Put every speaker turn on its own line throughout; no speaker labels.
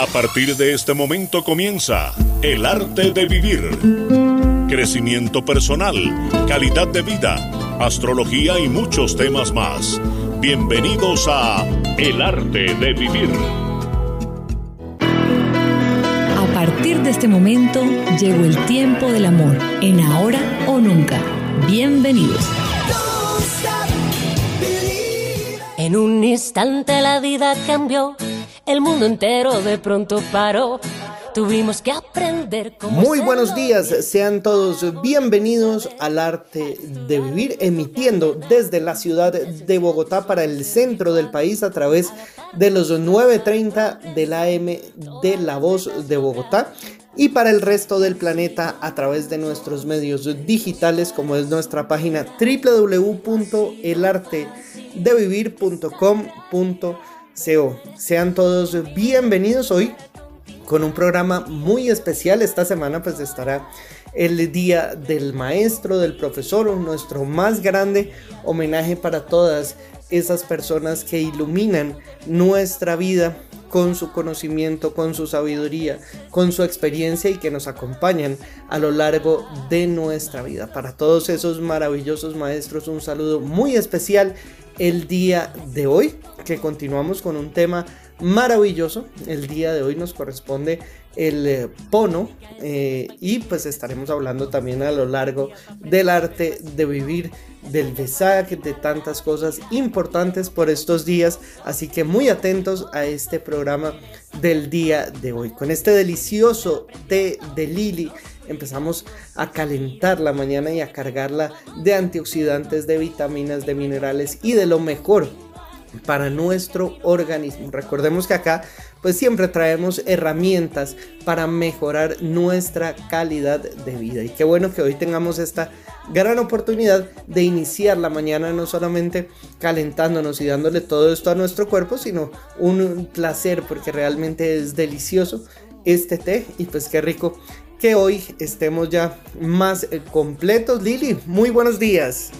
A partir de este momento comienza El arte de vivir. Crecimiento personal, calidad de vida, astrología y muchos temas más. Bienvenidos a El arte de vivir.
A partir de este momento llegó el tiempo del amor, en ahora o nunca. Bienvenidos.
En un instante la vida cambió el mundo entero de pronto paró. Tuvimos que aprender cómo.
Muy buenos días, sean todos bienvenidos al arte de vivir, emitiendo desde la ciudad de Bogotá para el centro del país a través de los 9.30 del AM de La Voz de Bogotá y para el resto del planeta a través de nuestros medios digitales como es nuestra página www.elartedevivir.com.co sean todos bienvenidos hoy con un programa muy especial. Esta semana pues estará el Día del Maestro, del Profesor, nuestro más grande homenaje para todas esas personas que iluminan nuestra vida con su conocimiento, con su sabiduría, con su experiencia y que nos acompañan a lo largo de nuestra vida. Para todos esos maravillosos maestros, un saludo muy especial el día de hoy, que continuamos con un tema maravilloso. El día de hoy nos corresponde el eh, pono eh, y pues estaremos hablando también a lo largo del arte de vivir, del besaje, de tantas cosas importantes por estos días. Así que muy atentos a este programa del día de hoy. Con este delicioso té de Lili empezamos a calentar la mañana y a cargarla de antioxidantes, de vitaminas, de minerales y de lo mejor para nuestro organismo. Recordemos que acá pues siempre traemos herramientas para mejorar nuestra calidad de vida. Y qué bueno que hoy tengamos esta gran oportunidad de iniciar la mañana no solamente calentándonos y dándole todo esto a nuestro cuerpo, sino un placer porque realmente es delicioso este té y pues qué rico que hoy estemos ya más eh, completos. Lili, muy buenos días.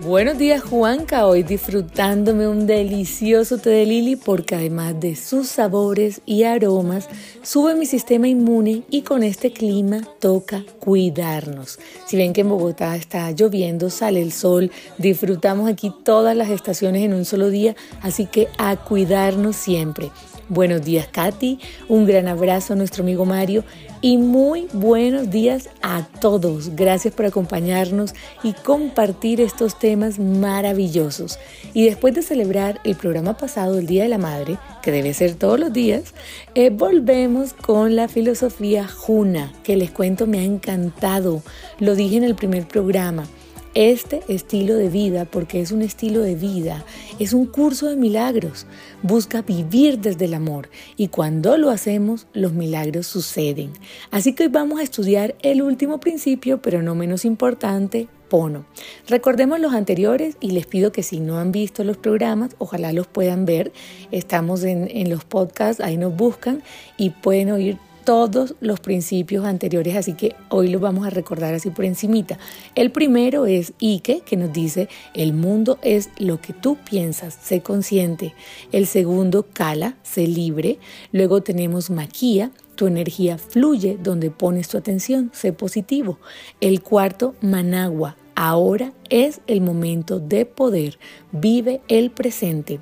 Buenos días Juanca, hoy disfrutándome un delicioso té de lili porque además de sus sabores y aromas sube mi sistema inmune y con este clima toca cuidarnos. Si ven que en Bogotá está lloviendo, sale el sol, disfrutamos aquí todas las estaciones en un solo día, así que a cuidarnos siempre. Buenos días Katy, un gran abrazo a nuestro amigo Mario y muy buenos días a todos. Gracias por acompañarnos y compartir estos temas maravillosos. Y después de celebrar el programa pasado, el Día de la Madre, que debe ser todos los días, eh, volvemos con la filosofía Juna, que les cuento me ha encantado. Lo dije en el primer programa este estilo de vida, porque es un estilo de vida, es un curso de milagros. Busca vivir desde el amor y cuando lo hacemos, los milagros suceden. Así que hoy vamos a estudiar el último principio, pero no menos importante, Pono. Recordemos los anteriores y les pido que si no han visto los programas, ojalá los puedan ver. Estamos en, en los podcasts, ahí nos buscan y pueden oír todos los principios anteriores, así que hoy los vamos a recordar así por encimita. El primero es Ike, que nos dice, el mundo es lo que tú piensas, sé consciente. El segundo, Kala, sé libre. Luego tenemos Maquia, tu energía fluye donde pones tu atención, sé positivo. El cuarto, Managua, ahora es el momento de poder, vive el presente.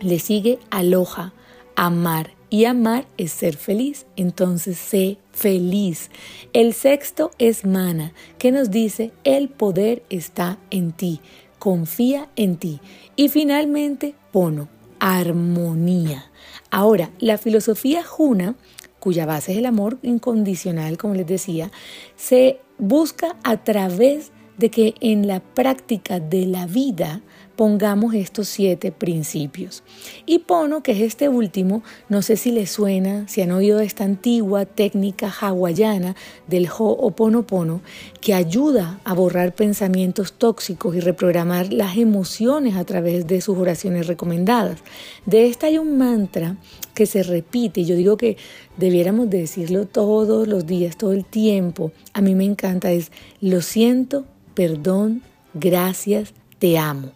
Le sigue Aloha, amar y amar es ser feliz. Entonces sé feliz. El sexto es mana, que nos dice el poder está en ti. Confía en ti. Y finalmente, pono, armonía. Ahora, la filosofía Juna, cuya base es el amor incondicional, como les decía, se busca a través de que en la práctica de la vida pongamos estos siete principios. Y Pono, que es este último, no sé si les suena, si han oído esta antigua técnica hawaiana del Ho'oponopono, que ayuda a borrar pensamientos tóxicos y reprogramar las emociones a través de sus oraciones recomendadas. De esta hay un mantra que se repite, yo digo que debiéramos decirlo todos los días, todo el tiempo. A mí me encanta, es lo siento, perdón, gracias, te amo.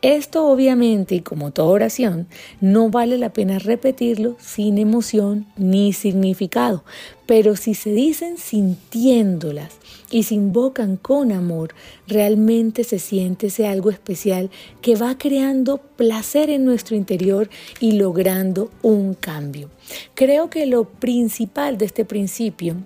Esto obviamente, y como toda oración, no vale la pena repetirlo sin emoción ni significado, pero si se dicen sintiéndolas y se invocan con amor, realmente se siente ese algo especial que va creando placer en nuestro interior y logrando un cambio. Creo que lo principal de este principio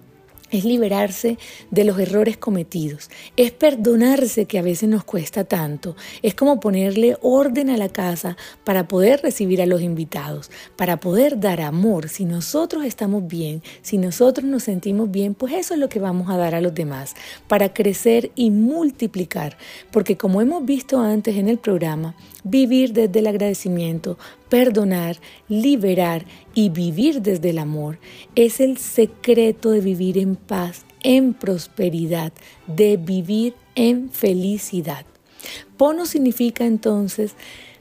es liberarse de los errores cometidos, es perdonarse que a veces nos cuesta tanto, es como ponerle orden a la casa para poder recibir a los invitados, para poder dar amor. Si nosotros estamos bien, si nosotros nos sentimos bien, pues eso es lo que vamos a dar a los demás, para crecer y multiplicar, porque como hemos visto antes en el programa, vivir desde el agradecimiento, perdonar, liberar y vivir desde el amor es el secreto de vivir en paz, en prosperidad, de vivir en felicidad. Pono significa entonces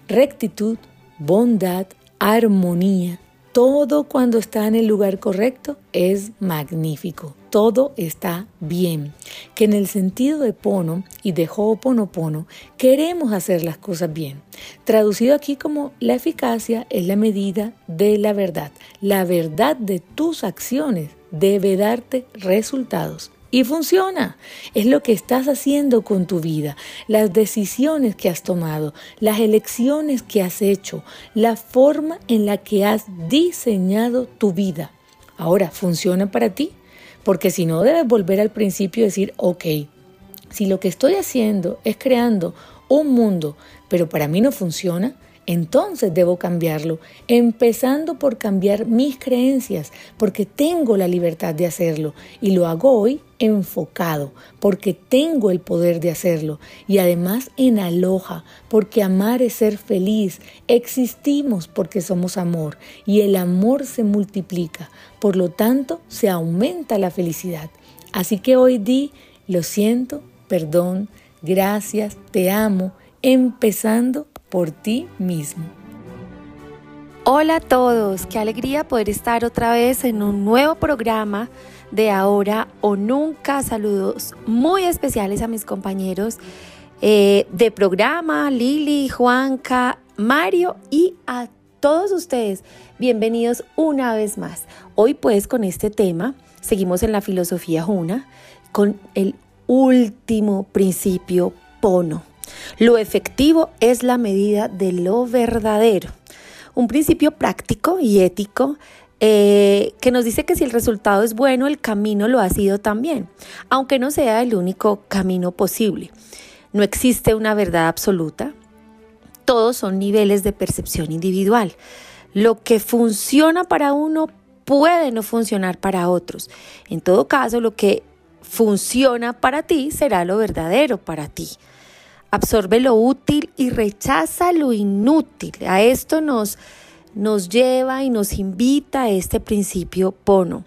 rectitud, bondad, armonía, todo cuando está en el lugar correcto es magnífico. Todo está bien. Que en el sentido de pono y de ho'oponopono queremos hacer las cosas bien. Traducido aquí como la eficacia es la medida de la verdad. La verdad de tus acciones debe darte resultados. Y funciona. Es lo que estás haciendo con tu vida, las decisiones que has tomado, las elecciones que has hecho, la forma en la que has diseñado tu vida. Ahora, ¿funciona para ti? Porque si no, debes volver al principio y decir, ok, si lo que estoy haciendo es creando un mundo, pero para mí no funciona, entonces debo cambiarlo, empezando por cambiar mis creencias, porque tengo la libertad de hacerlo y lo hago hoy enfocado, porque tengo el poder de hacerlo y además en aloja, porque amar es ser feliz, existimos porque somos amor y el amor se multiplica, por lo tanto se aumenta la felicidad. Así que hoy di, lo siento, perdón, gracias, te amo, empezando por ti mismo.
Hola a todos, qué alegría poder estar otra vez en un nuevo programa de Ahora o Nunca. Saludos muy especiales a mis compañeros eh, de programa, Lili, Juanca, Mario y a todos ustedes. Bienvenidos una vez más. Hoy pues con este tema seguimos en la filosofía Juna con el último principio Pono. Lo efectivo es la medida de lo verdadero. Un principio práctico y ético eh, que nos dice que si el resultado es bueno, el camino lo ha sido también, aunque no sea el único camino posible. No existe una verdad absoluta. Todos son niveles de percepción individual. Lo que funciona para uno puede no funcionar para otros. En todo caso, lo que funciona para ti será lo verdadero para ti absorbe lo útil y rechaza lo inútil. A esto nos, nos lleva y nos invita a este principio Pono.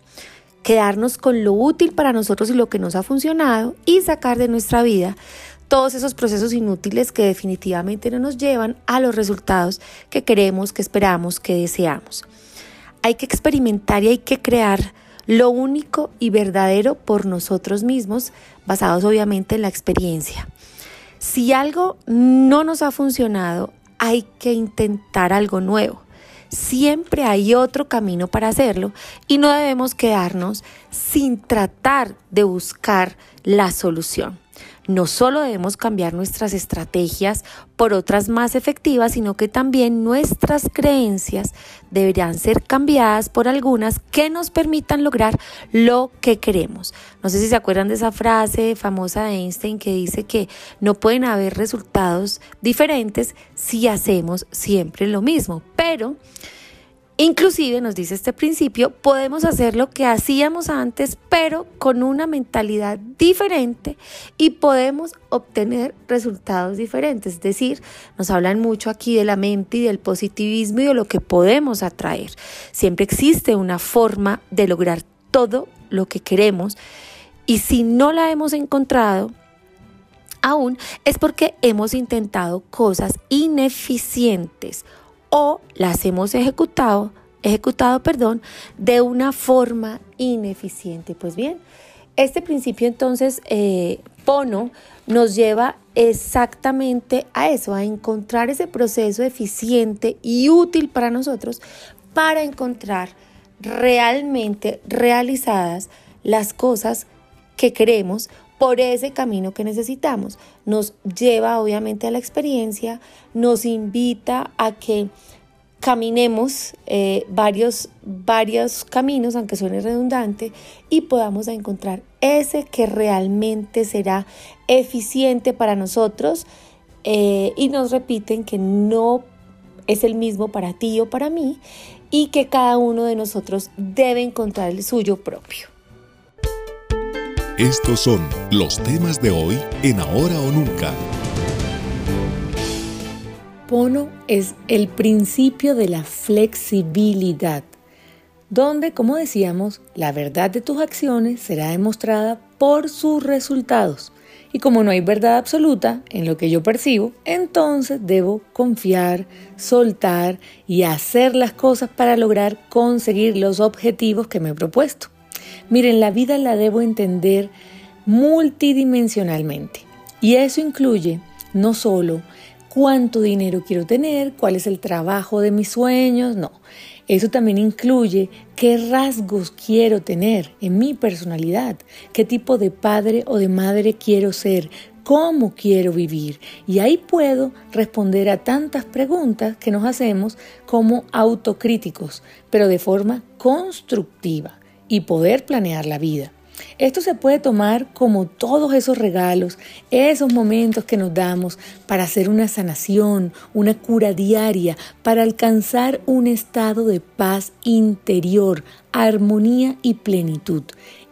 Quedarnos con lo útil para nosotros y lo que nos ha funcionado y sacar de nuestra vida todos esos procesos inútiles que definitivamente no nos llevan a los resultados que queremos, que esperamos, que deseamos. Hay que experimentar y hay que crear lo único y verdadero por nosotros mismos, basados obviamente en la experiencia. Si algo no nos ha funcionado, hay que intentar algo nuevo. Siempre hay otro camino para hacerlo y no debemos quedarnos sin tratar de buscar la solución no solo debemos cambiar nuestras estrategias por otras más efectivas, sino que también nuestras creencias deberían ser cambiadas por algunas que nos permitan lograr lo que queremos. No sé si se acuerdan de esa frase famosa de Einstein que dice que no pueden haber resultados diferentes si hacemos siempre lo mismo, pero Inclusive, nos dice este principio, podemos hacer lo que hacíamos antes, pero con una mentalidad diferente y podemos obtener resultados diferentes. Es decir, nos hablan mucho aquí de la mente y del positivismo y de lo que podemos atraer. Siempre existe una forma de lograr todo lo que queremos y si no la hemos encontrado, aún es porque hemos intentado cosas ineficientes o las hemos ejecutado, ejecutado, perdón, de una forma ineficiente. Pues bien, este principio entonces, eh, Pono, nos lleva exactamente a eso, a encontrar ese proceso eficiente y útil para nosotros para encontrar realmente realizadas las cosas que queremos por ese camino que necesitamos. Nos lleva obviamente a la experiencia, nos invita a que caminemos eh, varios, varios caminos, aunque suene redundante, y podamos encontrar ese que realmente será eficiente para nosotros. Eh, y nos repiten que no es el mismo para ti o para mí y que cada uno de nosotros debe encontrar el suyo propio.
Estos son los temas de hoy en Ahora o Nunca.
Pono es el principio de la flexibilidad, donde, como decíamos, la verdad de tus acciones será demostrada por sus resultados. Y como no hay verdad absoluta en lo que yo percibo, entonces debo confiar, soltar y hacer las cosas para lograr conseguir los objetivos que me he propuesto. Miren, la vida la debo entender multidimensionalmente. Y eso incluye no solo cuánto dinero quiero tener, cuál es el trabajo de mis sueños, no. Eso también incluye qué rasgos quiero tener en mi personalidad, qué tipo de padre o de madre quiero ser, cómo quiero vivir. Y ahí puedo responder a tantas preguntas que nos hacemos como autocríticos, pero de forma constructiva y poder planear la vida. Esto se puede tomar como todos esos regalos, esos momentos que nos damos para hacer una sanación, una cura diaria, para alcanzar un estado de paz interior, armonía y plenitud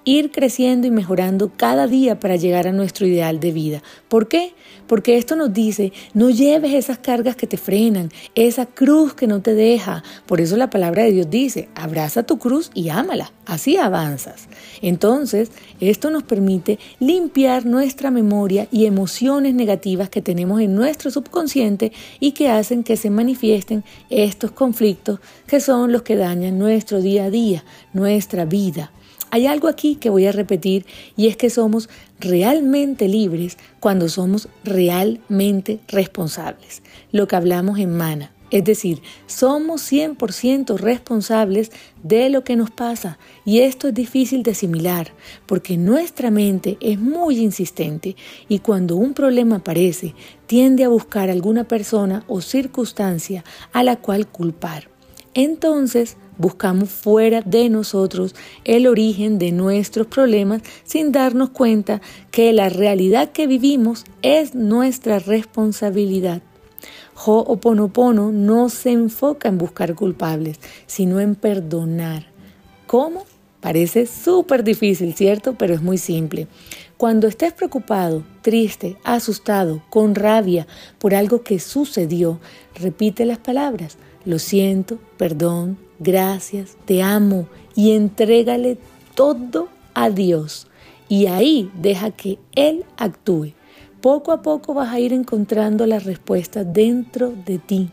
ir creciendo y mejorando cada día para llegar a nuestro ideal de vida. ¿Por qué? Porque esto nos dice, no lleves esas cargas que te frenan, esa cruz que no te deja. Por eso la palabra de Dios dice, abraza tu cruz y ámala, así avanzas. Entonces, esto nos permite limpiar nuestra memoria y emociones negativas que tenemos en nuestro subconsciente y que hacen que se manifiesten estos conflictos que son los que dañan nuestro día a día, nuestra vida. Hay algo aquí que voy a repetir y es que somos realmente libres cuando somos realmente responsables. Lo que hablamos en Mana. Es decir, somos 100% responsables de lo que nos pasa y esto es difícil de asimilar porque nuestra mente es muy insistente y cuando un problema aparece tiende a buscar alguna persona o circunstancia a la cual culpar. Entonces, buscamos fuera de nosotros el origen de nuestros problemas sin darnos cuenta que la realidad que vivimos es nuestra responsabilidad. Ho'oponopono no se enfoca en buscar culpables, sino en perdonar. ¿Cómo? Parece súper difícil, ¿cierto? Pero es muy simple. Cuando estés preocupado, triste, asustado, con rabia por algo que sucedió, repite las palabras, lo siento, perdón, gracias, te amo y entrégale todo a Dios. Y ahí deja que Él actúe. Poco a poco vas a ir encontrando la respuesta dentro de ti.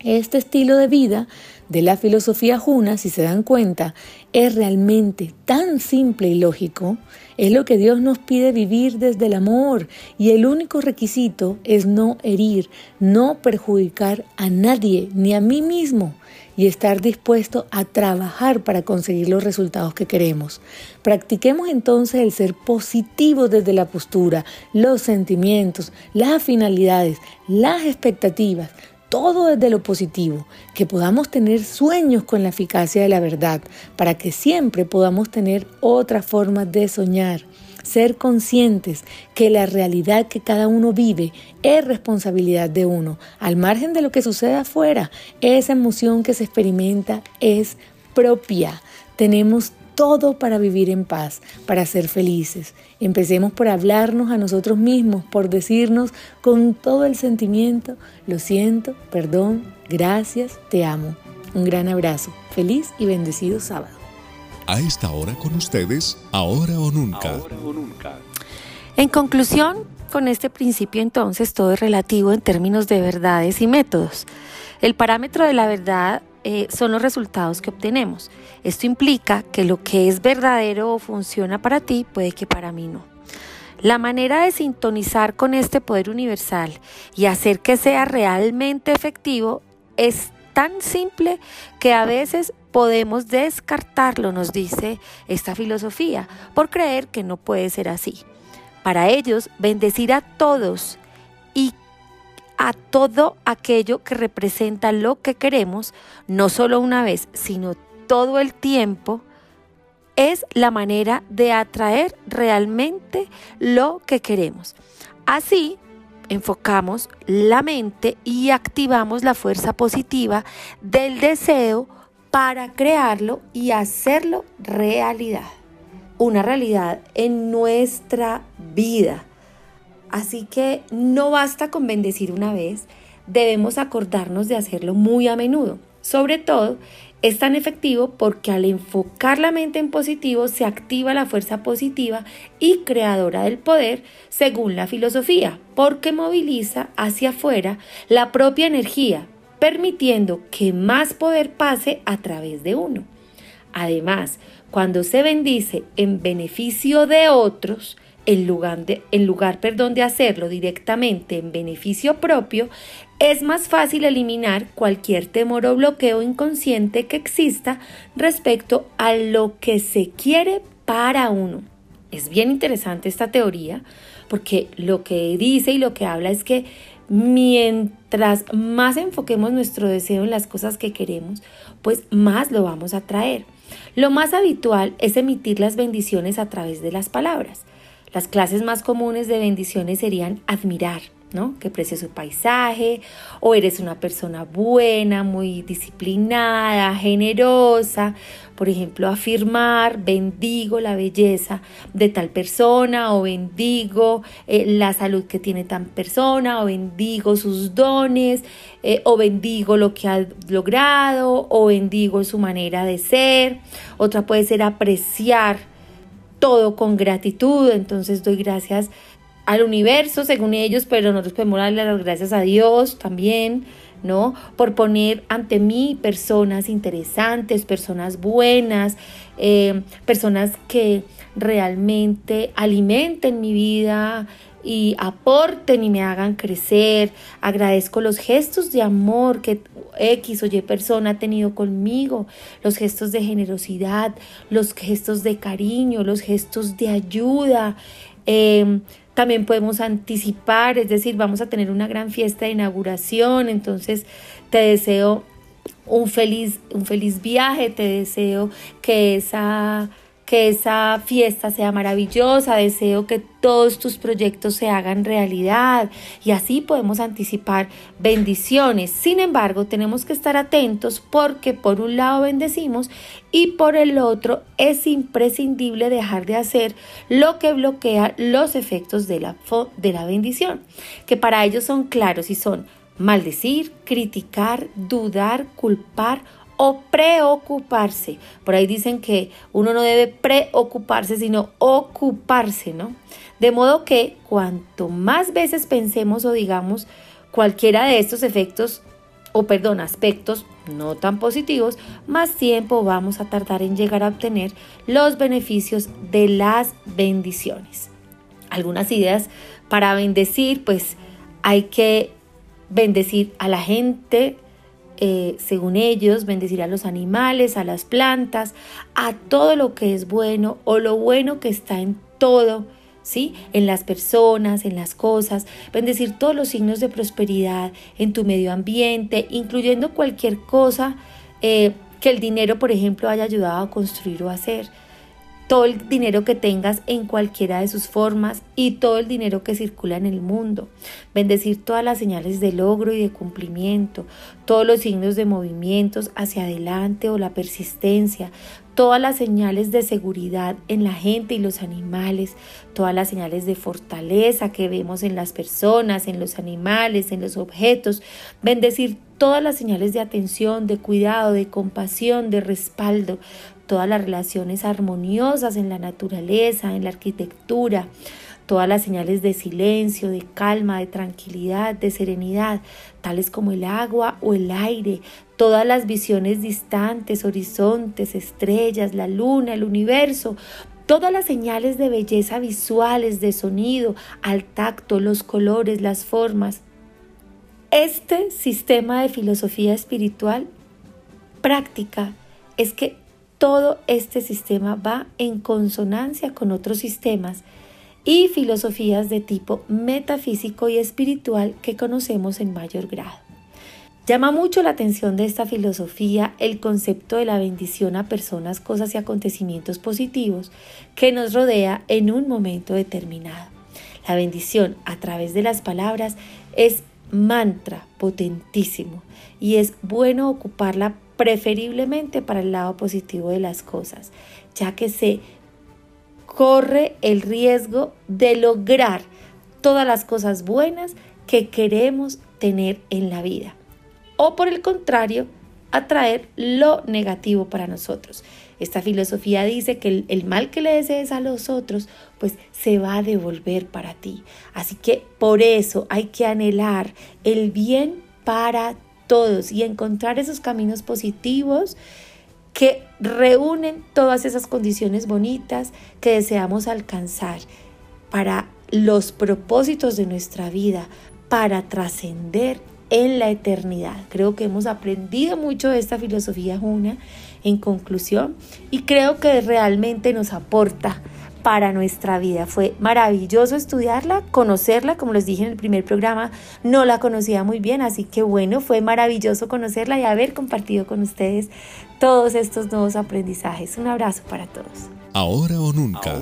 Este estilo de vida de la filosofía juna, si se dan cuenta, es realmente tan simple y lógico. Es lo que Dios nos pide vivir desde el amor y el único requisito es no herir, no perjudicar a nadie ni a mí mismo y estar dispuesto a trabajar para conseguir los resultados que queremos. Practiquemos entonces el ser positivo desde la postura, los sentimientos, las finalidades, las expectativas, todo desde lo positivo, que podamos tener sueños con la eficacia de la verdad, para que siempre podamos tener otra forma de soñar ser conscientes que la realidad que cada uno vive es responsabilidad de uno, al margen de lo que suceda afuera, esa emoción que se experimenta es propia. Tenemos todo para vivir en paz, para ser felices. Empecemos por hablarnos a nosotros mismos, por decirnos con todo el sentimiento, lo siento, perdón, gracias, te amo. Un gran abrazo, feliz y bendecido sábado
a esta hora con ustedes, ahora o nunca.
En conclusión, con este principio entonces todo es relativo en términos de verdades y métodos. El parámetro de la verdad eh, son los resultados que obtenemos. Esto implica que lo que es verdadero o funciona para ti puede que para mí no. La manera de sintonizar con este poder universal y hacer que sea realmente efectivo es tan simple que a veces podemos descartarlo, nos dice esta filosofía, por creer que no puede ser así. Para ellos, bendecir a todos a todo aquello que representa lo que queremos, no solo una vez, sino todo el tiempo, es la manera de atraer realmente lo que queremos. Así, enfocamos la mente y activamos la fuerza positiva del deseo para crearlo y hacerlo realidad. Una realidad en nuestra vida. Así que no basta con bendecir una vez, debemos acordarnos de hacerlo muy a menudo. Sobre todo, es tan efectivo porque al enfocar la mente en positivo se activa la fuerza positiva y creadora del poder según la filosofía, porque moviliza hacia afuera la propia energía, permitiendo que más poder pase a través de uno. Además, cuando se bendice en beneficio de otros, en lugar, de, en lugar perdón, de hacerlo directamente en beneficio propio, es más fácil eliminar cualquier temor o bloqueo inconsciente que exista respecto a lo que se quiere para uno. Es bien interesante esta teoría porque lo que dice y lo que habla es que mientras más enfoquemos nuestro deseo en las cosas que queremos, pues más lo vamos a traer. Lo más habitual es emitir las bendiciones a través de las palabras. Las clases más comunes de bendiciones serían admirar, ¿no? Que aprecia su paisaje, o eres una persona buena, muy disciplinada, generosa. Por ejemplo, afirmar, bendigo la belleza de tal persona, o bendigo eh, la salud que tiene tal persona, o bendigo sus dones, eh, o bendigo lo que ha logrado, o bendigo su manera de ser. Otra puede ser apreciar todo con gratitud, entonces doy gracias al universo según ellos, pero nosotros podemos darle las gracias a Dios también, ¿no? Por poner ante mí personas interesantes, personas buenas, eh, personas que realmente alimenten mi vida, y aporten y me hagan crecer. Agradezco los gestos de amor que X o Y persona ha tenido conmigo, los gestos de generosidad, los gestos de cariño, los gestos de ayuda. Em, también podemos anticipar, es decir, vamos a tener una gran fiesta de inauguración, entonces te deseo un feliz, un feliz viaje, te deseo que esa que esa fiesta sea maravillosa, deseo que todos tus proyectos se hagan realidad y así podemos anticipar bendiciones. Sin embargo, tenemos que estar atentos porque por un lado bendecimos y por el otro es imprescindible dejar de hacer lo que bloquea los efectos de la, de la bendición, que para ellos son claros y son maldecir, criticar, dudar, culpar o preocuparse. Por ahí dicen que uno no debe preocuparse, sino ocuparse, ¿no? De modo que cuanto más veces pensemos o digamos cualquiera de estos efectos, o perdón, aspectos no tan positivos, más tiempo vamos a tardar en llegar a obtener los beneficios de las bendiciones. Algunas ideas para bendecir, pues hay que bendecir a la gente eh, según ellos, bendecir a los animales, a las plantas, a todo lo que es bueno o lo bueno que está en todo, ¿sí? En las personas, en las cosas, bendecir todos los signos de prosperidad en tu medio ambiente, incluyendo cualquier cosa eh, que el dinero, por ejemplo, haya ayudado a construir o hacer todo el dinero que tengas en cualquiera de sus formas y todo el dinero que circula en el mundo. Bendecir todas las señales de logro y de cumplimiento, todos los signos de movimientos hacia adelante o la persistencia, todas las señales de seguridad en la gente y los animales, todas las señales de fortaleza que vemos en las personas, en los animales, en los objetos, bendecir todas las señales de atención, de cuidado, de compasión, de respaldo, todas las relaciones armoniosas en la naturaleza, en la arquitectura, todas las señales de silencio, de calma, de tranquilidad, de serenidad, tales como el agua o el aire, todas las visiones distantes, horizontes, estrellas, la luna, el universo, todas las señales de belleza visuales, de sonido, al tacto, los colores, las formas. Este sistema de filosofía espiritual práctica es que todo este sistema va en consonancia con otros sistemas y filosofías de tipo metafísico y espiritual que conocemos en mayor grado. Llama mucho la atención de esta filosofía el concepto de la bendición a personas, cosas y acontecimientos positivos que nos rodea en un momento determinado. La bendición a través de las palabras es mantra potentísimo y es bueno ocuparla preferiblemente para el lado positivo de las cosas, ya que se corre el riesgo de lograr todas las cosas buenas que queremos tener en la vida o por el contrario, atraer lo negativo para nosotros. Esta filosofía dice que el, mal que le desees a los otros, pues se va a devolver para ti. Así que por eso hay que anhelar el bien para todos y encontrar esos caminos positivos que reúnen todas esas condiciones bonitas que deseamos alcanzar para los propósitos de nuestra vida, para trascender en la eternidad. Creo que hemos aprendido mucho de esta filosofía Juna en conclusión y creo que realmente nos aporta para nuestra vida. Fue maravilloso estudiarla, conocerla, como les dije en el primer programa, no la conocía muy bien, así que bueno, fue maravilloso conocerla y haber compartido con ustedes todos estos nuevos aprendizajes. Un abrazo para todos.
Ahora o nunca.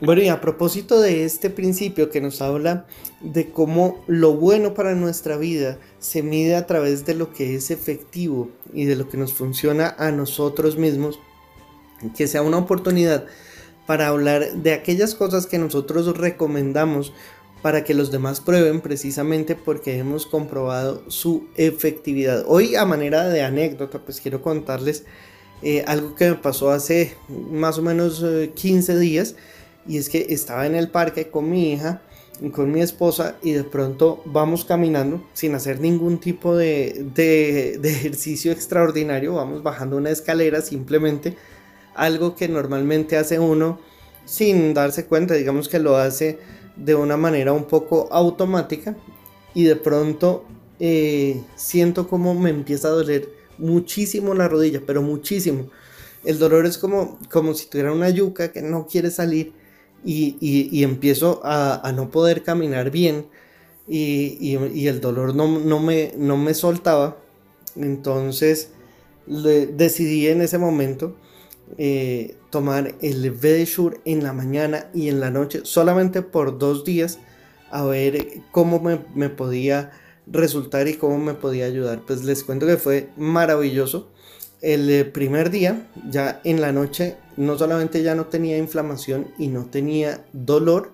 Bueno, y a propósito de este principio que nos habla de cómo lo bueno para nuestra vida se mide a través de lo que es efectivo y de lo que nos funciona a nosotros mismos, que sea una oportunidad para hablar de aquellas cosas que nosotros recomendamos para que los demás prueben precisamente porque hemos comprobado su efectividad. Hoy a manera de anécdota pues quiero contarles eh, algo que me pasó hace más o menos 15 eh, días y es que estaba en el parque con mi hija y con mi esposa y de pronto vamos caminando sin hacer ningún tipo de, de, ejercicio extraordinario, vamos bajando una escalera simplemente, algo que normalmente hace uno sin darse cuenta, digamos que lo hace de una manera un poco automática y de pronto eh, siento como me empieza a doler muchísimo la rodilla, pero muchísimo. El dolor es como, como si tuviera una yuca que no quiere salir y, empiezo a, no poder caminar bien y, el dolor no, me, no me soltaba. Entonces decidí en ese momento eh, tomar el Vedeshur en la mañana y en la noche solamente por dos días a ver cómo me, me podía resultar y cómo me podía ayudar. Pues les cuento que fue maravilloso. El eh, primer día, ya en la noche, no solamente ya no tenía inflamación y no tenía dolor,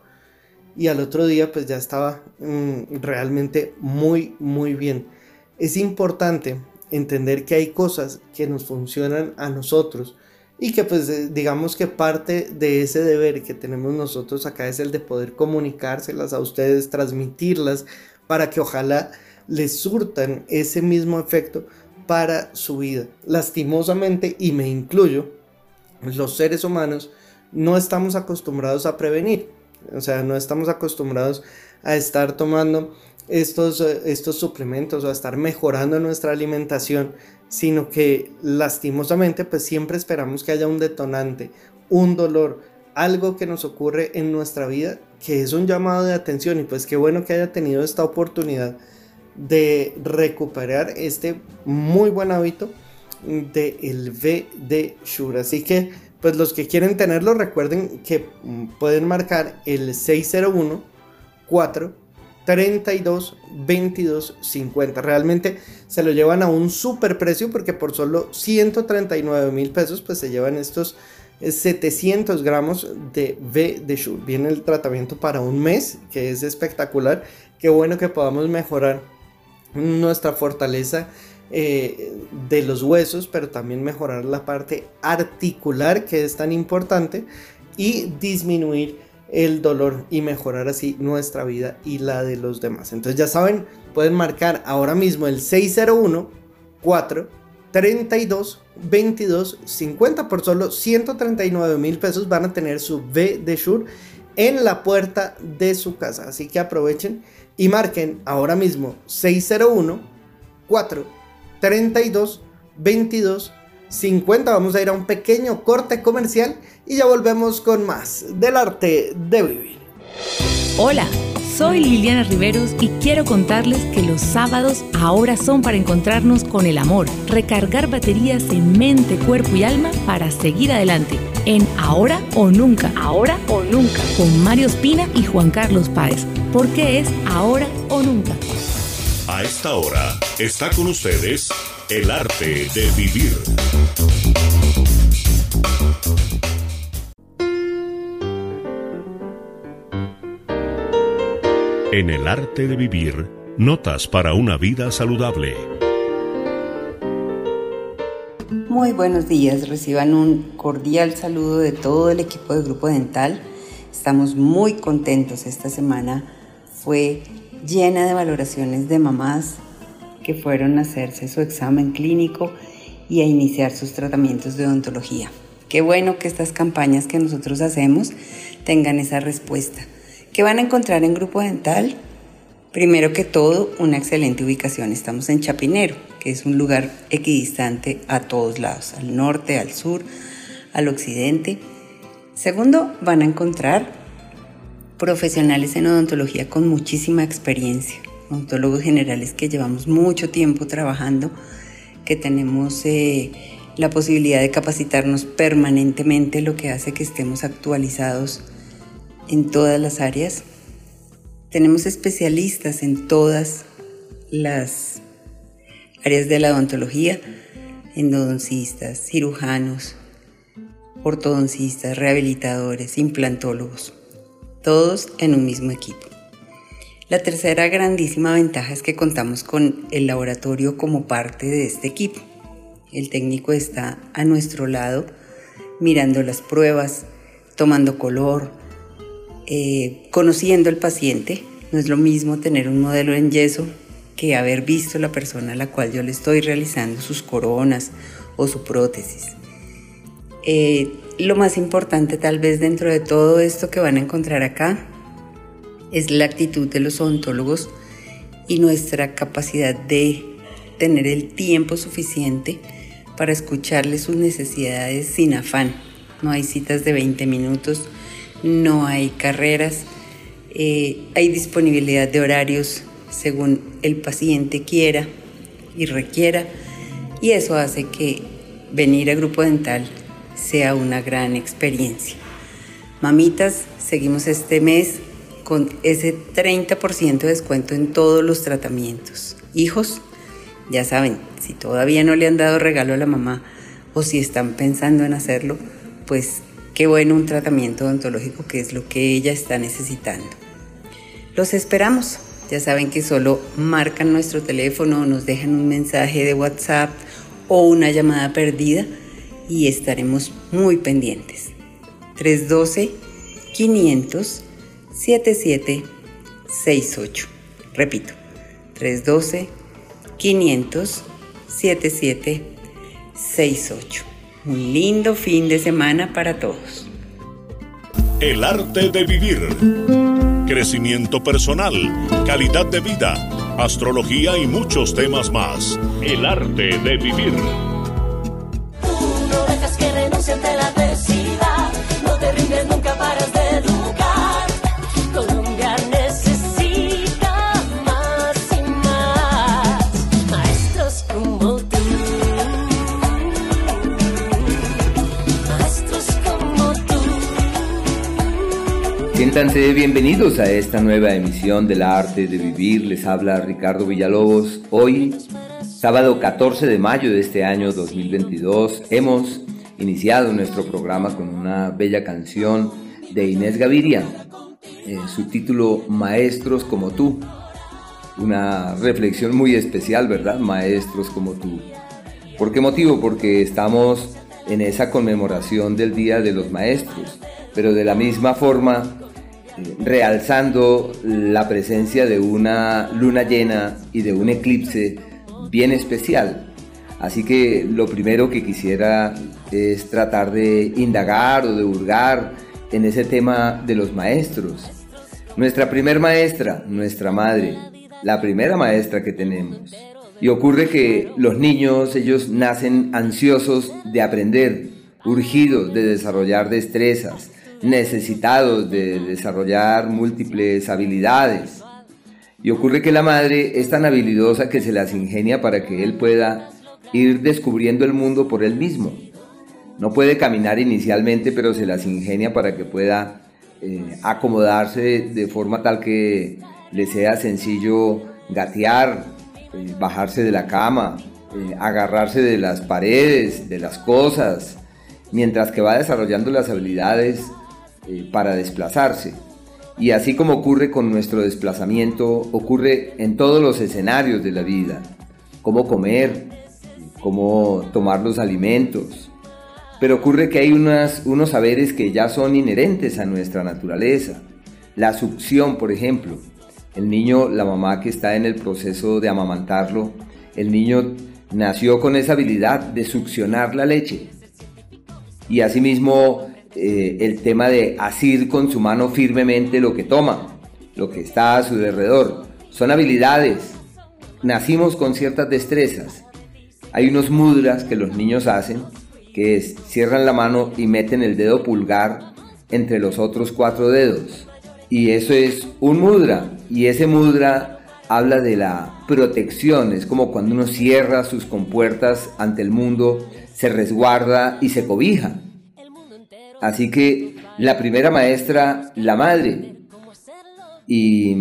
y al otro día pues ya estaba mm, realmente muy, muy bien. Es importante entender que hay cosas que nos funcionan a nosotros y que pues eh, digamos que parte de ese deber que tenemos nosotros acá es el de poder comunicárselas a ustedes, transmitirlas para que ojalá les surtan ese mismo efecto para su vida. Lastimosamente, y me incluyo, los seres humanos no estamos acostumbrados a prevenir. O sea, no estamos acostumbrados a estar tomando estos, eh, estos suplementos o a estar mejorando nuestra alimentación, sino que lastimosamente pues siempre esperamos que haya un detonante, un dolor, algo que nos ocurre en nuestra vida que es un llamado de atención y pues qué bueno que haya tenido esta oportunidad de recuperar este muy buen hábito del el V de Shure. Así que, pues los que quieren tenerlo, recuerden que pueden marcar el 601 4 32 22 50. Realmente se lo llevan a un super precio porque por solo 139 mil pesos, pues se llevan estos 700 gramos de V de Shure. Viene el tratamiento para un mes, que es espectacular. Qué bueno que podamos mejorar nuestra fortaleza eh, de los huesos, pero también mejorar la parte articular que es tan importante y disminuir el dolor y mejorar así nuestra vida y la de los demás. Entonces ya saben, pueden marcar ahora mismo el 601 4 32 22 50 por solo 139 mil pesos van a tener su V de Shure en la puerta de su casa. Así que aprovechen y marquen ahora mismo 601 4 32 22 50. Vamos a ir a un pequeño corte comercial y ya volvemos con más del arte de vivir.
Hola. Soy Liliana Riveros y quiero contarles que los sábados ahora son para encontrarnos con el amor, recargar baterías en mente, cuerpo y alma para seguir adelante. En Ahora o Nunca, Ahora o Nunca, con Mario Espina y Juan Carlos Páez, porque es Ahora o Nunca.
A esta hora está con ustedes el arte de vivir. En el arte de vivir, notas para una vida saludable.
Muy buenos días, reciban un cordial saludo de todo el equipo de Grupo Dental. Estamos muy contentos esta semana. Fue llena de valoraciones de mamás que fueron a hacerse su examen clínico y a iniciar sus tratamientos de odontología. Qué bueno que estas campañas que nosotros hacemos tengan esa respuesta. ¿Qué van a encontrar en Grupo Dental? Primero que todo, una excelente ubicación. Estamos en Chapinero, que es un lugar equidistante a todos lados, al norte, al sur, al occidente. Segundo, van a encontrar profesionales en odontología con muchísima experiencia, odontólogos generales que llevamos mucho tiempo trabajando, que tenemos eh, la posibilidad de capacitarnos permanentemente, lo que hace que estemos actualizados en todas las áreas. Tenemos especialistas en todas las áreas de la odontología, endodoncistas, cirujanos, ortodoncistas, rehabilitadores, implantólogos, todos en un mismo equipo. La tercera grandísima ventaja es que contamos con el laboratorio como parte de este equipo. El técnico está a nuestro lado mirando las pruebas, tomando color, eh, conociendo el paciente. No es lo mismo tener un modelo en yeso que haber visto la persona a la cual yo le estoy realizando sus coronas o su prótesis. Eh, lo más importante tal vez dentro de todo esto que van a encontrar acá es la actitud de los odontólogos y nuestra capacidad de tener el tiempo suficiente para escucharle sus necesidades sin afán. No hay citas de 20 minutos, no hay carreras, eh, hay disponibilidad de horarios según el paciente quiera y requiera y eso hace que venir a Grupo Dental sea una gran experiencia. Mamitas, seguimos este mes con ese 30% de descuento en todos los tratamientos. Hijos, ya saben, si todavía no le han dado regalo a la mamá o si están pensando en hacerlo, pues Qué bueno un tratamiento odontológico que es lo que ella está necesitando. Los esperamos. Ya saben que solo marcan nuestro teléfono, nos dejan un mensaje de WhatsApp o una llamada perdida y estaremos muy pendientes. 312 500 7768. Repito, 312 500 7768. Un lindo fin de semana para todos.
El arte de vivir. Crecimiento personal, calidad de vida, astrología y muchos temas más. El arte de vivir.
Bienvenidos a esta nueva emisión del arte de vivir. Les habla Ricardo Villalobos. Hoy, sábado 14 de mayo de este año 2022, hemos iniciado nuestro programa con una bella canción de Inés Gaviria, en su título Maestros como tú. Una reflexión muy especial, ¿verdad? Maestros como tú. ¿Por qué motivo? Porque estamos en esa conmemoración del Día de los Maestros, pero de la misma forma realzando la presencia de una luna llena y de un eclipse bien especial. Así que lo primero que quisiera es tratar de indagar o de hurgar en ese tema de los maestros. Nuestra primer maestra, nuestra madre, la primera maestra que tenemos. Y ocurre que los niños, ellos nacen ansiosos de aprender, urgidos de desarrollar destrezas, necesitados de desarrollar múltiples habilidades. Y ocurre que la madre es tan habilidosa que se las ingenia para que él pueda ir descubriendo el mundo por él mismo. No puede caminar inicialmente, pero se las ingenia para que pueda eh, acomodarse de forma tal que le sea sencillo gatear, eh, bajarse de la cama, eh, agarrarse de las paredes, de las cosas, mientras que va desarrollando las habilidades para desplazarse. Y así como ocurre con nuestro desplazamiento, ocurre en todos los escenarios de la vida. Cómo comer, cómo tomar los alimentos. Pero ocurre que hay unas, unos saberes que ya son inherentes a nuestra naturaleza. La succión, por ejemplo. El niño, la mamá que está en el proceso de amamantarlo, el niño nació con esa habilidad de succionar la leche. Y asimismo eh, el tema de asir con su mano firmemente lo que toma, lo que está a su alrededor. Son habilidades. Nacimos con ciertas destrezas hay unos mudras que los niños hacen, que es cierran la mano y meten el dedo pulgar entre los otros cuatro dedos. Y eso es un mudra. Y ese mudra habla de la protección. Es como cuando uno cierra sus compuertas ante el mundo, se resguarda y se cobija. Así que la primera maestra, la madre. Y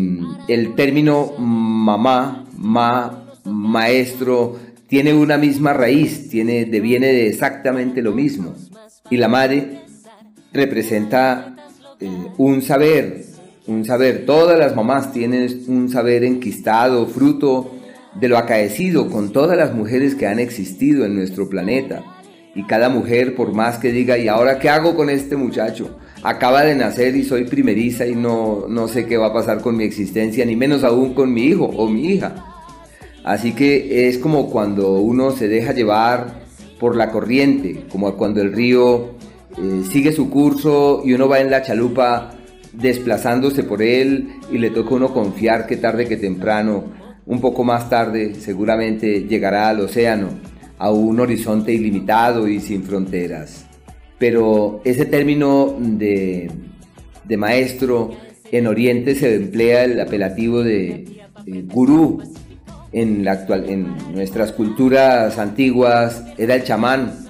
el término mamá, ma, maestro, tiene una misma raíz, tiene, deviene de exactamente lo mismo. Y la madre representa eh, un saber, un saber. Todas las mamás tienen un saber enquistado, fruto de lo acaecido con todas las mujeres que han existido en nuestro planeta. Y cada mujer, por más que diga, ¿y ahora qué hago con este muchacho? Acaba de nacer y soy primeriza y no, no sé qué va a pasar con mi existencia, ni menos aún con mi hijo o mi hija. Así que es como cuando uno se deja llevar por la corriente, como cuando el río eh, sigue su curso y uno va en la chalupa desplazándose por él y le toca a uno confiar que tarde que temprano, un poco más tarde, seguramente llegará al océano, a un horizonte ilimitado y sin fronteras. Pero ese término de, maestro en Oriente se emplea el apelativo de gurú, en, la actual, en nuestras culturas antiguas era el chamán,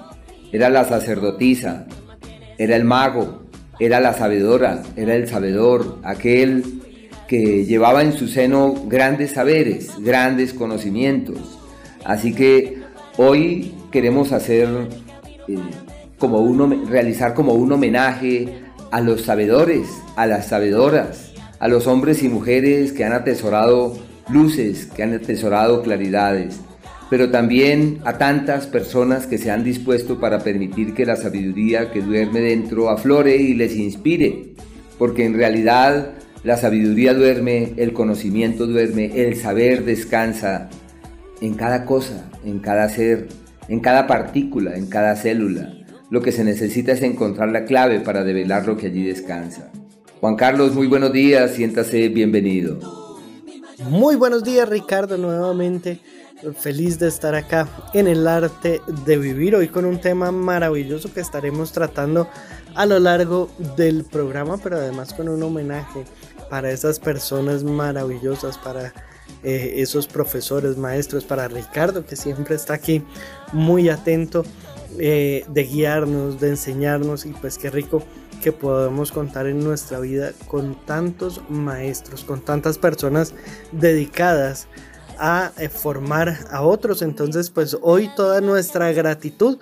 era la sacerdotisa, era el mago, era la sabedora, era el sabedor, aquel que llevaba en su seno grandes saberes, grandes conocimientos. Así que hoy queremos hacer eh, como uno, realizar como un homenaje a los sabedores, a las sabedoras, a los hombres y mujeres que han atesorado luces que han atesorado claridades, pero también a tantas personas que se han dispuesto para permitir que la sabiduría que duerme dentro aflore y les inspire, porque en realidad la sabiduría duerme, el conocimiento duerme, el saber descansa en cada cosa, en cada ser, en cada partícula, en cada célula. Lo que se necesita es encontrar la clave para develar lo que allí descansa. Juan Carlos, muy buenos días, siéntase bienvenido.
Muy buenos días Ricardo, nuevamente feliz de estar acá en el arte de vivir hoy con un tema maravilloso que estaremos tratando a lo largo del programa, pero además con un homenaje para esas personas maravillosas, para eh, esos profesores, maestros, para Ricardo que siempre está aquí muy atento eh, de guiarnos, de enseñarnos y pues qué rico que podemos contar en nuestra vida con tantos maestros, con tantas personas dedicadas a eh, formar a otros. Entonces, pues hoy toda nuestra gratitud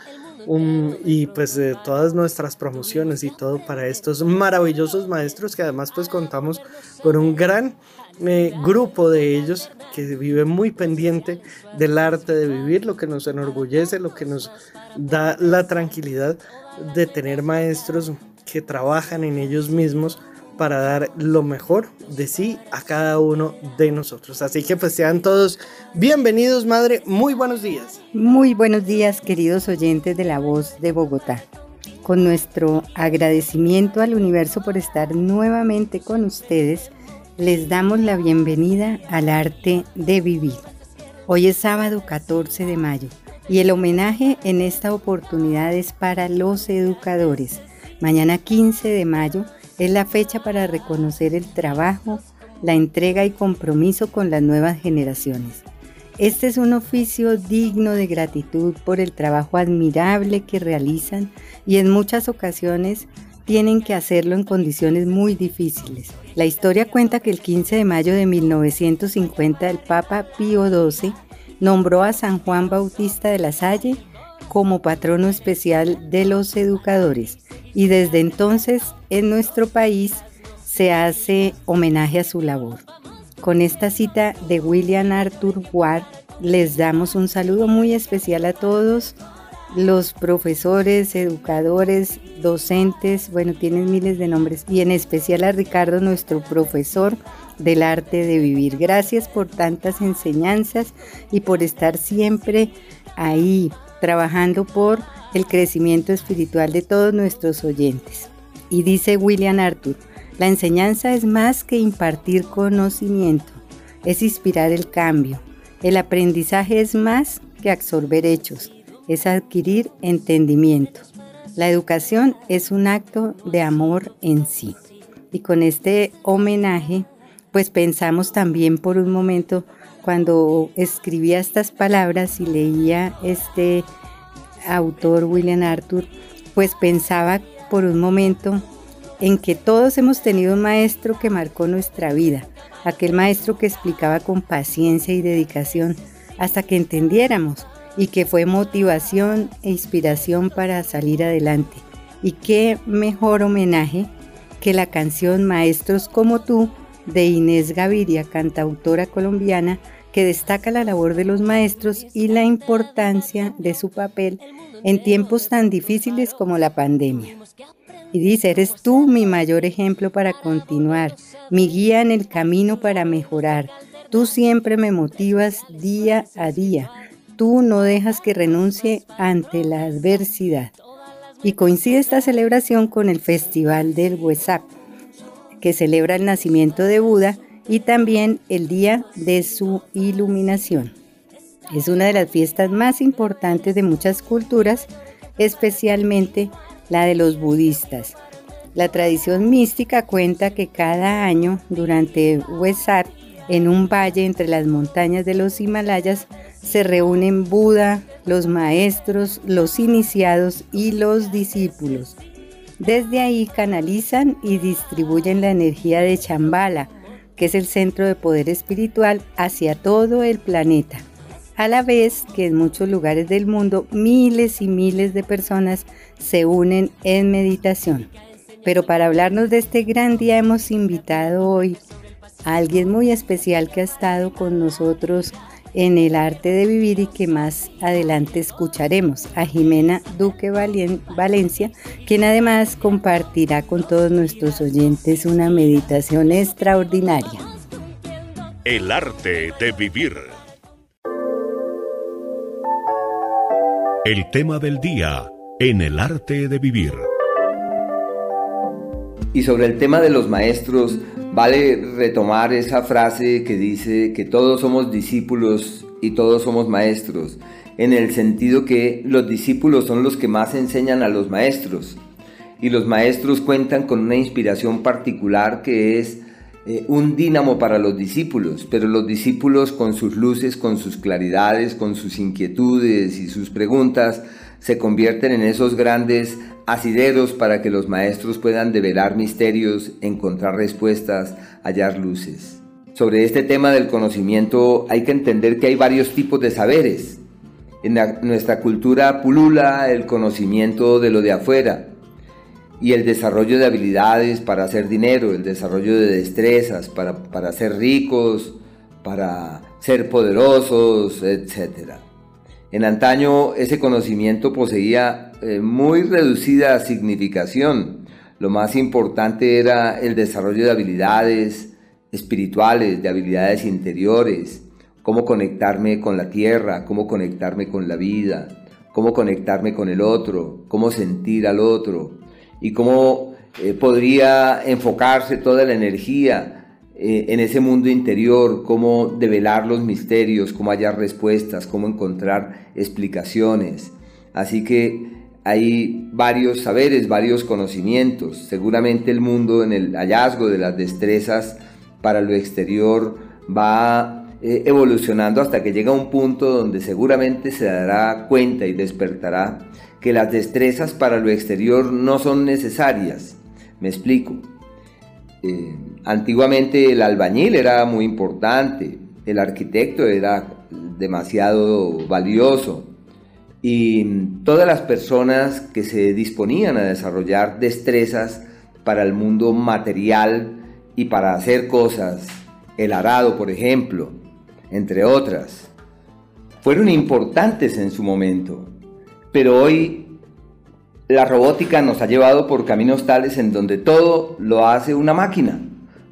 um, y pues todas nuestras promociones y todo para estos maravillosos maestros que además pues contamos con un gran grupo de ellos que vive muy pendiente del arte de vivir, lo que nos enorgullece, lo que nos da la tranquilidad de tener maestros que trabajan en ellos mismos para dar lo mejor de sí a cada uno de nosotros. Así que pues sean todos bienvenidos, madre. Muy buenos días.
Muy buenos días, queridos oyentes de La Voz de Bogotá. Con nuestro agradecimiento al universo por estar nuevamente con ustedes, les damos la bienvenida al arte de vivir. Hoy es sábado 14 de mayo y el homenaje en esta oportunidad es para los educadores. Mañana 15 de mayo es la fecha para reconocer el trabajo, la entrega y compromiso con las nuevas generaciones. Este es un oficio digno de gratitud por el trabajo admirable que realizan y en muchas ocasiones tienen que hacerlo en condiciones muy difíciles. La historia cuenta que el 15 de mayo de 1950 el Papa Pío XII nombró a San Juan Bautista de la Salle como patrono especial de los educadores y desde entonces en nuestro país se hace homenaje a su labor. Con esta cita de William Arthur Ward les damos un saludo muy especial a todos los profesores, educadores, docentes, bueno, tienen miles de nombres, y en especial a Ricardo, nuestro profesor del arte de vivir. Gracias por tantas enseñanzas y por estar siempre ahí trabajando por el crecimiento espiritual de todos nuestros oyentes. Y dice William Arthur, la enseñanza es más que impartir conocimiento, es inspirar el cambio. El aprendizaje es más que absorber hechos, es adquirir entendimiento. La educación es un acto de amor en sí. Y con este homenaje, pues pensamos también por un momento cuando escribía estas palabras y leía este autor William Arthur, pues pensaba por un momento en que todos hemos tenido un maestro que marcó nuestra vida, aquel maestro que explicaba con paciencia y dedicación hasta que entendiéramos y que fue motivación e inspiración para salir adelante. Y qué mejor homenaje que la canción Maestros como tú de Inés Gaviria, cantautora colombiana, que destaca la labor de los maestros y la importancia de su papel en tiempos tan difíciles como la pandemia. Y dice, eres tú mi mayor ejemplo para continuar, mi guía en el camino para mejorar. Tú siempre me motivas día a día. Tú no dejas que renuncie ante la adversidad. Y coincide esta celebración con el Festival del WhatsApp, que celebra el nacimiento de Buda y también el día de su iluminación. Es una de las fiestas más importantes de muchas culturas, especialmente la de los budistas. La tradición mística cuenta que cada año durante Wesak, en un valle entre las montañas de los Himalayas, se reúnen Buda, los maestros, los iniciados y los discípulos. Desde ahí canalizan y distribuyen la energía de Chambala, que es el centro de poder espiritual, hacia todo el planeta. A la vez que en muchos lugares del mundo miles y miles de personas se unen en meditación. Pero para hablarnos de este gran día hemos invitado hoy a alguien muy especial que ha estado con nosotros en el arte de vivir y que más adelante escucharemos a Jimena Duque Valencia, quien además compartirá con todos nuestros oyentes una meditación extraordinaria.
El arte de vivir. El tema del día en el arte de vivir.
Y sobre el tema de los maestros, vale retomar esa frase que dice que todos somos discípulos y todos somos maestros, en el sentido que los discípulos son los que más enseñan a los maestros. Y los maestros cuentan con una inspiración particular que es eh, un dínamo para los discípulos, pero los discípulos con sus luces, con sus claridades, con sus inquietudes y sus preguntas, se convierten en esos grandes asideros para que los maestros puedan develar misterios, encontrar respuestas, hallar luces. Sobre este tema del conocimiento hay que entender que hay varios tipos de saberes. En nuestra cultura pulula el conocimiento de lo de afuera y el desarrollo de habilidades para hacer dinero, el desarrollo de destrezas para, para ser ricos, para ser poderosos, etcétera. En antaño ese conocimiento poseía eh, muy reducida significación. lo más importante era el desarrollo de habilidades espirituales, de habilidades interiores, cómo conectarme con la tierra, cómo conectarme con la vida, cómo conectarme con el otro, cómo sentir al otro y cómo eh, podría enfocarse toda la energía eh, en ese mundo interior, cómo develar los misterios, cómo hallar respuestas, cómo encontrar explicaciones. Así que hay varios saberes, varios conocimientos. Seguramente el mundo en el hallazgo de las destrezas para lo exterior va eh, evolucionando hasta que llega un punto donde seguramente se dará cuenta y despertará que las destrezas para lo exterior no son necesarias. Me explico. Eh, antiguamente el albañil era muy importante, el arquitecto era demasiado valioso, y todas las personas que se disponían a desarrollar destrezas para el mundo material y para hacer cosas, el arado por ejemplo, entre otras, fueron importantes en su momento, pero hoy la robótica nos ha llevado por caminos tales en donde todo lo hace una máquina,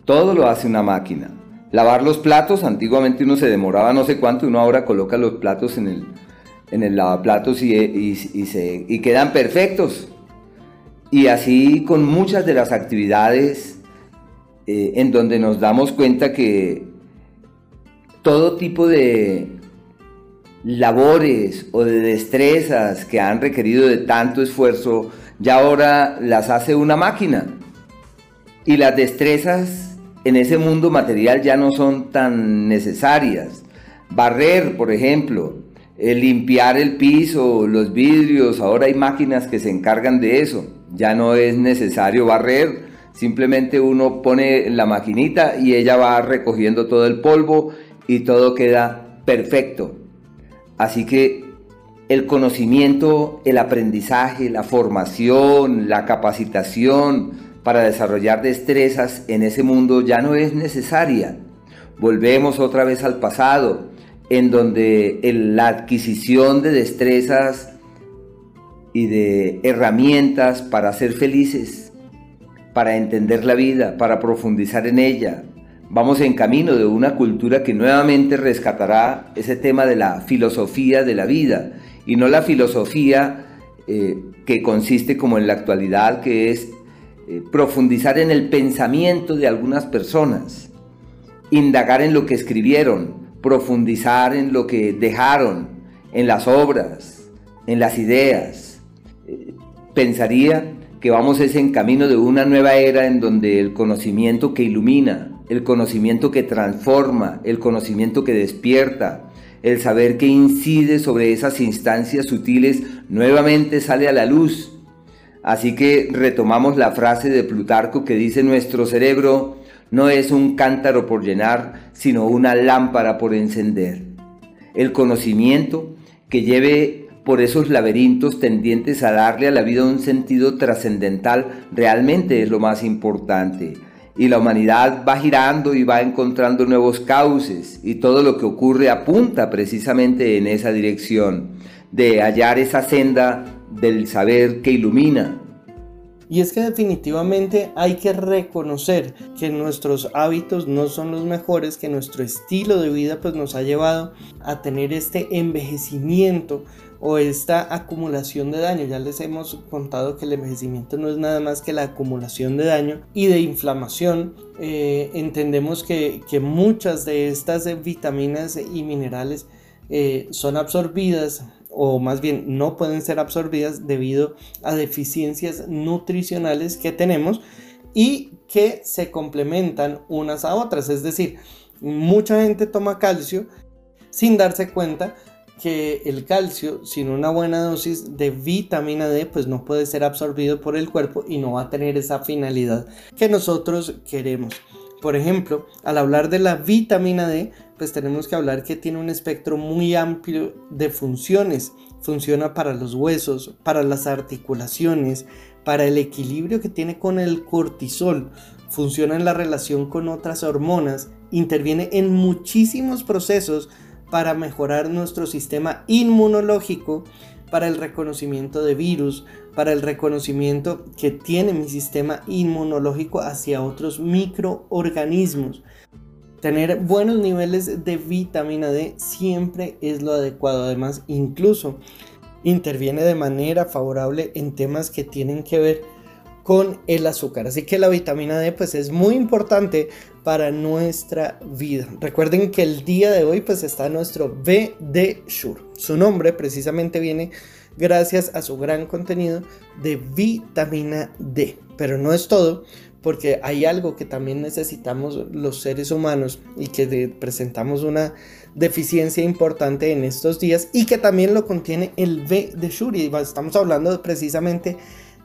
todo lo hace una máquina. Lavar los platos, antiguamente uno se demoraba no sé cuánto, uno ahora coloca los platos en el, en el lavaplatos y, y, se, y quedan perfectos. Y así con muchas de las actividades eh, en donde nos damos cuenta que todo tipo de labores o de destrezas que han requerido de tanto esfuerzo, ya ahora las hace una máquina. Y las destrezas en ese mundo material ya no son tan necesarias. Barrer, por ejemplo, limpiar el piso, los vidrios, ahora hay máquinas que se encargan de eso. Ya no es necesario barrer, simplemente uno pone la maquinita y ella va recogiendo todo el polvo y todo queda perfecto. Así que el conocimiento, el aprendizaje, la formación, la capacitación para desarrollar destrezas en ese mundo ya no es necesaria. Volvemos otra vez al pasado en donde la adquisición de destrezas y de herramientas para ser felices, para entender la vida, para profundizar en ella. Vamos en camino de una cultura que nuevamente rescatará ese tema de la filosofía de la vida y no la filosofía eh, que consiste como en la actualidad, que es eh, profundizar en el pensamiento de algunas personas, indagar en lo que escribieron, profundizar en lo que dejaron, en las obras, en las ideas. Pensaría que vamos ese en camino de una nueva era en donde el conocimiento que ilumina, el conocimiento que transforma, el conocimiento que despierta, el saber que incide sobre esas instancias sutiles nuevamente sale a la luz. Así que retomamos la frase de Plutarco que dice nuestro cerebro no es un cántaro por llenar, sino una lámpara por encender. El conocimiento que lleve por esos laberintos tendientes a darle a la vida un sentido trascendental realmente es lo más importante. Y la humanidad va girando y va encontrando nuevos cauces y todo lo que ocurre apunta precisamente en esa dirección, de hallar esa senda del saber que ilumina,
y es que definitivamente hay que reconocer que nuestros hábitos no son los mejores, que nuestro estilo de vida pues nos ha llevado a tener este envejecimiento o esta acumulación de daño. Ya les hemos contado que el envejecimiento no es nada más que la acumulación de daño y de inflamación. Eh, entendemos que, que, muchas de estas vitaminas y minerales eh, son absorbidas o más bien no pueden ser absorbidas debido a deficiencias nutricionales que tenemos y que se complementan unas a otras. Es decir, mucha gente toma calcio sin darse cuenta que el calcio sin una buena dosis de vitamina D pues no puede ser absorbido por el cuerpo y no va a tener esa finalidad que nosotros queremos. Por ejemplo, al hablar de la vitamina D, pues tenemos que hablar que tiene un espectro muy amplio de funciones. Funciona para los huesos, para las articulaciones, para el equilibrio que tiene con el cortisol, funciona en la relación con otras hormonas, interviene en muchísimos procesos para mejorar nuestro sistema inmunológico, para el reconocimiento de virus, para el reconocimiento que tiene mi sistema inmunológico hacia otros microorganismos. Tener buenos niveles de vitamina D siempre es lo adecuado. Además, incluso interviene de manera favorable en temas que tienen que ver con el azúcar. Así que la vitamina D pues es muy importante para nuestra vida. Recuerden que el día de hoy pues está nuestro BD Sure. Su nombre precisamente viene gracias a su gran contenido de vitamina D. Pero no es todo, porque hay algo que también necesitamos los seres humanos y que presentamos una deficiencia importante en estos días y que también lo contiene el B de Shuri. Estamos hablando precisamente de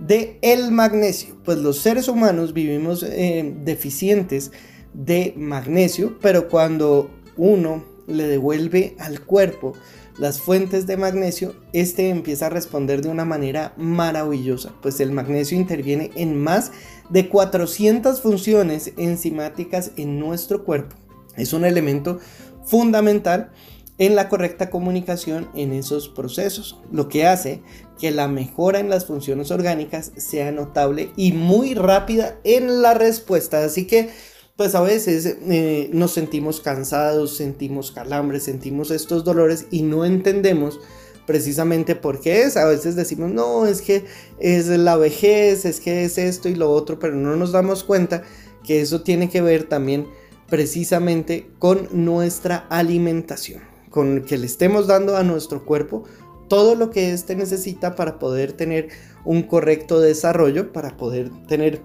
el magnesio. Pues los seres humanos vivimos eh, deficientes de magnesio, pero cuando uno le devuelve al cuerpo las fuentes de magnesio, este empieza a responder de una manera maravillosa, pues el magnesio interviene en más de 400 funciones enzimáticas en nuestro cuerpo. Es un elemento fundamental en la correcta comunicación en esos procesos, lo que hace que la mejora en las funciones orgánicas sea notable y muy rápida en la respuesta. Así que, pues a veces eh, nos sentimos cansados, sentimos calambres, sentimos estos dolores y no entendemos precisamente por qué es. A veces decimos, no, es que es la vejez, es que es esto y lo otro, pero no nos damos cuenta que eso tiene que ver también precisamente con nuestra alimentación con que le estemos dando a nuestro cuerpo todo lo que éste necesita para poder tener un correcto desarrollo, para poder tener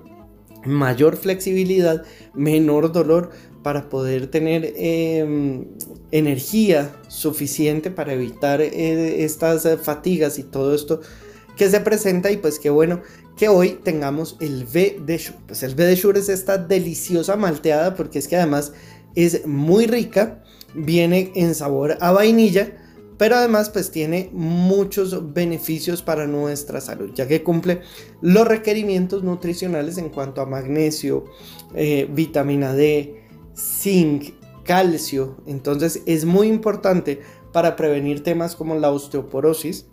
mayor flexibilidad, menor dolor, para poder tener em, energía suficiente para evitar eh, estas fatigas y todo esto que se presenta y pues qué bueno que hoy tengamos el V de Shure. Pues el V de Shure es esta deliciosa malteada porque es que además es muy rica viene en sabor a vainilla, pero además pues tiene muchos beneficios para nuestra salud, ya que cumple los requerimientos nutricionales en cuanto a magnesio, eh, vitamina D, zinc, calcio. Entonces es muy importante para prevenir temas como la osteoporosis,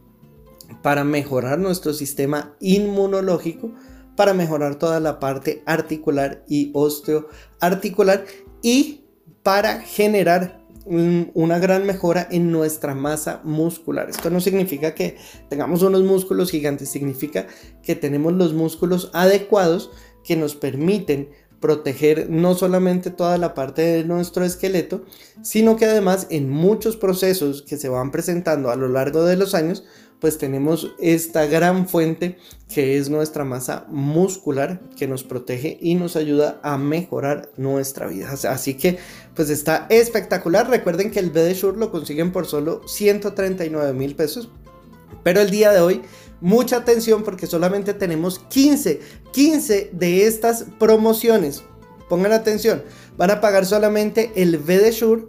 para mejorar nuestro sistema inmunológico, para mejorar toda la parte articular y osteoarticular y para generar una gran mejora en nuestra masa muscular. Esto no significa que tengamos unos músculos gigantes, significa que tenemos los músculos adecuados que nos permiten proteger no solamente toda la parte de nuestro esqueleto, sino que además en muchos procesos que se van presentando a lo largo de los años, pues tenemos esta gran fuente que es nuestra masa muscular que nos protege y nos ayuda a mejorar nuestra vida. Así que pues está espectacular. Recuerden que el BD lo consiguen por solo 139 mil pesos. Pero el día de hoy, mucha atención porque solamente tenemos 15, 15 de estas promociones. Pongan atención, van a pagar solamente el BD Shure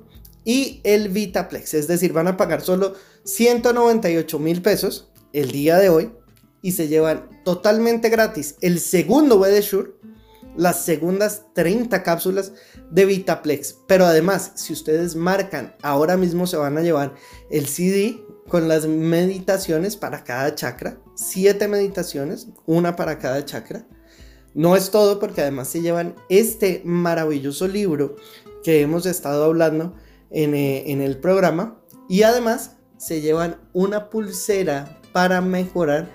y el Vitaplex. Es decir, van a pagar solo 198 mil pesos el día de hoy y se llevan totalmente gratis el segundo BD Shure, las segundas 30 cápsulas de Vitaplex. Pero además, si ustedes marcan, ahora mismo se van a llevar el CD con las meditaciones para cada chakra, 7 meditaciones, una para cada chakra. No es todo porque además se llevan este maravilloso libro que hemos estado hablando en, eh, en el programa y además se llevan una pulsera para mejorar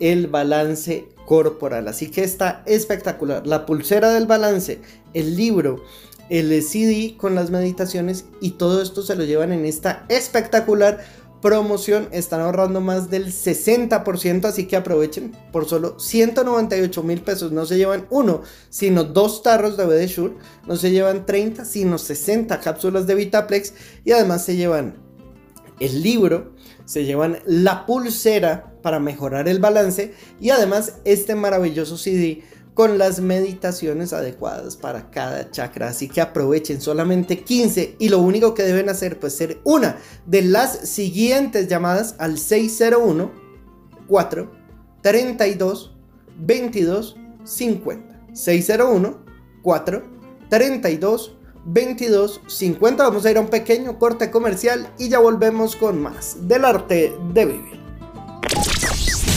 el balance corporal. Así que está espectacular. La pulsera del balance, el libro, el CD con las meditaciones y todo esto se lo llevan en esta espectacular promoción. Están ahorrando más del 60%, así que aprovechen. Por solo 198 mil pesos no se llevan uno, sino dos tarros de BD Shure. No se llevan 30, sino 60 cápsulas de Vitaplex y además se llevan el libro, se llevan la pulsera para mejorar el balance y además este maravilloso CD con las meditaciones adecuadas para cada chakra. Así que aprovechen solamente 15 y lo único que deben hacer pues ser una de las siguientes llamadas al 601 4 32 22 50. 601 4 32 22.50. Vamos a ir a un pequeño corte comercial y ya volvemos con más del arte de vivir.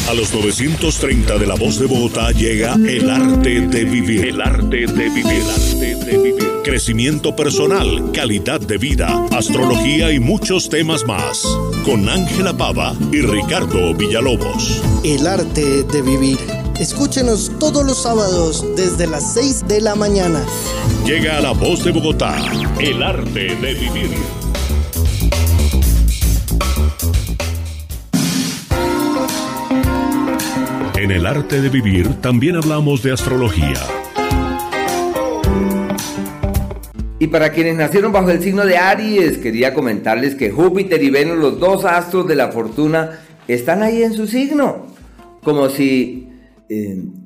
A los 930 de la voz de Bogotá llega el arte de vivir. El arte de vivir. El arte de vivir. Crecimiento personal, calidad de vida, astrología y muchos temas más. Con Ángela Pava y Ricardo Villalobos.
El arte de vivir. Escúchenos todos los sábados desde las 6 de la mañana.
Llega a la voz de Bogotá. El arte de vivir. En el arte de vivir también hablamos de astrología.
Y para quienes nacieron bajo el signo de Aries, quería comentarles que Júpiter y Venus, los dos astros de la fortuna, están ahí en su signo. Como si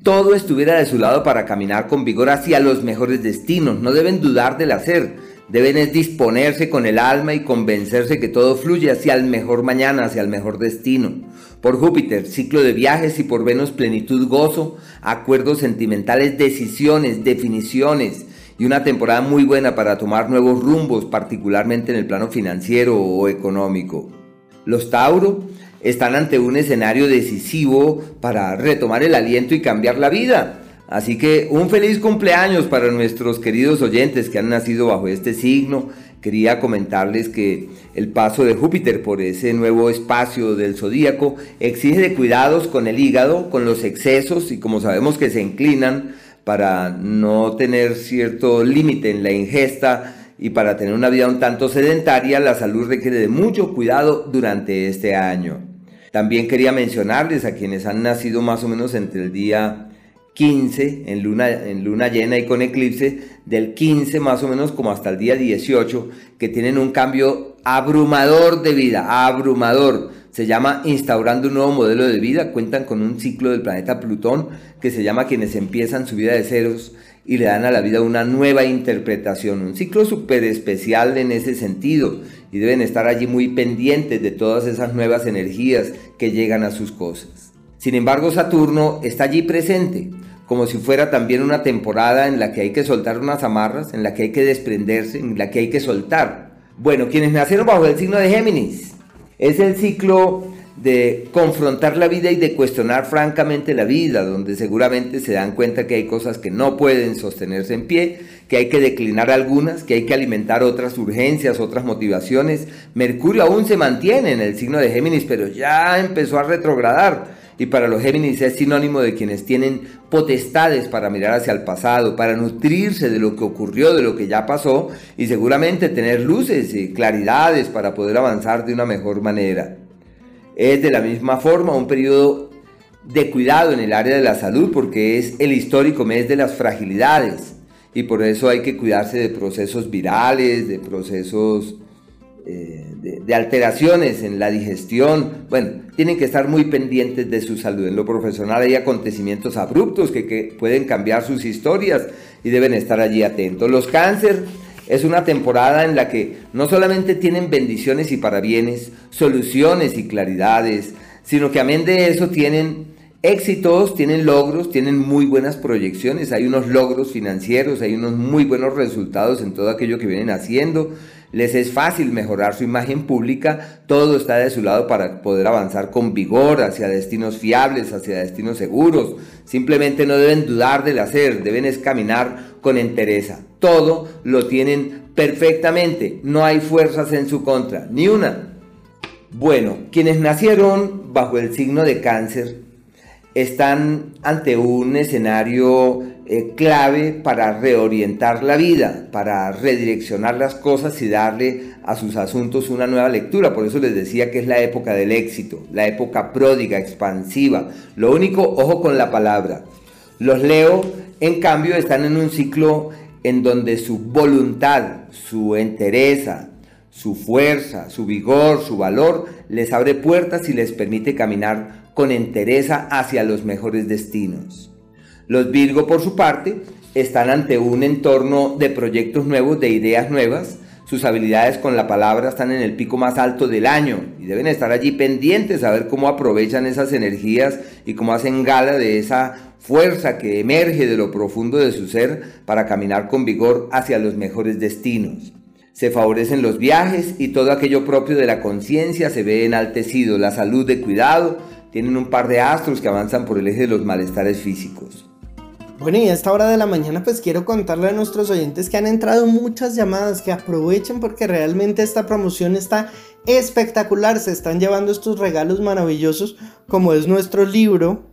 todo estuviera de su lado para caminar con vigor hacia los mejores destinos. No deben dudar del hacer. Deben disponerse con el alma y convencerse que todo fluye hacia el mejor mañana, hacia el mejor destino por Júpiter, ciclo de viajes y por Venus, plenitud, gozo, acuerdos sentimentales, decisiones, definiciones y una temporada muy buena para tomar nuevos rumbos, particularmente en el plano financiero o económico. Los Tauro están ante un escenario decisivo para retomar el aliento y cambiar la vida. Así que un feliz cumpleaños para nuestros queridos oyentes que han nacido bajo este signo quería comentarles que el paso de Júpiter por ese nuevo espacio del zodíaco exige de cuidados con el hígado, con los excesos y como sabemos que se inclinan para no tener cierto límite en la ingesta y para tener una vida un tanto sedentaria, la salud requiere de mucho cuidado durante este año. También quería mencionarles a quienes han nacido más o menos entre el día 15 en luna, en luna llena y con eclipse, del 15 más o menos como hasta el día 18, que tienen un cambio abrumador de vida, abrumador. Se llama instaurando un nuevo modelo de vida, cuentan con un ciclo del planeta Plutón que se llama quienes empiezan su vida de ceros y le dan a la vida una nueva interpretación, un ciclo súper especial en ese sentido y deben estar allí muy pendientes de todas esas nuevas energías que llegan a sus cosas. Sin embargo, Saturno está allí presente, como si fuera también una temporada en la que hay que soltar unas amarras, en la que hay que desprenderse, en la que hay que soltar. Bueno, quienes nacieron bajo el signo de Géminis, es el ciclo de confrontar la vida y de cuestionar francamente la vida, donde seguramente se dan cuenta que hay cosas que no pueden sostenerse en pie, que hay que declinar algunas, que hay que alimentar otras urgencias, otras motivaciones. Mercurio aún se mantiene en el signo de Géminis, pero ya empezó a retrogradar y para los Géminis es sinónimo de quienes tienen potestades para mirar hacia el pasado, para nutrirse de lo que ocurrió, de lo que ya pasó y seguramente tener luces y claridades para poder avanzar de una mejor manera. Es de la misma forma un periodo de cuidado en el área de la salud porque es el histórico mes de las fragilidades y por eso hay que cuidarse de procesos virales, de procesos eh, de, alteraciones en la digestión. Bueno, tienen que estar muy pendientes de su salud. En lo profesional hay acontecimientos abruptos que, que pueden cambiar sus historias y deben estar allí atentos. Los cáncer es una temporada en la que no solamente tienen bendiciones y parabienes, soluciones y claridades, sino que amén de eso tienen éxitos, tienen logros, tienen muy buenas proyecciones, hay unos logros financieros, hay unos muy buenos resultados en todo aquello que vienen haciendo. Les es fácil mejorar su imagen pública, todo está de su lado para poder avanzar con vigor hacia destinos fiables, hacia destinos seguros. Simplemente no deben dudar del hacer, deben caminar con entereza. Todo lo tienen perfectamente, no hay fuerzas en su contra, ni una. Bueno, quienes nacieron bajo el signo de cáncer están ante un escenario eh, clave para reorientar la vida, para redireccionar las cosas y darle a sus asuntos una nueva lectura. Por eso les decía que es la época del éxito, la época pródiga, expansiva. Lo único, ojo con la palabra. Los Leo, en cambio, están en un ciclo en donde su voluntad, su entereza, su fuerza, su vigor, su valor, les abre puertas y les permite caminar con entereza hacia los mejores destinos. Los Virgo, por su parte, están ante un entorno de proyectos nuevos, de ideas nuevas. Sus habilidades con la palabra están en el pico más alto del año y deben estar allí pendientes a ver cómo aprovechan esas energías y cómo hacen gala de esa fuerza que emerge de lo profundo de su ser para caminar con vigor hacia los mejores destinos. Se favorecen los viajes y todo aquello propio de la conciencia se ve enaltecido, la salud de cuidado, tienen un par de astros que avanzan por el eje de los malestares físicos.
Bueno, y a esta hora de la mañana pues quiero contarle a nuestros oyentes que han entrado muchas llamadas, que aprovechen porque realmente esta promoción está espectacular, se están llevando estos regalos maravillosos como es nuestro libro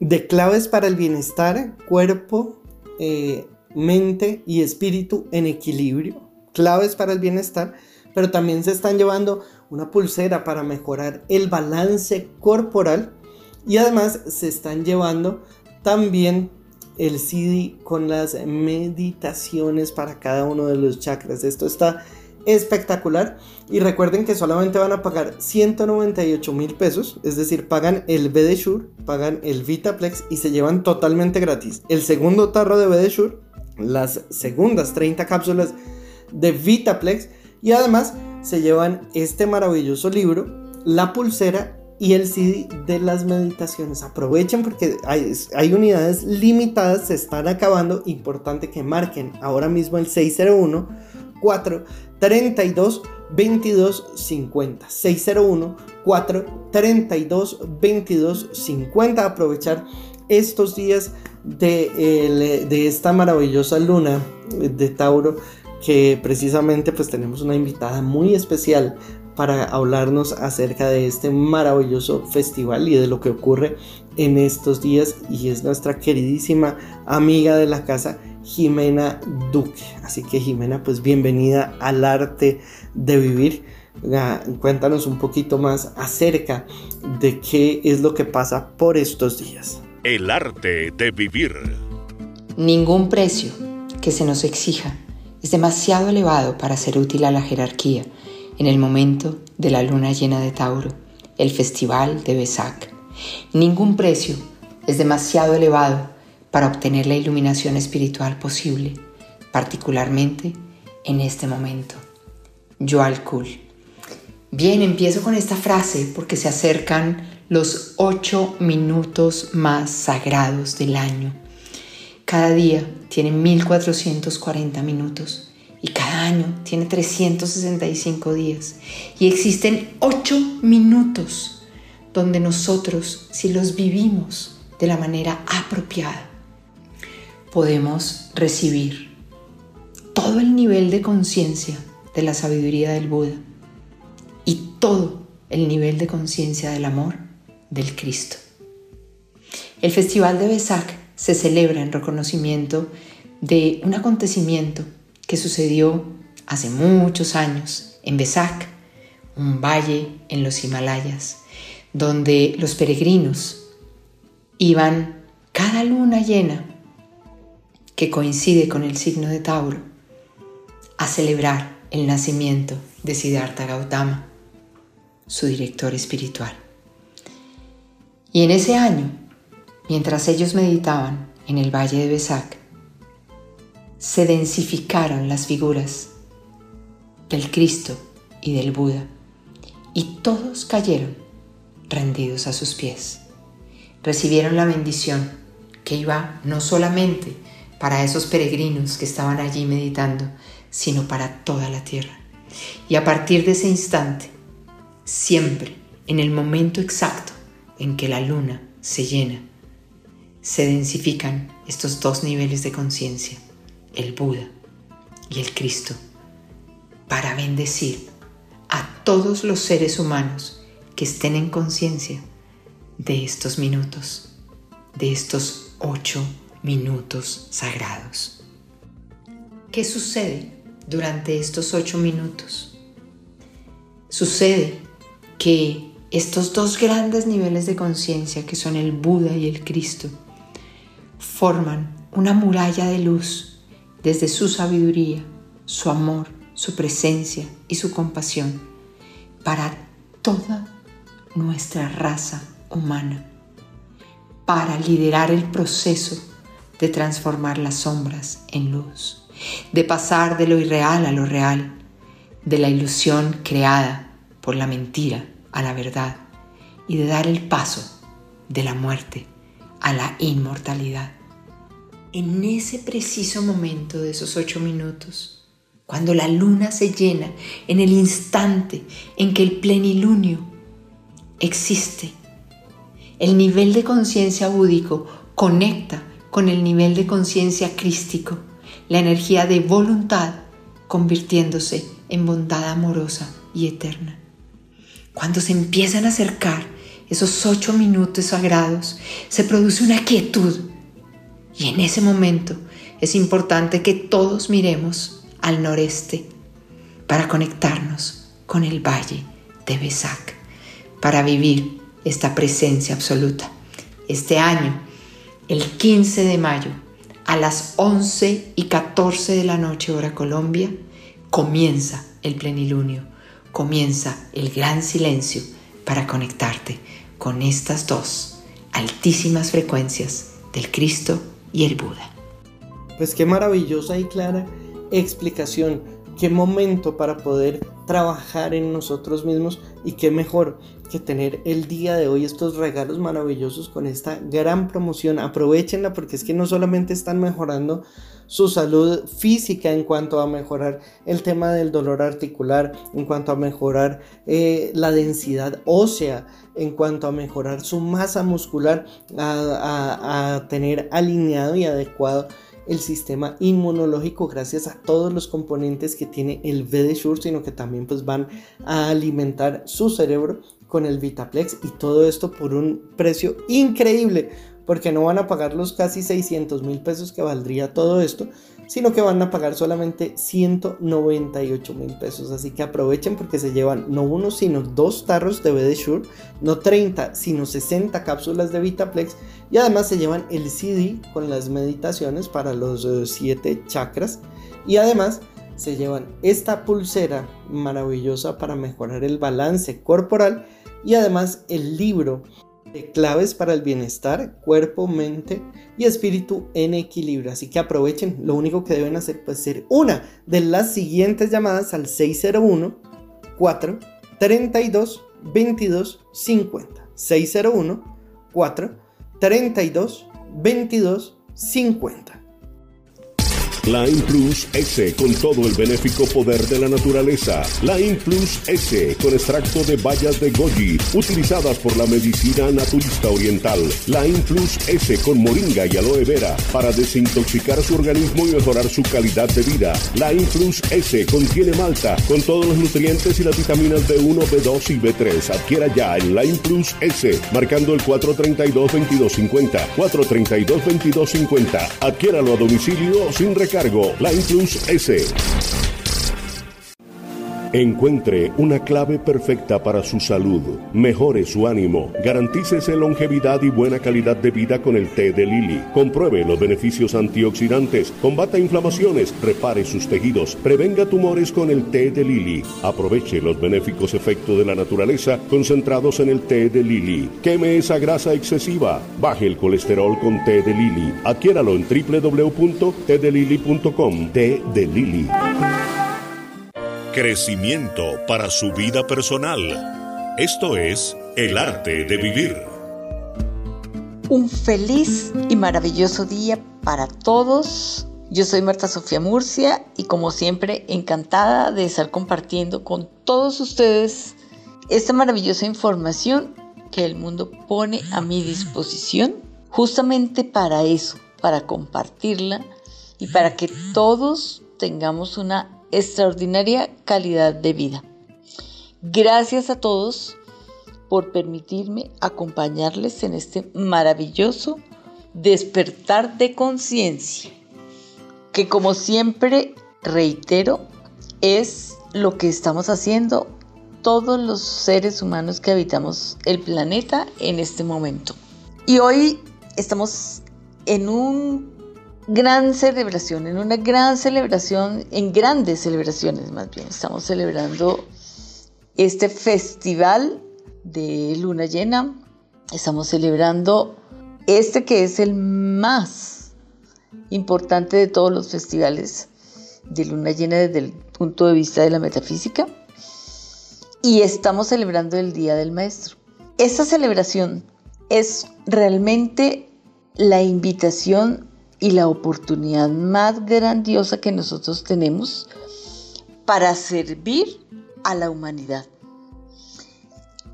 de claves para el bienestar, cuerpo, eh, mente y espíritu en equilibrio, claves para el bienestar, pero también se están llevando una pulsera para mejorar el balance corporal. Y además se están llevando también el CD con las meditaciones para cada uno de los chakras. Esto está espectacular y recuerden que solamente van a pagar 198 mil pesos, es decir, pagan el BD pagan el Vitaplex y se llevan totalmente gratis el segundo tarro de BD las segundas 30 cápsulas de Vitaplex y además se llevan este maravilloso libro, la pulsera y el CD de las meditaciones. Aprovechen porque hay, unidades limitadas, se están acabando. Importante que marquen ahora mismo el 601 4 32 22 50. 601 4 32 22 50. Aprovechar estos días de, de esta maravillosa luna de Tauro que precisamente pues tenemos una invitada muy especial para hablarnos acerca de este maravilloso festival y de lo que ocurre en estos días y es nuestra queridísima amiga de la casa Jimena Duque. Así que Jimena, pues bienvenida al arte de vivir. Cuéntanos un poquito más acerca de qué es lo que pasa por estos días.
El arte de vivir.
Ningún precio que se nos exija es demasiado elevado para ser útil a la jerarquía en el momento de la luna llena de Tauro, el festival de Besak. Ningún precio es demasiado elevado para obtener la iluminación espiritual posible, particularmente en este momento. Joal Kul. Bien, empiezo con esta frase porque se acercan los ocho minutos más sagrados del año. Cada día tiene 1440 minutos y cada año tiene 365 días. Y existen 8 minutos donde nosotros, si los vivimos de la manera apropiada, podemos recibir todo el nivel de conciencia de la sabiduría del Buda y todo el nivel de conciencia del amor del Cristo. El Festival de Besak se celebra en reconocimiento de un acontecimiento sucedió hace muchos años en Besak, un valle en los Himalayas, donde los peregrinos iban cada luna llena, que coincide con el signo de Tauro, a celebrar el nacimiento de Siddhartha Gautama, su director espiritual. Y en ese año, mientras ellos meditaban en el valle de Besak, se densificaron las figuras del Cristo y del Buda y todos cayeron rendidos a sus pies. Recibieron la bendición que iba no solamente para esos peregrinos que estaban allí meditando, sino para toda la tierra. Y a partir de ese instante, siempre en el momento exacto en que la luna se llena, se densifican estos dos niveles de conciencia el Buda y el Cristo para bendecir a todos los seres humanos que estén en conciencia de estos minutos, de estos ocho minutos sagrados. ¿Qué sucede durante estos ocho minutos? Sucede que estos dos grandes niveles de conciencia que son el Buda y el Cristo forman una muralla de luz desde su sabiduría, su amor, su presencia y su compasión para toda nuestra raza humana, para liderar el proceso de transformar las sombras en luz, de pasar de lo irreal a lo real, de la ilusión creada por la mentira a la verdad y de dar el paso de la muerte a la inmortalidad en ese preciso momento de esos ocho minutos, cuando la luna se llena, en el instante en que el plenilunio existe
El nivel de conciencia búdico conecta con el nivel de conciencia crístico, la energía de voluntad convirtiéndose en bondad amorosa y eterna. Cuando se empiezan a acercar esos ocho minutos sagrados, se produce una quietud y en ese momento es importante que todos miremos al noreste para conectarnos con el valle de Besac, para vivir esta presencia absoluta. Este año, el 15 de mayo, a las 11 y 14 de la noche hora Colombia, comienza el plenilunio, comienza el gran silencio para conectarte con estas dos altísimas frecuencias del Cristo y el Buda.
Pues qué maravillosa y clara explicación, qué momento para poder trabajar en nosotros mismos y qué mejor que tener el día de hoy estos regalos maravillosos con esta gran promoción. Aprovechenla porque es que no solamente están mejorando su salud física en cuanto a mejorar el tema del dolor articular, en cuanto a mejorar eh, la densidad ósea, en cuanto a mejorar su masa muscular, a tener alineado y adecuado el sistema inmunológico gracias a todos los componentes que tiene el VD sino que también pues van a alimentar su cerebro con el Vitaplex y todo esto por un precio increíble porque no van a pagar los casi 600 mil pesos que valdría todo esto, sino que van a pagar solamente 198 mil pesos. Así que aprovechen porque se llevan no uno, sino dos tarros de BD Shure, no 30, sino 60 cápsulas de Vitaplex y además se llevan el CD con las meditaciones para los 7 eh, chakras y además se llevan esta pulsera maravillosa para mejorar el balance corporal y además el libro de claves para el bienestar, cuerpo, mente y espíritu en equilibrio. Así que aprovechen, lo único que deben hacer pues ser una de las siguientes llamadas al 601 4 32 22 50. 601 4 32 22 50.
Line Plus S con todo el benéfico poder de la naturaleza. Line Plus S con extracto de bayas de goji utilizadas por la medicina naturista oriental. Line Plus S con moringa y aloe vera para desintoxicar su organismo y mejorar su calidad de vida. Line Plus S contiene malta con todos los nutrientes y las vitaminas B1, B2 y B3. Adquiera ya en Line Plus S marcando el 432-2250. 432-2250. Adquiéralo a domicilio sin recursos cargo, la Plus S. Encuentre una clave perfecta para su salud, mejore su ánimo, garantícese longevidad y buena calidad de vida con el té de Lili. Compruebe los beneficios antioxidantes, combata inflamaciones, repare sus tejidos, prevenga tumores con el té de Lili. Aproveche los benéficos efectos de la naturaleza concentrados en el té de Lili. Queme esa grasa excesiva, baje el colesterol con té de Lili. Adquiéralo en www.tdelili.com. Té de Lili. Crecimiento para su vida personal. Esto es el arte de vivir.
Un feliz y maravilloso día para todos. Yo soy Marta Sofía Murcia y como siempre encantada de estar compartiendo con todos ustedes esta maravillosa información que el mundo pone a mi disposición justamente para eso, para compartirla y para que todos tengamos una extraordinaria calidad de vida. Gracias a todos por permitirme acompañarles en este maravilloso despertar de conciencia, que como siempre reitero, es lo que estamos haciendo todos los seres humanos que habitamos el planeta en este momento. Y hoy estamos en un gran celebración, en una gran celebración, en grandes celebraciones más bien. Estamos celebrando este festival de luna llena. Estamos celebrando este que es el más importante de todos los festivales de luna llena desde el punto de vista de la metafísica. Y estamos celebrando el Día del Maestro. Esta celebración es realmente la invitación y la oportunidad más grandiosa que nosotros tenemos para servir a la humanidad.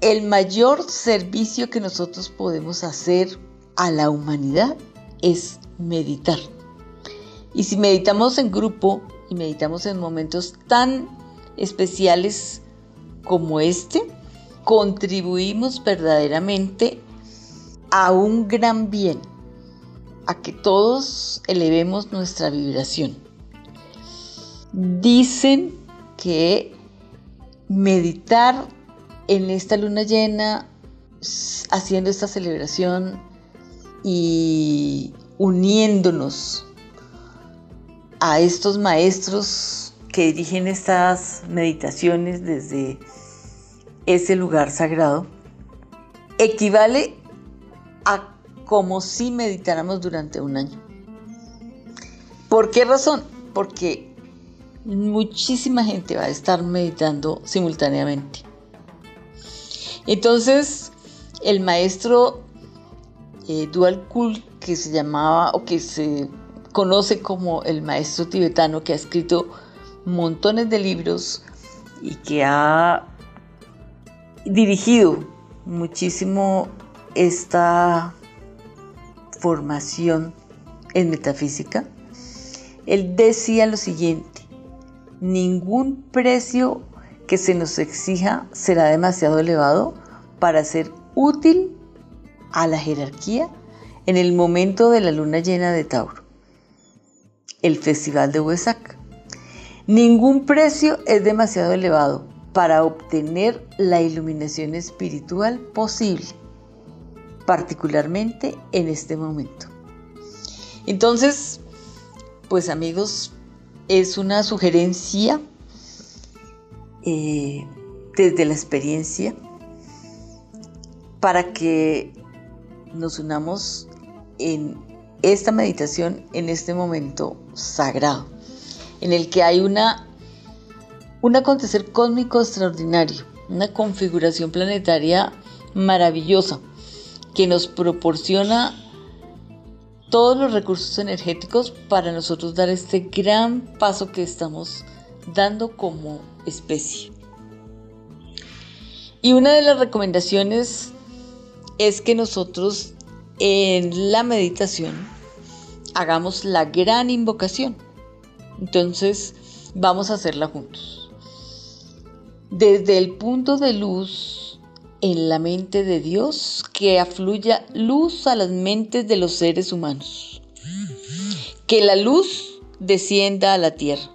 el mayor servicio que nosotros podemos hacer a la humanidad es meditar. Y si meditamos en grupo y meditamos en momentos tan especiales como este, contribuimos verdaderamente a un gran bien, a que todos elevemos nuestra vibración. Dicen que meditar en esta luna llena, haciendo esta celebración y uniéndonos a estos maestros que dirigen estas meditaciones desde ese lugar sagrado, equivale a como si meditáramos durante un año. ¿Por qué razón? Porque muchísima gente va a estar meditando simultáneamente. Entonces, el maestro eh, Dual Kul, que se llamaba o que se conoce como el maestro tibetano, que ha escrito montones de libros y que ha dirigido muchísimo esta formación en metafísica, él decía lo siguiente, ningún precio que se nos exija será demasiado elevado para ser útil a la jerarquía en el momento de la luna llena de Tauro, el festival de Huesac. Ningún precio es demasiado elevado para obtener la iluminación espiritual posible, particularmente en este momento. Entonces, pues amigos, es una sugerencia eh, desde la experiencia para que nos unamos en esta meditación, en este momento sagrado, en el que hay una, un acontecer cósmico extraordinario, una configuración planetaria maravillosa que nos proporciona todos los recursos energéticos para nosotros dar este gran paso que estamos dando como especie. Y una de las recomendaciones es que nosotros en la meditación hagamos la gran invocación. Entonces vamos a hacerla juntos. Desde el punto de luz en la mente de Dios, que afluya luz a las mentes de los seres humanos. Que la luz descienda a la tierra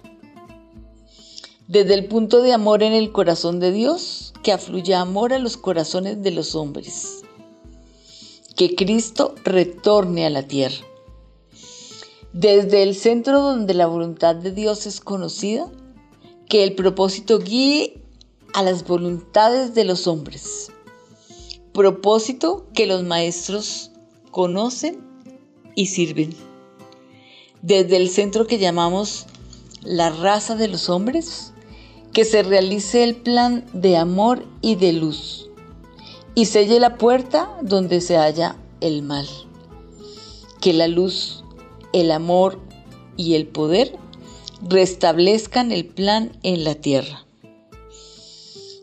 desde el punto de amor en el corazón de Dios, que afluya amor a los corazones de los hombres. Que Cristo retorne a la tierra. Desde el centro donde la voluntad de Dios es conocida, que el propósito guíe a las voluntades de los hombres. Propósito que los maestros conocen y sirven. Desde el centro que llamamos la raza de los hombres, que se realice el plan de amor y de luz y selle la puerta donde se halla el mal. Que la luz, el amor y el poder restablezcan el plan en la tierra.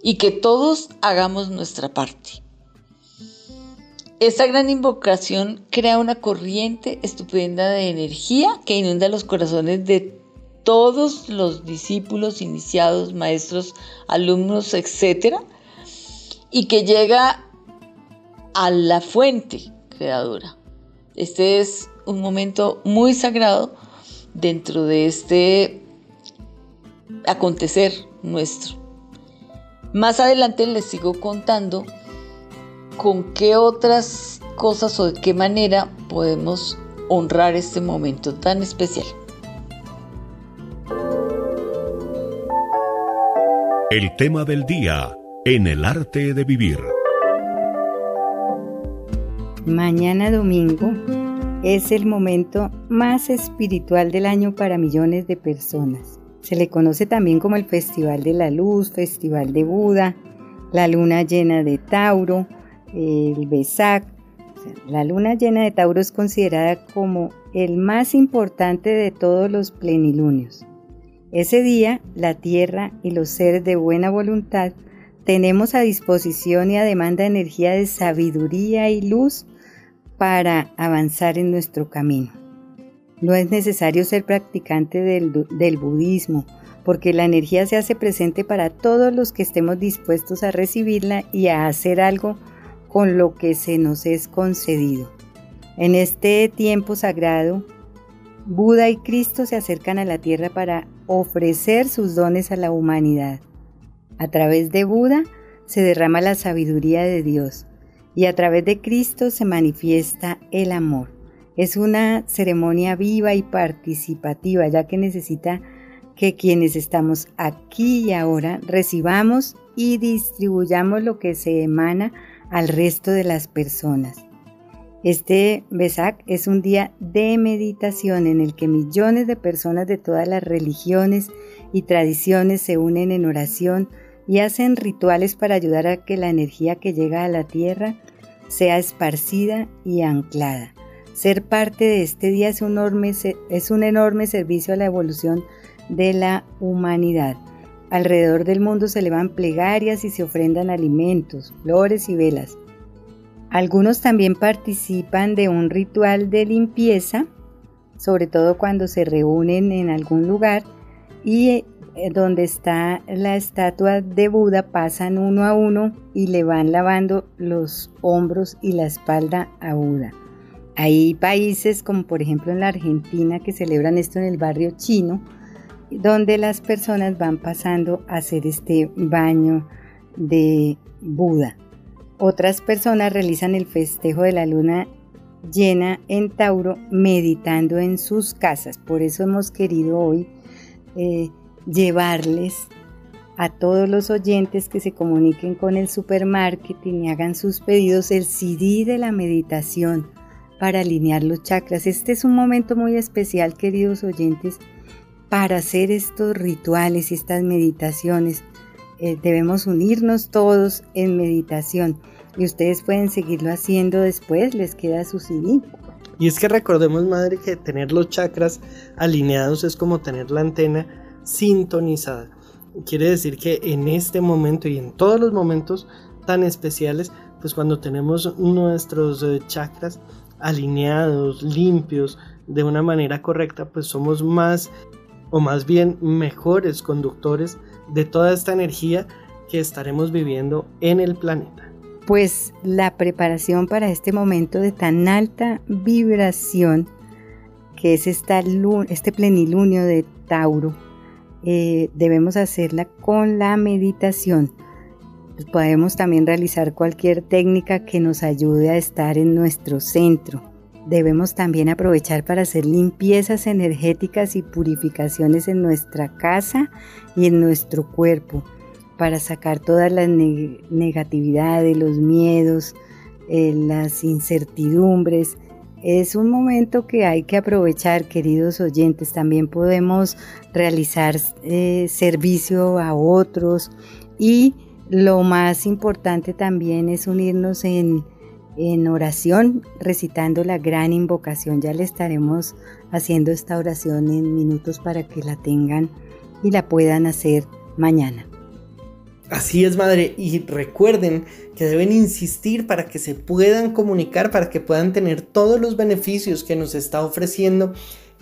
Y que todos hagamos nuestra parte. Esta gran invocación crea una corriente estupenda de energía que inunda los corazones de todos los discípulos, iniciados, maestros, alumnos, etc. Y que llega a la fuente creadora. Este es un momento muy sagrado dentro de este acontecer nuestro. Más adelante les sigo contando con qué otras cosas o de qué manera podemos honrar este momento tan especial.
El tema del día en el arte de vivir.
Mañana domingo es el momento más espiritual del año para millones de personas. Se le conoce también como el Festival de la Luz, Festival de Buda, la luna llena de Tauro, el Besak. La luna llena de Tauro es considerada como el más importante de todos los plenilunios. Ese día, la tierra y los seres de buena voluntad tenemos a disposición y a demanda energía de sabiduría y luz para avanzar en nuestro camino. No es necesario ser practicante del, budismo, porque la energía se hace presente para todos los que estemos dispuestos a recibirla y a hacer algo con lo que se nos es concedido. En este tiempo sagrado, Buda y Cristo se acercan a la tierra para ofrecer sus dones a la humanidad. A través de Buda se derrama la sabiduría de Dios y a través de Cristo se manifiesta el amor. Es una ceremonia viva y participativa ya que necesita que quienes estamos aquí y ahora recibamos y distribuyamos lo que se emana al resto de las personas. Este Besak es un día de meditación en el que millones de personas de todas las religiones y tradiciones se unen en oración y hacen rituales para ayudar a que la energía que llega a la tierra sea esparcida y anclada. Ser parte de este día es un enorme, es un enorme servicio a la evolución de la humanidad. Alrededor del mundo se elevan plegarias y se ofrendan alimentos, flores y velas. Algunos también participan de un ritual de limpieza, sobre todo cuando se reúnen en algún lugar y eh, donde está la estatua de Buda pasan uno a uno y le van lavando los hombros y la espalda a Buda. Hay países como por ejemplo en la Argentina que celebran esto en el barrio chino, donde las personas van pasando a hacer este baño de Buda. Otras personas realizan el festejo de la luna llena en Tauro meditando en sus casas. Por eso hemos querido hoy eh, llevarles a todos los oyentes que se comuniquen con el supermarketing y hagan sus pedidos el CD de la meditación para alinear los chakras. Este es un momento muy especial, queridos oyentes, para hacer estos rituales y estas meditaciones. Eh, debemos unirnos todos en meditación y ustedes pueden seguirlo haciendo después, les queda su CD.
Y es que recordemos, madre, que tener los chakras alineados es como tener la antena sintonizada. Quiere decir que en este momento y en todos los momentos tan especiales, pues cuando tenemos nuestros eh, chakras alineados, limpios, de una manera correcta, pues somos más o más bien mejores conductores de toda esta energía que estaremos viviendo en el planeta
pues la preparación para este momento de tan alta vibración que es esta, este plenilunio de Tauro, eh, debemos hacerla con la meditación. Podemos también realizar cualquier técnica que nos ayude a estar en nuestro centro. Debemos también aprovechar para hacer limpiezas energéticas y purificaciones en nuestra casa y en nuestro cuerpo para sacar toda la negatividad, los miedos, eh, las incertidumbres. Es un momento que hay que aprovechar, queridos oyentes. También podemos realizar eh, servicio a otros y lo más importante también es unirnos en, en oración, recitando la gran invocación. Ya le estaremos haciendo esta oración en minutos para que la tengan y la puedan hacer mañana.
Así es, madre. Y recuerden que deben insistir para que se puedan comunicar, para que puedan tener todos los beneficios que nos está ofreciendo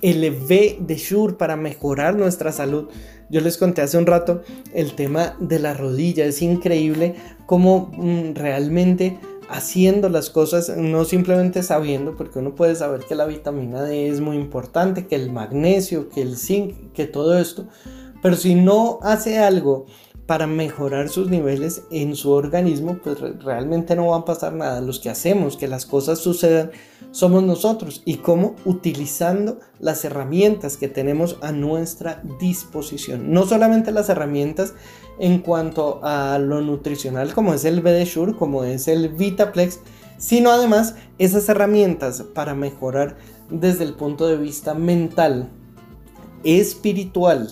el V de Shure para mejorar nuestra salud. Yo les conté hace un rato el tema de la rodilla. Es increíble cómo mm, realmente haciendo las cosas, no simplemente sabiendo, porque uno puede saber que la vitamina D es muy importante, que el magnesio, que el zinc, que todo esto. Pero si no hace algo para mejorar sus niveles en su organismo, pues realmente no va a pasar nada. Los que hacemos que las cosas sucedan somos nosotros y cómo utilizando las herramientas que tenemos a nuestra disposición. No solamente las herramientas en cuanto a lo nutricional como es el BD como es el Vitaplex, sino además esas herramientas para mejorar desde el punto de vista mental, espiritual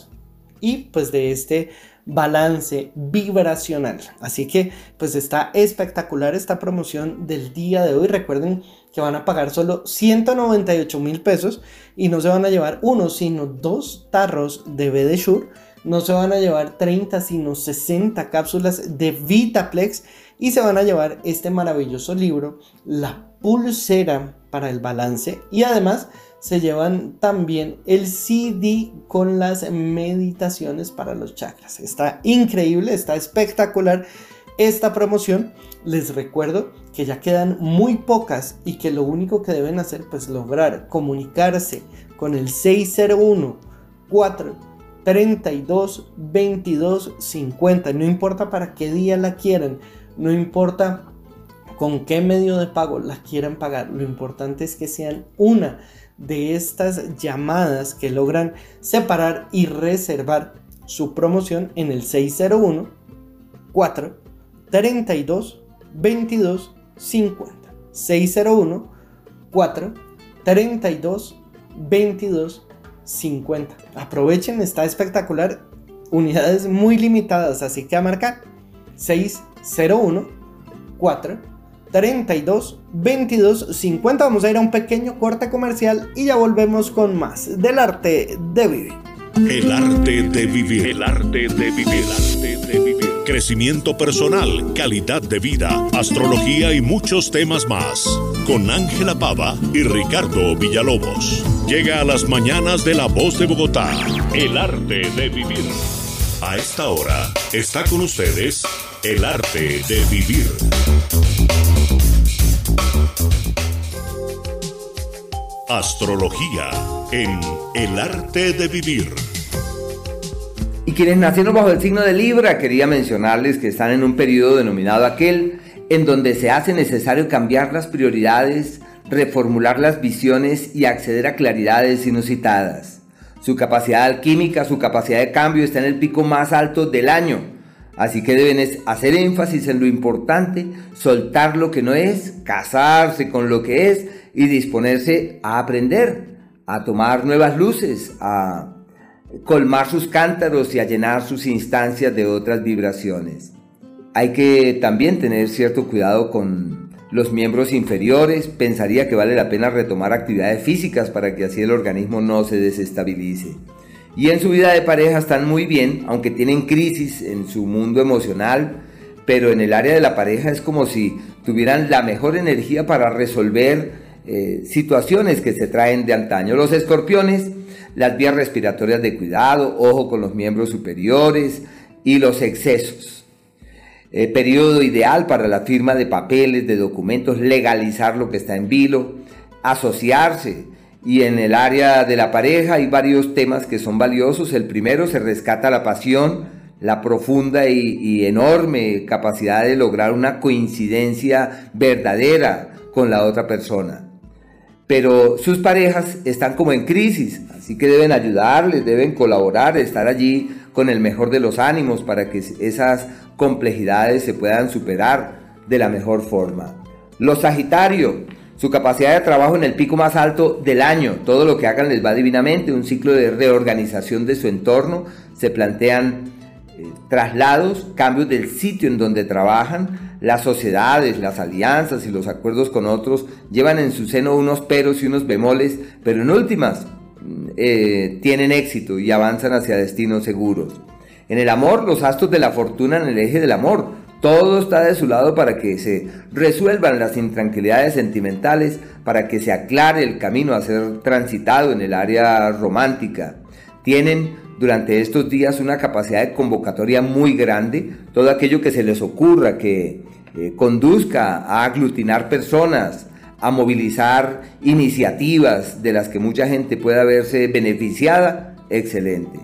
y pues de este balance vibracional. Así que pues está espectacular esta promoción del día de hoy. Recuerden que van a pagar solo 198 mil pesos y no se van a llevar uno, sino dos tarros de BD no se van a llevar 30, sino 60 cápsulas de Vitaplex y se van a llevar este maravilloso libro, La pulsera para el balance y además se llevan también el CD con las meditaciones para los chakras. Está increíble, está espectacular esta promoción. Les recuerdo que ya quedan muy pocas y que lo único que deben hacer pues lograr comunicarse con el 601 4 32 22 50. No importa para qué día la quieran, no importa con qué medio de pago la quieran pagar. Lo importante es que sean una de estas llamadas que logran separar y reservar su promoción en el 601 4 32 22 50. 601 4 32 22 50. Aprovechen, está espectacular. Unidades muy limitadas, así que a marcar 601 4 32 22 50. Vamos a ir a un pequeño corte comercial y ya volvemos con más del arte de vivir.
El arte de vivir. El arte de vivir. El arte de vivir. Crecimiento personal, calidad de vida, astrología y muchos temas más. Con Ángela Pava y Ricardo Villalobos. Llega a las mañanas de La Voz de Bogotá. El arte de vivir. A esta hora está con ustedes el arte de vivir. Astrología en el arte de vivir.
Y quienes nacieron bajo el signo de Libra, quería mencionarles que están en un periodo denominado aquel en donde se hace necesario cambiar las prioridades, reformular las visiones y acceder a claridades inusitadas. Su capacidad alquímica, su capacidad de cambio está en el pico más alto del año. Así que deben hacer énfasis en lo importante, soltar lo que no es, casarse con lo que es y disponerse a aprender, a tomar nuevas luces, a colmar sus cántaros y a llenar sus instancias de otras vibraciones. Hay que también tener cierto cuidado con los miembros inferiores. Pensaría que vale la pena retomar actividades físicas para que así el organismo no se desestabilice. Y en su vida de pareja están muy bien, aunque tienen crisis en su mundo emocional, pero en el área de la pareja es como si tuvieran la mejor energía para resolver eh, situaciones que se traen de antaño. Los escorpiones las vías respiratorias de cuidado, ojo con los miembros superiores y los excesos. Eh, periodo ideal para la firma de papeles, de documentos, legalizar lo que está en vilo, asociarse. Y en el área de la pareja hay varios temas que son valiosos. El primero se rescata la pasión, la profunda y, y enorme capacidad de lograr una coincidencia verdadera con la otra persona pero sus parejas están como en crisis, así que deben ayudarles, deben colaborar, estar allí con el mejor de los ánimos para que esas complejidades se puedan superar de la mejor forma. Los Sagitario, su capacidad de trabajo en el pico más alto del año, todo lo que hagan les va divinamente, un ciclo de reorganización de su entorno, se plantean eh, traslados, cambios del sitio en donde trabajan, las sociedades, las alianzas y los acuerdos con otros llevan en su seno unos peros y unos bemoles, pero en últimas mm, eh, tienen éxito y avanzan hacia destinos seguros. En el amor, los astros de la fortuna en el eje del amor, todo está de su lado para que se resuelvan las intranquilidades sentimentales, para que se aclare el camino a ser transitado en el área romántica. Tienen durante estos días una capacidad de convocatoria muy grande, todo aquello que se les ocurra, que eh, conduzca a aglutinar personas, a movilizar iniciativas de las que mucha gente pueda verse beneficiada, excelente.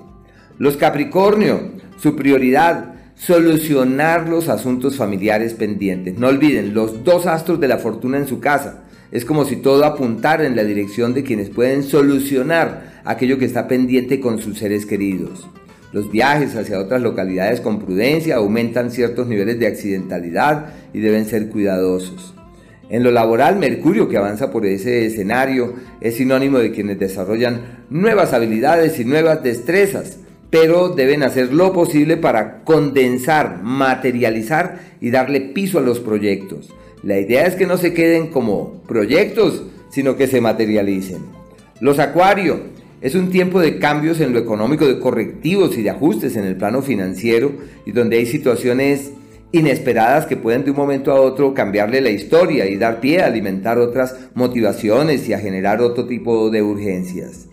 Los Capricornio, su prioridad, solucionar los asuntos familiares pendientes. No olviden, los dos astros de la fortuna en su casa. Es como si todo apuntara en la dirección de quienes pueden solucionar aquello que está pendiente con sus seres queridos. Los viajes hacia otras localidades con prudencia aumentan ciertos niveles de accidentalidad y deben ser cuidadosos. En lo laboral, Mercurio, que avanza por ese escenario, es sinónimo de quienes desarrollan nuevas habilidades y nuevas destrezas, pero deben hacer lo posible para condensar, materializar y darle piso a los proyectos. La idea es que no se queden como proyectos, sino que se materialicen. Los Acuario, Es un tiempo de cambios en lo económico, de correctivos y de ajustes en el plano financiero y donde hay situaciones inesperadas que pueden de un momento a otro cambiarle la historia y dar pie a alimentar otras motivaciones y a generar otro tipo de urgencias.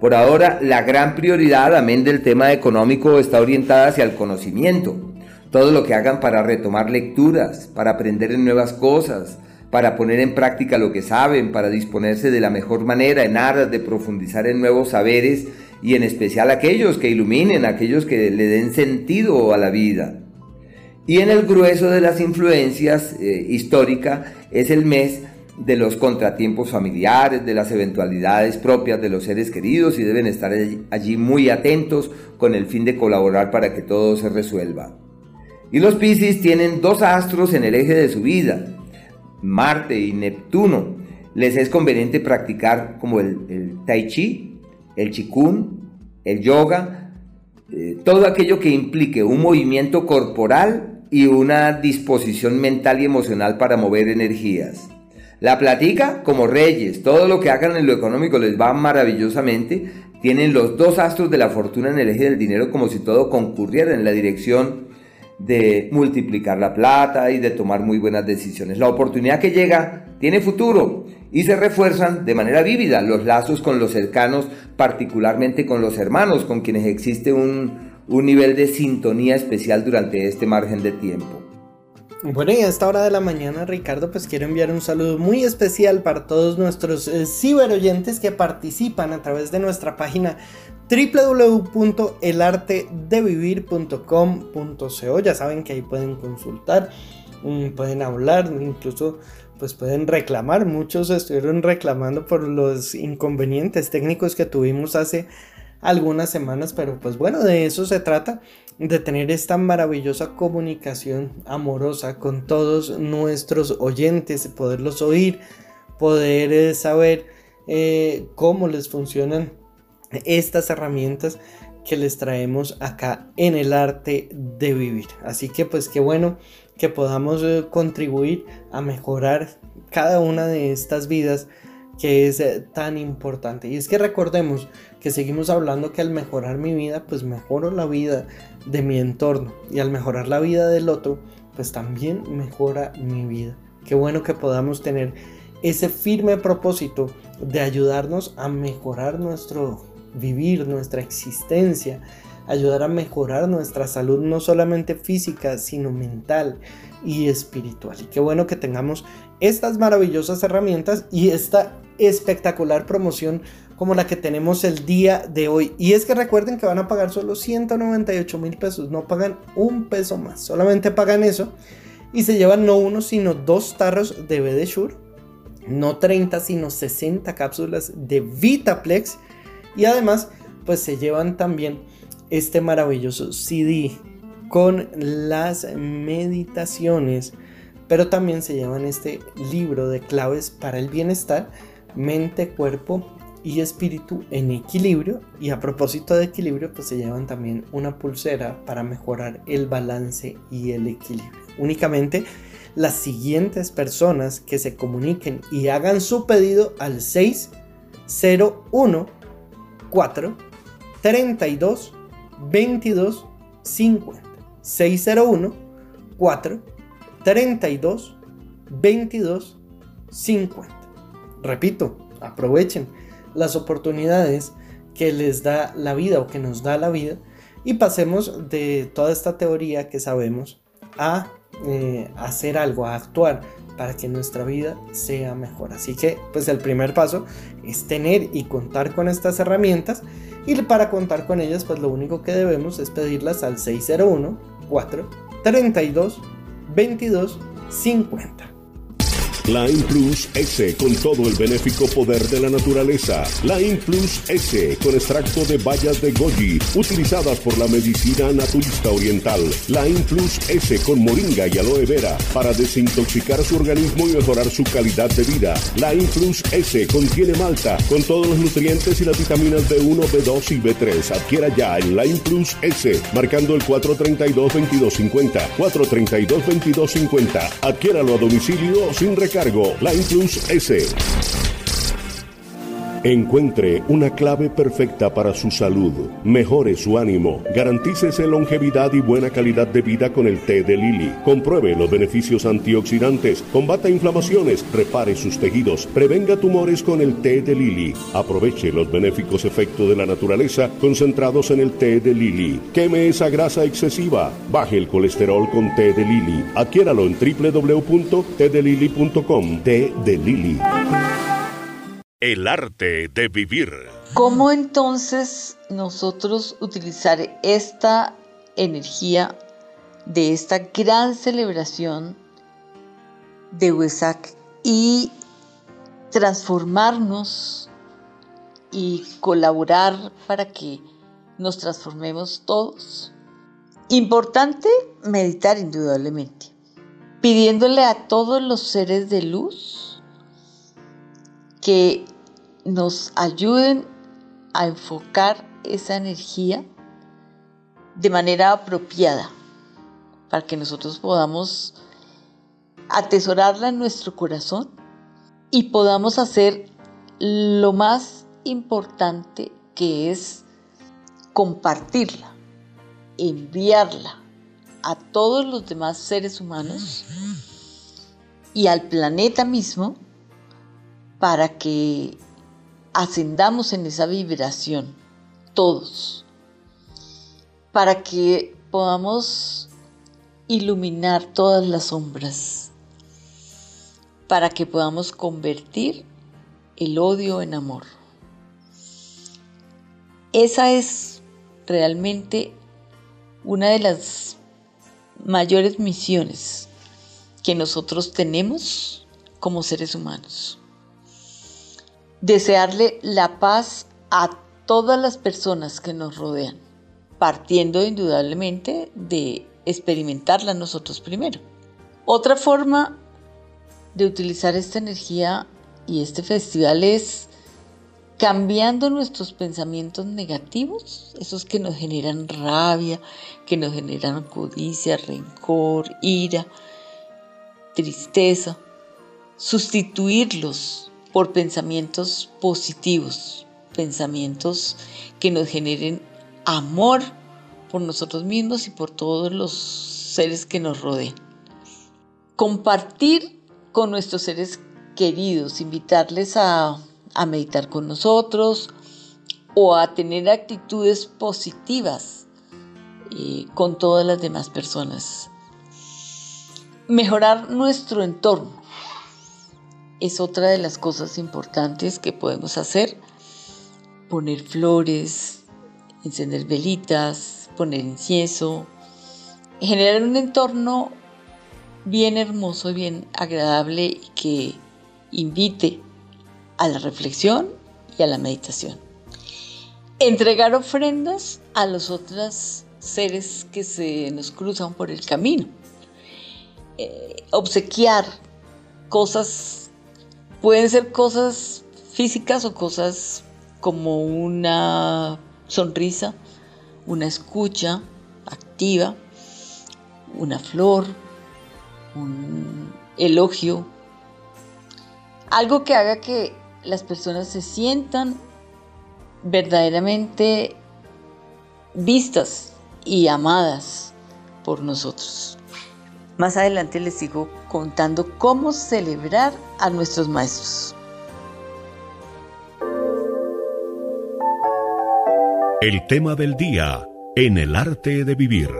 Por ahora, la gran prioridad, amén del tema económico, está orientada hacia el conocimiento. Todo lo que hagan para retomar lecturas, para aprender nuevas cosas, para poner en práctica lo que saben, para disponerse de la mejor manera en aras de profundizar en nuevos saberes y en especial aquellos que iluminen, aquellos que le den sentido a la vida. Y en el grueso de las influencias eh, históricas es el mes de los contratiempos familiares, de las eventualidades propias de los seres queridos y deben estar allí muy atentos con el fin de colaborar para que todo se resuelva. Y los Piscis tienen dos astros en el eje de su vida, Marte y Neptuno, les es conveniente practicar como el, Tai Chi, el Chikun, el yoga, eh, todo aquello que implique un movimiento corporal y una disposición mental y emocional para mover energías. La platica como reyes, todo lo que hagan en lo económico les va maravillosamente, tienen los dos astros de la fortuna en el eje del dinero como si todo concurriera en la dirección de multiplicar la plata y de tomar muy buenas decisiones. La oportunidad que llega tiene futuro y se refuerzan de manera vívida los lazos con los cercanos, particularmente con los hermanos, con quienes existe un, un nivel de sintonía especial durante este margen de tiempo.
Bueno, y a esta hora de la mañana, Ricardo, pues quiero enviar un saludo muy especial para todos nuestros eh, ciberoyentes que participan a través de nuestra página www.elartedevivir.com.co. Ya saben que ahí pueden consultar, mm, pueden hablar, incluso pues pueden reclamar. Muchos estuvieron reclamando por los inconvenientes técnicos que tuvimos hace algunas semanas, pero pues bueno, de eso se trata, de tener esta maravillosa comunicación amorosa con todos nuestros oyentes, poderlos oír, poder eh, saber eh, cómo les funcionan estas herramientas que les traemos acá en el arte de vivir. Así que pues qué bueno que podamos eh, contribuir a mejorar cada una de estas vidas que es eh, tan importante. Y es que recordemos que seguimos hablando que al mejorar mi vida, pues mejoro la vida de mi entorno. Y al mejorar la vida del otro, pues también mejora mi vida. Qué bueno que podamos tener ese firme propósito de ayudarnos a mejorar nuestro vivir, nuestra existencia, ayudar a mejorar nuestra salud no solamente física, sino mental y espiritual. Y qué bueno que tengamos estas maravillosas herramientas y esta espectacular promoción como la que tenemos el día de hoy. Y es que recuerden que van a pagar solo 198 mil pesos, no pagan un peso más, solamente pagan eso y se llevan no uno, sino dos tarros de BD Shure, no 30, sino 60 cápsulas de Vitaplex y además, pues se llevan también este maravilloso CD con las meditaciones, pero también se llevan este libro de claves para el bienestar, mente, cuerpo y espíritu en equilibrio. Y a propósito de equilibrio, pues se llevan también una pulsera para mejorar el balance y el equilibrio. Únicamente las siguientes personas que se comuniquen y hagan su pedido al 601 4 32 22 50 601 4 32 22 50 repito aprovechen las oportunidades que les da la vida o que nos da la vida y pasemos de toda esta teoría que sabemos a eh, hacer algo, a actuar para que nuestra vida sea mejor. Así que, pues el primer paso es tener y contar con estas herramientas y para contar con ellas, pues lo único que debemos es pedirlas al 601 4 32 22 50.
Line Plus S con todo el benéfico poder de la naturaleza. Line Plus S con extracto de bayas de goji utilizadas por la medicina naturista oriental. Line Plus S con moringa y aloe vera para desintoxicar su organismo y mejorar su calidad de vida. Line Plus S contiene malta con todos los nutrientes y las vitaminas B1, B2 y B3. Adquiera ya el Line Plus S marcando el 432-2250. 432-2250. Adquiéralo a domicilio sin recargo Line Plus S. Encuentre una clave perfecta para su salud, mejore su ánimo, garantícese longevidad y buena calidad de vida con el té de Lili. Compruebe los beneficios antioxidantes, combata inflamaciones, repare sus tejidos, prevenga tumores con el té de Lili. Aproveche los benéficos efectos de la naturaleza concentrados en el té de Lili. Queme esa grasa excesiva, baje el colesterol con té de Lili. Adquiéralo en www.tdelili.com. Té de Lili. El arte de vivir.
¿Cómo entonces nosotros utilizar esta energía de esta gran celebración de Huesac y transformarnos y colaborar para que nos transformemos todos? Importante meditar indudablemente, pidiéndole a todos los seres de luz que nos ayuden a enfocar esa energía de manera apropiada para que nosotros podamos atesorarla en nuestro corazón y podamos hacer lo más importante que es compartirla, enviarla a todos los demás seres humanos y al planeta mismo para que ascendamos en esa vibración, todos, para que podamos iluminar todas las sombras, para que podamos convertir el odio en amor. Esa es realmente una de las mayores misiones que nosotros tenemos como seres humanos desearle la paz a todas las personas que nos rodean, partiendo indudablemente de experimentarla nosotros primero. Otra forma de utilizar esta energía y este festival es cambiando nuestros pensamientos negativos, esos que nos generan rabia, que nos generan codicia, rencor, ira, tristeza, sustituirlos por pensamientos positivos, pensamientos que nos generen amor por nosotros mismos y por todos los seres que nos rodean. Compartir con nuestros seres queridos, invitarles a, meditar con nosotros o a tener actitudes positivas eh, con todas las demás personas. Mejorar nuestro entorno es otra de las cosas importantes que podemos hacer. Poner flores, encender velitas, poner incienso, generar un entorno bien hermoso, bien agradable que invite a la reflexión y a la meditación. Entregar ofrendas a los otros seres que se nos cruzan por el camino. Eh, obsequiar cosas Pueden ser cosas físicas o cosas como una sonrisa, una escucha activa, una flor, un elogio, algo que haga que las personas se sientan verdaderamente vistas y amadas por nosotros. Más adelante les sigo contando cómo celebrar a nuestros maestros.
El tema del día en el arte de vivir.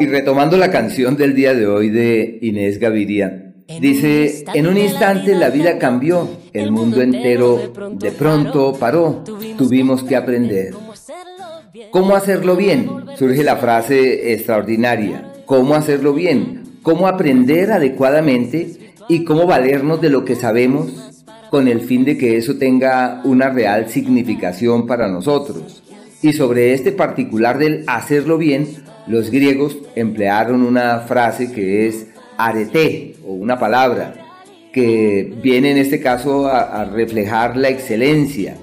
Y retomando la canción del día de hoy de Inés Gaviria, dice, en un instante la vida cambió, el mundo entero de pronto paró, tuvimos que aprender. ¿Cómo hacerlo bien? Surge la frase extraordinaria cómo hacerlo bien, cómo aprender adecuadamente y cómo valernos de lo que sabemos con el fin de que eso tenga una real significación para nosotros. Y sobre este particular del hacerlo bien, los griegos emplearon una frase que es arete o una palabra que viene en este caso a, reflejar la excelencia.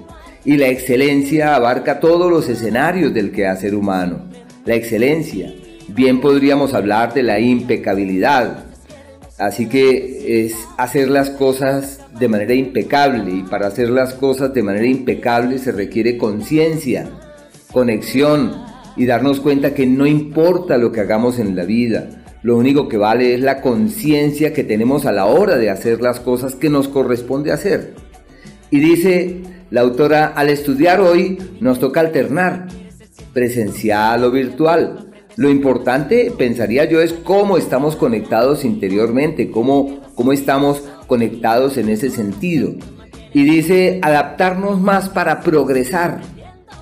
Y la excelencia abarca todos los escenarios del quehacer humano. La excelencia, Bien podríamos hablar de la impecabilidad. Así que es hacer las cosas de manera impecable y para hacer las cosas de manera impecable se requiere conciencia, conexión y darnos cuenta que no importa lo que hagamos en la vida, lo único que vale es la conciencia que tenemos a la hora de hacer las cosas que nos corresponde hacer. Y dice la autora, al estudiar hoy nos toca alternar, presencial o virtual. Lo importante, pensaría yo, es cómo estamos conectados interiormente, cómo, cómo estamos conectados en ese sentido. Y dice, adaptarnos más para progresar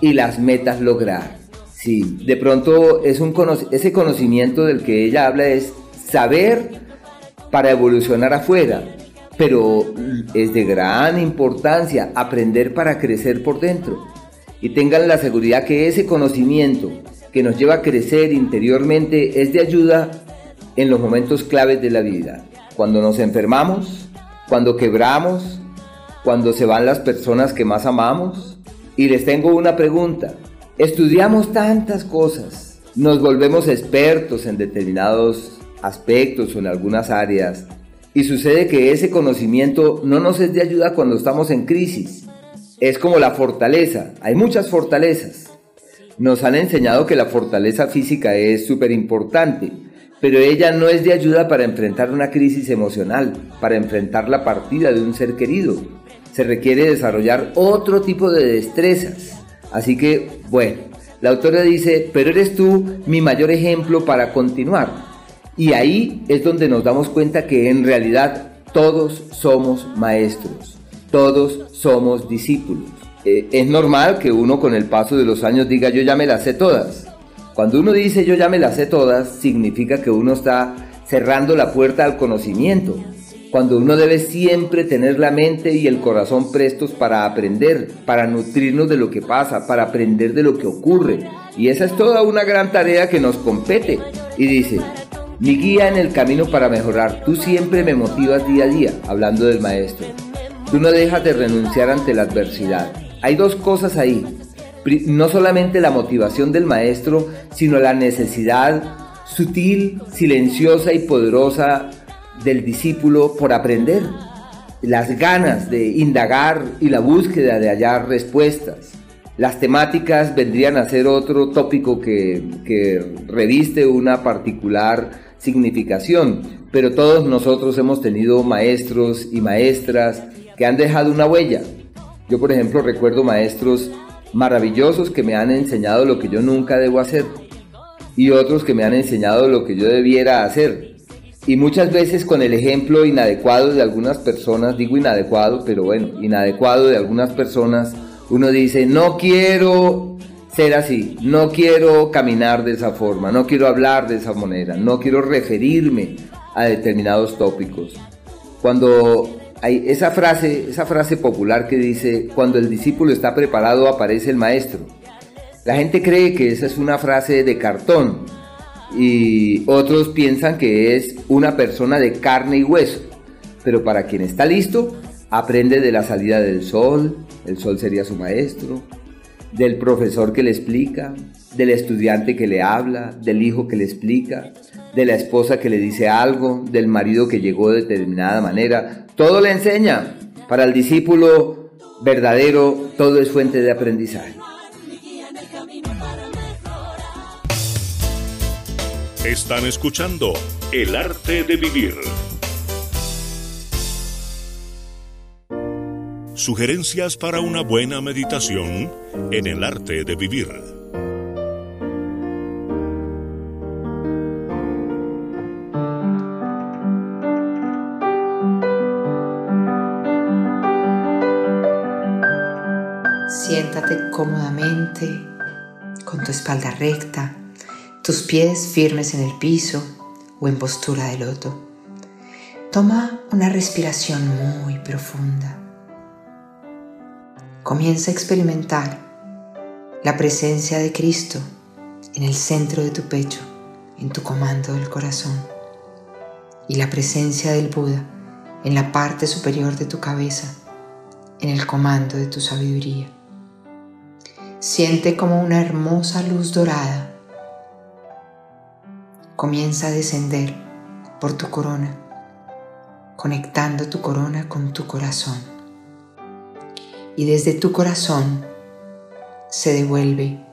y las metas lograr. Sí, de pronto es un ese conocimiento del que ella habla es saber para evolucionar afuera, pero es de gran importancia aprender para crecer por dentro. Y tengan la seguridad que ese conocimiento que nos lleva a crecer interiormente es de ayuda en los momentos claves de la vida. Cuando nos enfermamos, cuando quebramos, cuando se van las personas que más amamos. Y les tengo una pregunta. Estudiamos tantas cosas, nos volvemos expertos en determinados aspectos o en algunas áreas y sucede que ese conocimiento no nos es de ayuda cuando estamos en crisis. Es como la fortaleza, hay muchas fortalezas. Nos han enseñado que la fortaleza física es súper importante, pero ella no es de ayuda para enfrentar una crisis emocional, para enfrentar la partida de un ser querido. Se requiere desarrollar otro tipo de destrezas. Así que, bueno, la autora dice, pero eres tú mi mayor ejemplo para continuar. Y ahí es donde nos damos cuenta que en realidad todos somos maestros, todos somos discípulos. Eh, es normal que uno con el paso de los años diga yo ya me las sé todas. Cuando uno dice yo ya me las sé todas, significa que uno está cerrando la puerta al conocimiento, cuando uno debe siempre tener la mente y el corazón prestos para aprender, para nutrirnos de lo que pasa, para aprender de lo que ocurre. Y esa es toda una gran tarea que nos compete. Y dice, mi guía en el camino para mejorar, tú siempre me motivas día a día, hablando del maestro. Tú no dejas de renunciar ante la adversidad. Hay dos cosas ahí. No solamente la motivación del maestro, sino la necesidad sutil, silenciosa y poderosa del discípulo por aprender, las ganas de indagar y la búsqueda de hallar respuestas. Las temáticas vendrían a ser otro tópico que, que reviste una particular significación, pero todos nosotros hemos tenido maestros y maestras que han dejado una huella. Yo, por ejemplo, recuerdo maestros maravillosos que me han enseñado lo que yo nunca debo hacer y otros que me han enseñado lo que yo debiera hacer y muchas veces con el ejemplo inadecuado de algunas personas, digo inadecuado, pero bueno, inadecuado de algunas personas, uno dice, no quiero ser así, no quiero caminar de esa forma, no quiero hablar de esa manera, no quiero referirme a determinados tópicos. Cuando esa frase, esa frase popular que dice, cuando el discípulo está preparado aparece el maestro. La gente cree que esa es una frase de cartón, y otros piensan que es una persona de carne y hueso. Pero para quien está listo, aprende de la salida del sol, el sol sería su maestro, del profesor que le explica, del estudiante que le habla, del hijo que le explica, de la esposa que le dice algo, del marido que llegó de determinada manera. Todo le enseña. Para el discípulo verdadero, todo es fuente de aprendizaje.
Están escuchando El arte de vivir. Sugerencias para una buena meditación en el arte de vivir.
Cómodamente, con tu espalda recta tus pies firmes en el piso o en postura de loto. Toma una respiración muy profunda. Comienza a experimentar la presencia de Cristo en el centro de tu pecho, en tu comando del corazón, y la presencia del Buda en la parte superior de tu cabeza, en el comando de tu sabiduría. Siente como una hermosa luz dorada comienza a descender por tu corona
conectando tu corona con tu corazón. Y desde tu corazón se devuelve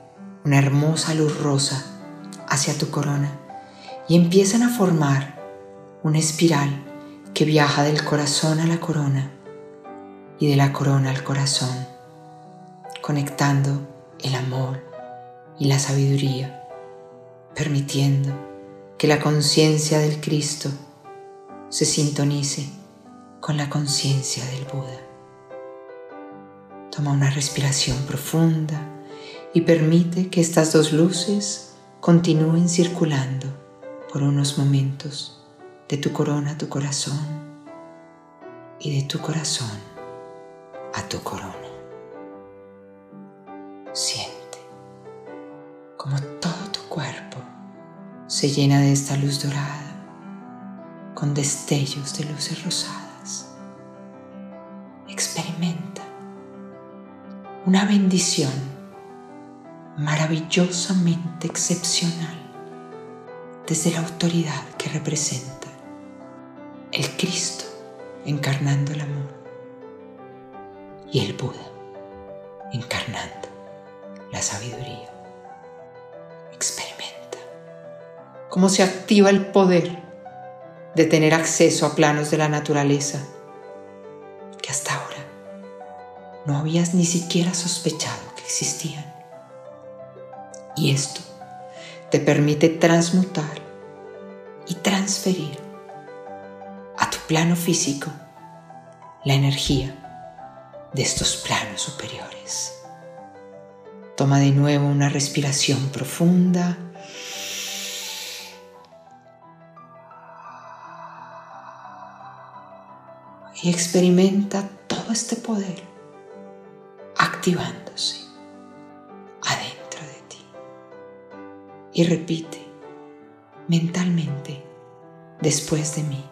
una hermosa luz rosa hacia tu corona y empiezan a formar una espiral que viaja del corazón a la corona y de la corona al corazón, conectando el amor y la sabiduría, permitiendo que la conciencia del Cristo se sintonice con la conciencia del Buda. Toma una respiración profunda y permite que estas dos luces continúen circulando por unos momentos de tu corona a tu corazón y de tu corazón a tu corona. Siente como todo tu cuerpo se llena de esta luz dorada con destellos de luces rosadas. Experimenta una bendición maravillosamente excepcional desde la autoridad que representa el Cristo encarnando el amor y el Buda encarnando la sabiduría. Experimenta cómo se activa el poder de tener acceso a planos de la naturaleza que hasta ahora no habías ni siquiera sospechado que existían. Y esto te permite transmutar y transferir a tu plano físico la energía de estos planos superiores. Toma de nuevo una respiración profunda. Y experimenta todo este poder activándose adentro de ti. Y repite mentalmente después de mí.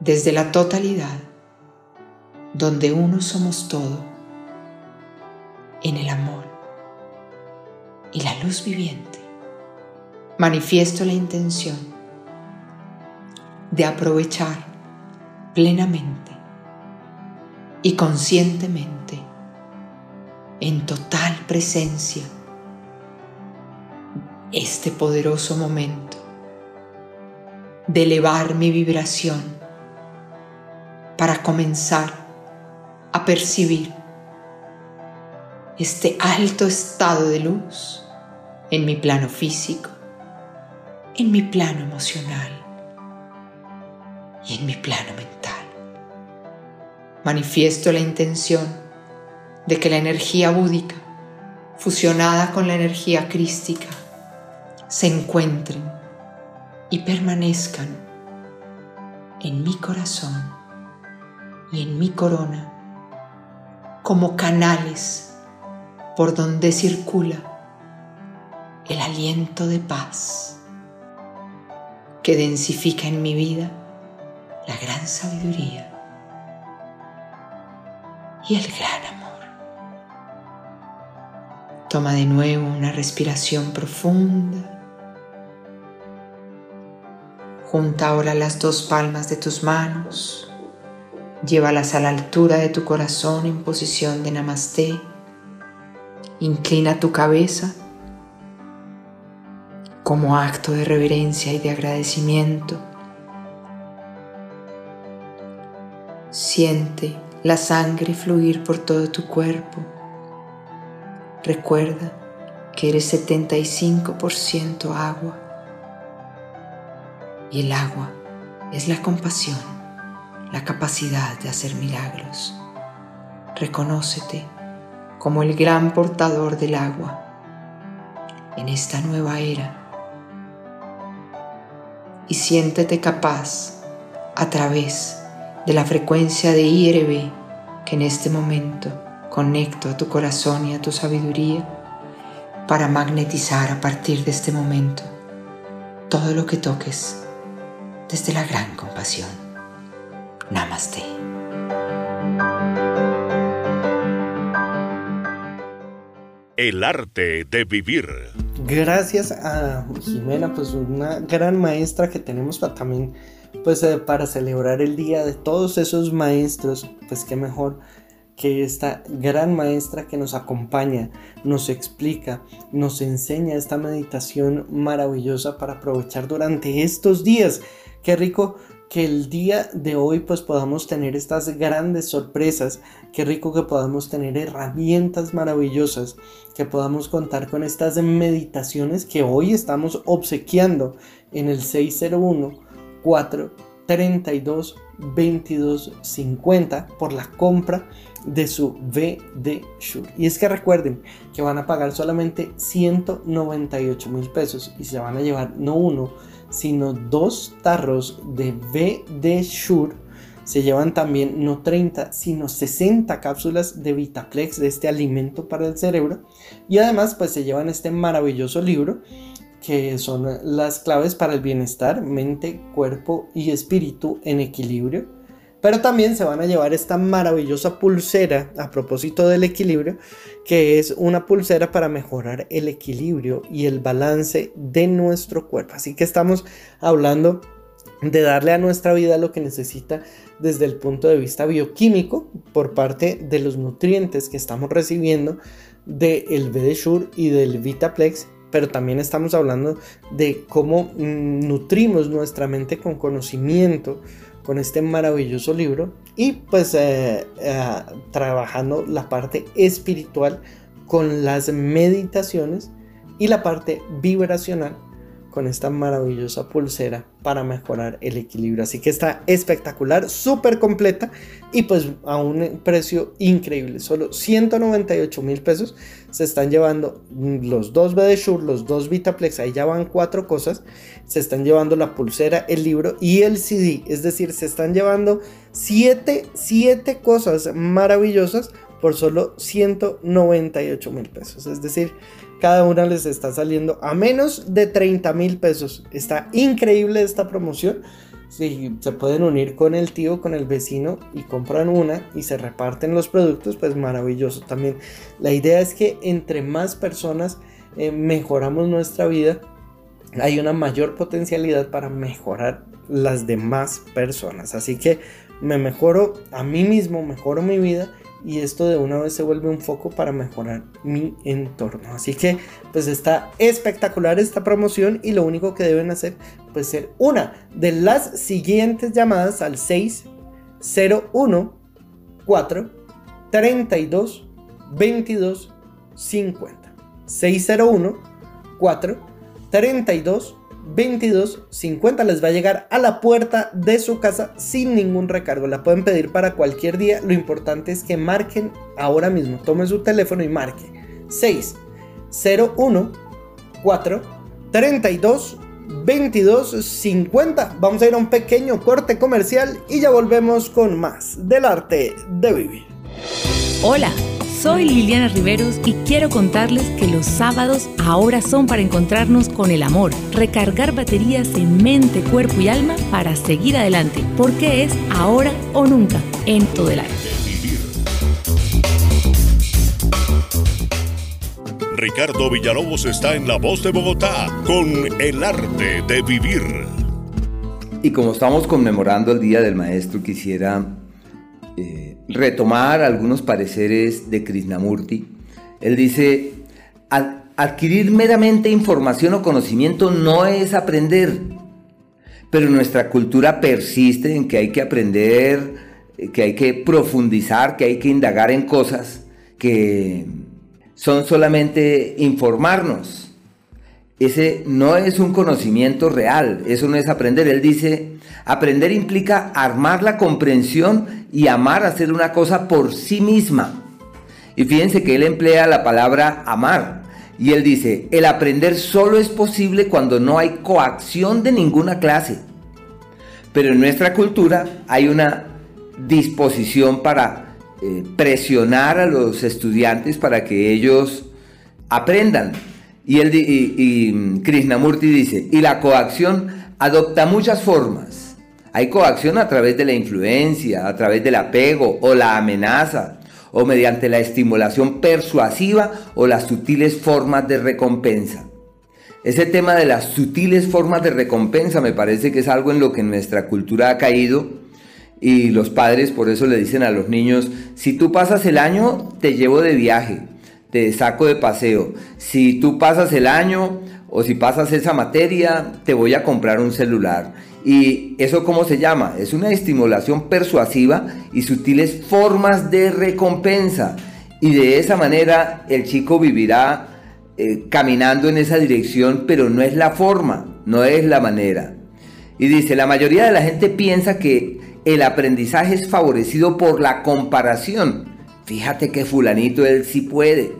Desde la totalidad, donde uno somos todo, en el amor y la luz viviente, manifiesto la intención de aprovechar plenamente y conscientemente en total presencia este poderoso momento de elevar mi vibración para comenzar a percibir este alto estado de luz en mi plano físico, en mi plano emocional y en mi plano mental. Manifiesto la intención de que la energía búdica, fusionada con la energía crística, se encuentren y permanezcan en mi corazón y en mi corona como canales por donde circula el aliento de paz que densifica en mi vida la gran sabiduría y el gran amor. Toma de nuevo una respiración profunda. Junta ahora las dos palmas de tus manos. Llévalas a la altura de tu corazón en posición de namaste Inclina tu cabeza como acto de reverencia y de agradecimiento. Siente la sangre fluir por todo tu cuerpo. Recuerda que eres 75% agua y el agua es la compasión, la capacidad de hacer milagros. Reconócete como el gran portador del agua en esta nueva era. Y siéntete capaz a través de la frecuencia de IRB que en este momento conecto a tu corazón y a tu sabiduría para magnetizar a partir de este momento todo lo que toques desde la gran compasión. Namaste.
El arte de vivir.
Gracias a Jimena, pues una gran maestra que tenemos también pues eh, para celebrar el día de todos esos maestros, pues qué mejor que esta gran maestra que nos acompaña, nos explica, nos enseña esta meditación maravillosa para aprovechar durante estos días. Qué rico que el día de hoy pues podamos tener estas grandes sorpresas, qué rico que podamos tener herramientas maravillosas, que podamos contar con estas meditaciones que hoy estamos obsequiando en el 601 432 2250 por la compra de su VD Shure. Y es que recuerden que van a pagar solamente 198 mil pesos y se van a llevar no uno, sino dos tarros de VD Shure. Se llevan también no 30, sino 60 cápsulas de Vitaplex de este alimento para el cerebro. Y además pues se llevan este maravilloso libro que son las claves para el bienestar, mente, cuerpo y espíritu en equilibrio. Pero también se van a llevar esta maravillosa pulsera a propósito del equilibrio, que es una pulsera para mejorar el equilibrio y el balance de nuestro cuerpo. Así que estamos hablando de darle a nuestra vida lo que necesita desde el punto de vista bioquímico por parte de los nutrientes que estamos recibiendo del BD y del Vitaplex pero también estamos hablando de cómo mm, nutrimos nuestra mente con conocimiento, con este maravilloso libro y pues eh, eh, trabajando la parte espiritual con las meditaciones y la parte vibracional con esta maravillosa pulsera para mejorar el equilibrio. Así que está espectacular, súper completa y pues a un precio increíble. Solo 198 mil pesos se están llevando los dos BD Shure, los dos Vitaplex, ahí ya van cuatro cosas. Se están llevando la pulsera, el libro y el CD. Es decir, se están llevando siete, siete cosas maravillosas por solo 198 mil pesos. Es decir, cada una les está saliendo a menos de 30 mil pesos. Está increíble esta promoción. Si se pueden unir con el tío, con el vecino y compran una y se reparten los productos, pues maravilloso también. La idea es que entre más personas eh, mejoramos nuestra vida, hay una mayor potencialidad para mejorar las demás personas. Así que me mejoro a mí mismo, mejoro mi vida y esto de una vez se vuelve un foco para mejorar mi entorno. Así que pues está espectacular esta promoción y lo único que deben hacer pues ser una de las siguientes llamadas al 601 4 32 22 50 601 4 32 22.50 les va a llegar a la puerta de su casa sin ningún recargo. La pueden pedir para cualquier día. Lo importante es que marquen ahora mismo. Tomen su teléfono y marque 601 4 32 22 50. Vamos a ir a un pequeño corte comercial y ya volvemos con más del arte de vivir.
Hola. Soy Liliana Riveros y quiero contarles que los sábados ahora son para encontrarnos con el amor, recargar baterías en mente, cuerpo y alma para seguir adelante, porque es ahora o nunca en todo el arte.
Ricardo Villalobos está en La Voz de Bogotá con El Arte de Vivir.
Y como estamos conmemorando el Día del Maestro, quisiera eh, retomar algunos pareceres de Krishnamurti. Él dice, adquirir meramente información o conocimiento no es aprender, pero nuestra cultura persiste en que hay que aprender, que hay que profundizar, que hay que indagar en cosas que son solamente informarnos. Ese no es un conocimiento real, eso no es aprender. Él dice, aprender implica armar la comprensión y amar hacer una cosa por sí misma. Y fíjense que él emplea la palabra amar. Y él dice, el aprender solo es posible cuando no hay coacción de ninguna clase. Pero en nuestra cultura hay una disposición para eh, presionar a los estudiantes para que ellos aprendan. Y, él, y, Krishnamurti dice, y la coacción adopta muchas formas. Hay coacción a través de la influencia, a través del apego o la amenaza, o mediante la estimulación persuasiva o las sutiles formas de recompensa. Ese tema de las sutiles formas de recompensa me parece que es algo en lo que nuestra cultura ha caído y los padres por eso le dicen a los niños, si tú pasas el año, te llevo de viaje, te saco de paseo. Si tú pasas el año o si pasas esa materia, te voy a comprar un celular. ¿Y eso cómo se llama? Es una estimulación persuasiva y sutiles formas de recompensa. Y de esa manera el chico vivirá eh, caminando en esa dirección, pero no es la forma, no es la manera. Y dice, la mayoría de la gente piensa que el aprendizaje es favorecido por la comparación. Fíjate que fulanito él sí puede.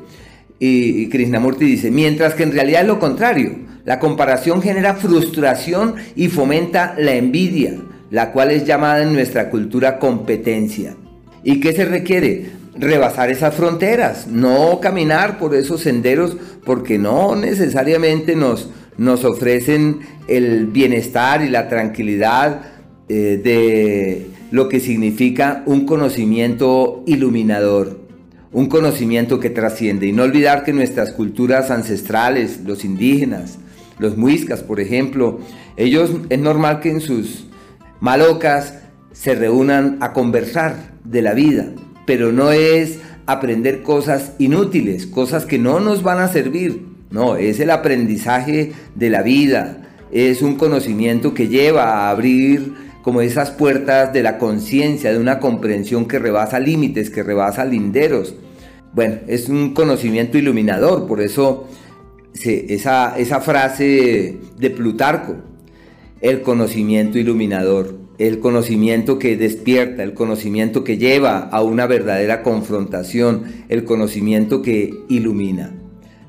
Y, y Krishnamurti dice, mientras que en realidad es lo contrario. La comparación genera frustración y fomenta la envidia, la cual es llamada en nuestra cultura competencia. ¿Y qué se requiere? rebasar esas fronteras, no caminar por esos senderos porque no necesariamente nos, nos ofrecen el bienestar y la tranquilidad eh, de lo que significa un conocimiento iluminador, un conocimiento que trasciende. Y no olvidar que nuestras culturas ancestrales, los indígenas, los muiscas, por ejemplo, ellos es normal que en sus malocas se reúnan a conversar de la vida, pero no es aprender cosas inútiles, cosas que no nos van a servir. No, es el aprendizaje de la vida, es un conocimiento que lleva a abrir como esas puertas de la conciencia, de una comprensión que rebasa límites, que rebasa linderos. Bueno, es un conocimiento iluminador, por eso esa, esa frase de Plutarco, el conocimiento iluminador el conocimiento que despierta, el conocimiento que lleva a una verdadera confrontación, el conocimiento que ilumina.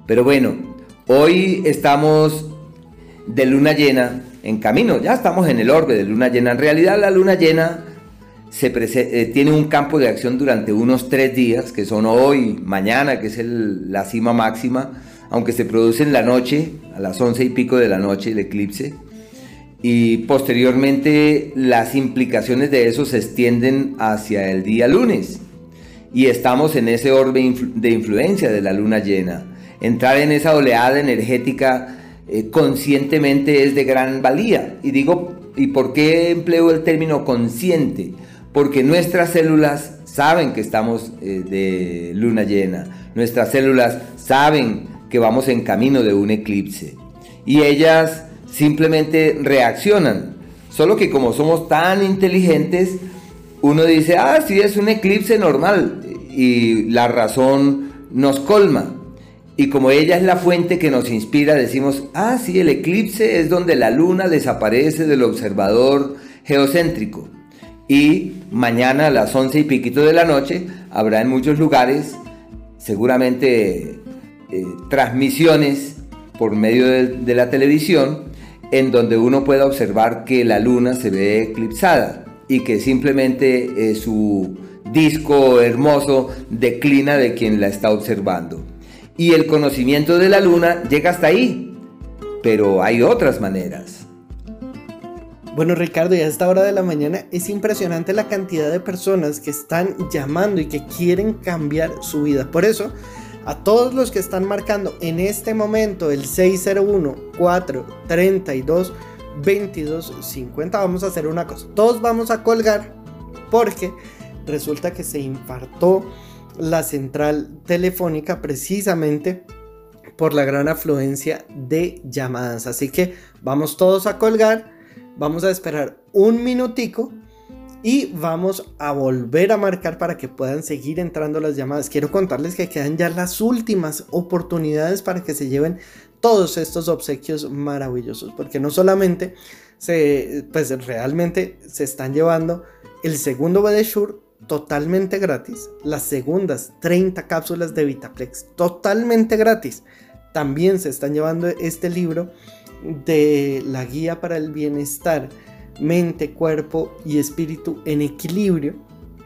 Pero bueno, hoy estamos de luna llena en camino, ya estamos en el orbe de luna llena. En realidad la luna llena se eh, tiene un campo de acción durante unos tres días, que son hoy, mañana, que es la cima máxima, aunque se produce en la noche, a las once y pico de la noche el eclipse y posteriormente las implicaciones de eso se extienden hacia el día lunes y estamos en ese orbe de influencia de la luna llena. Entrar en esa oleada energética eh, conscientemente es de gran valía. Y digo, ¿y por qué empleo el término consciente? Porque nuestras células saben que estamos eh, de luna llena. Nuestras células saben que vamos en camino de un eclipse. Y ellas simplemente reaccionan. Solo que como somos tan inteligentes, uno dice, ah, sí, es un eclipse normal. Y la razón nos colma. Y como ella es la fuente que nos inspira, decimos, ah, sí, el eclipse es donde la luna desaparece del observador geocéntrico. Y mañana a las once y piquito de la noche habrá en muchos lugares seguramente eh, transmisiones por medio de la televisión en donde uno pueda observar que la luna se ve eclipsada y que simplemente eh, su disco hermoso declina de quien la está observando. Y el conocimiento de la luna llega hasta ahí, pero hay otras maneras.
Bueno Ricardo, y a esta hora de la mañana es impresionante la cantidad de personas que están llamando y que quieren cambiar su vida. Por eso, a todos los que están marcando en este momento el 601 432 2250 vamos a hacer una cosa. Todos vamos a colgar porque resulta que se infartó la central telefónica precisamente por la gran afluencia de llamadas. Así que vamos todos a colgar. Vamos a esperar un minutico y vamos a volver a marcar para que puedan seguir entrando las llamadas. Quiero contarles que quedan ya las últimas oportunidades para que se lleven todos estos obsequios maravillosos, porque no solamente se, pues realmente se están llevando el segundo Shure totalmente gratis, las segundas 30 cápsulas de Vitaplex totalmente gratis. También se están llevando este libro de la guía para el bienestar mente, cuerpo y espíritu en equilibrio,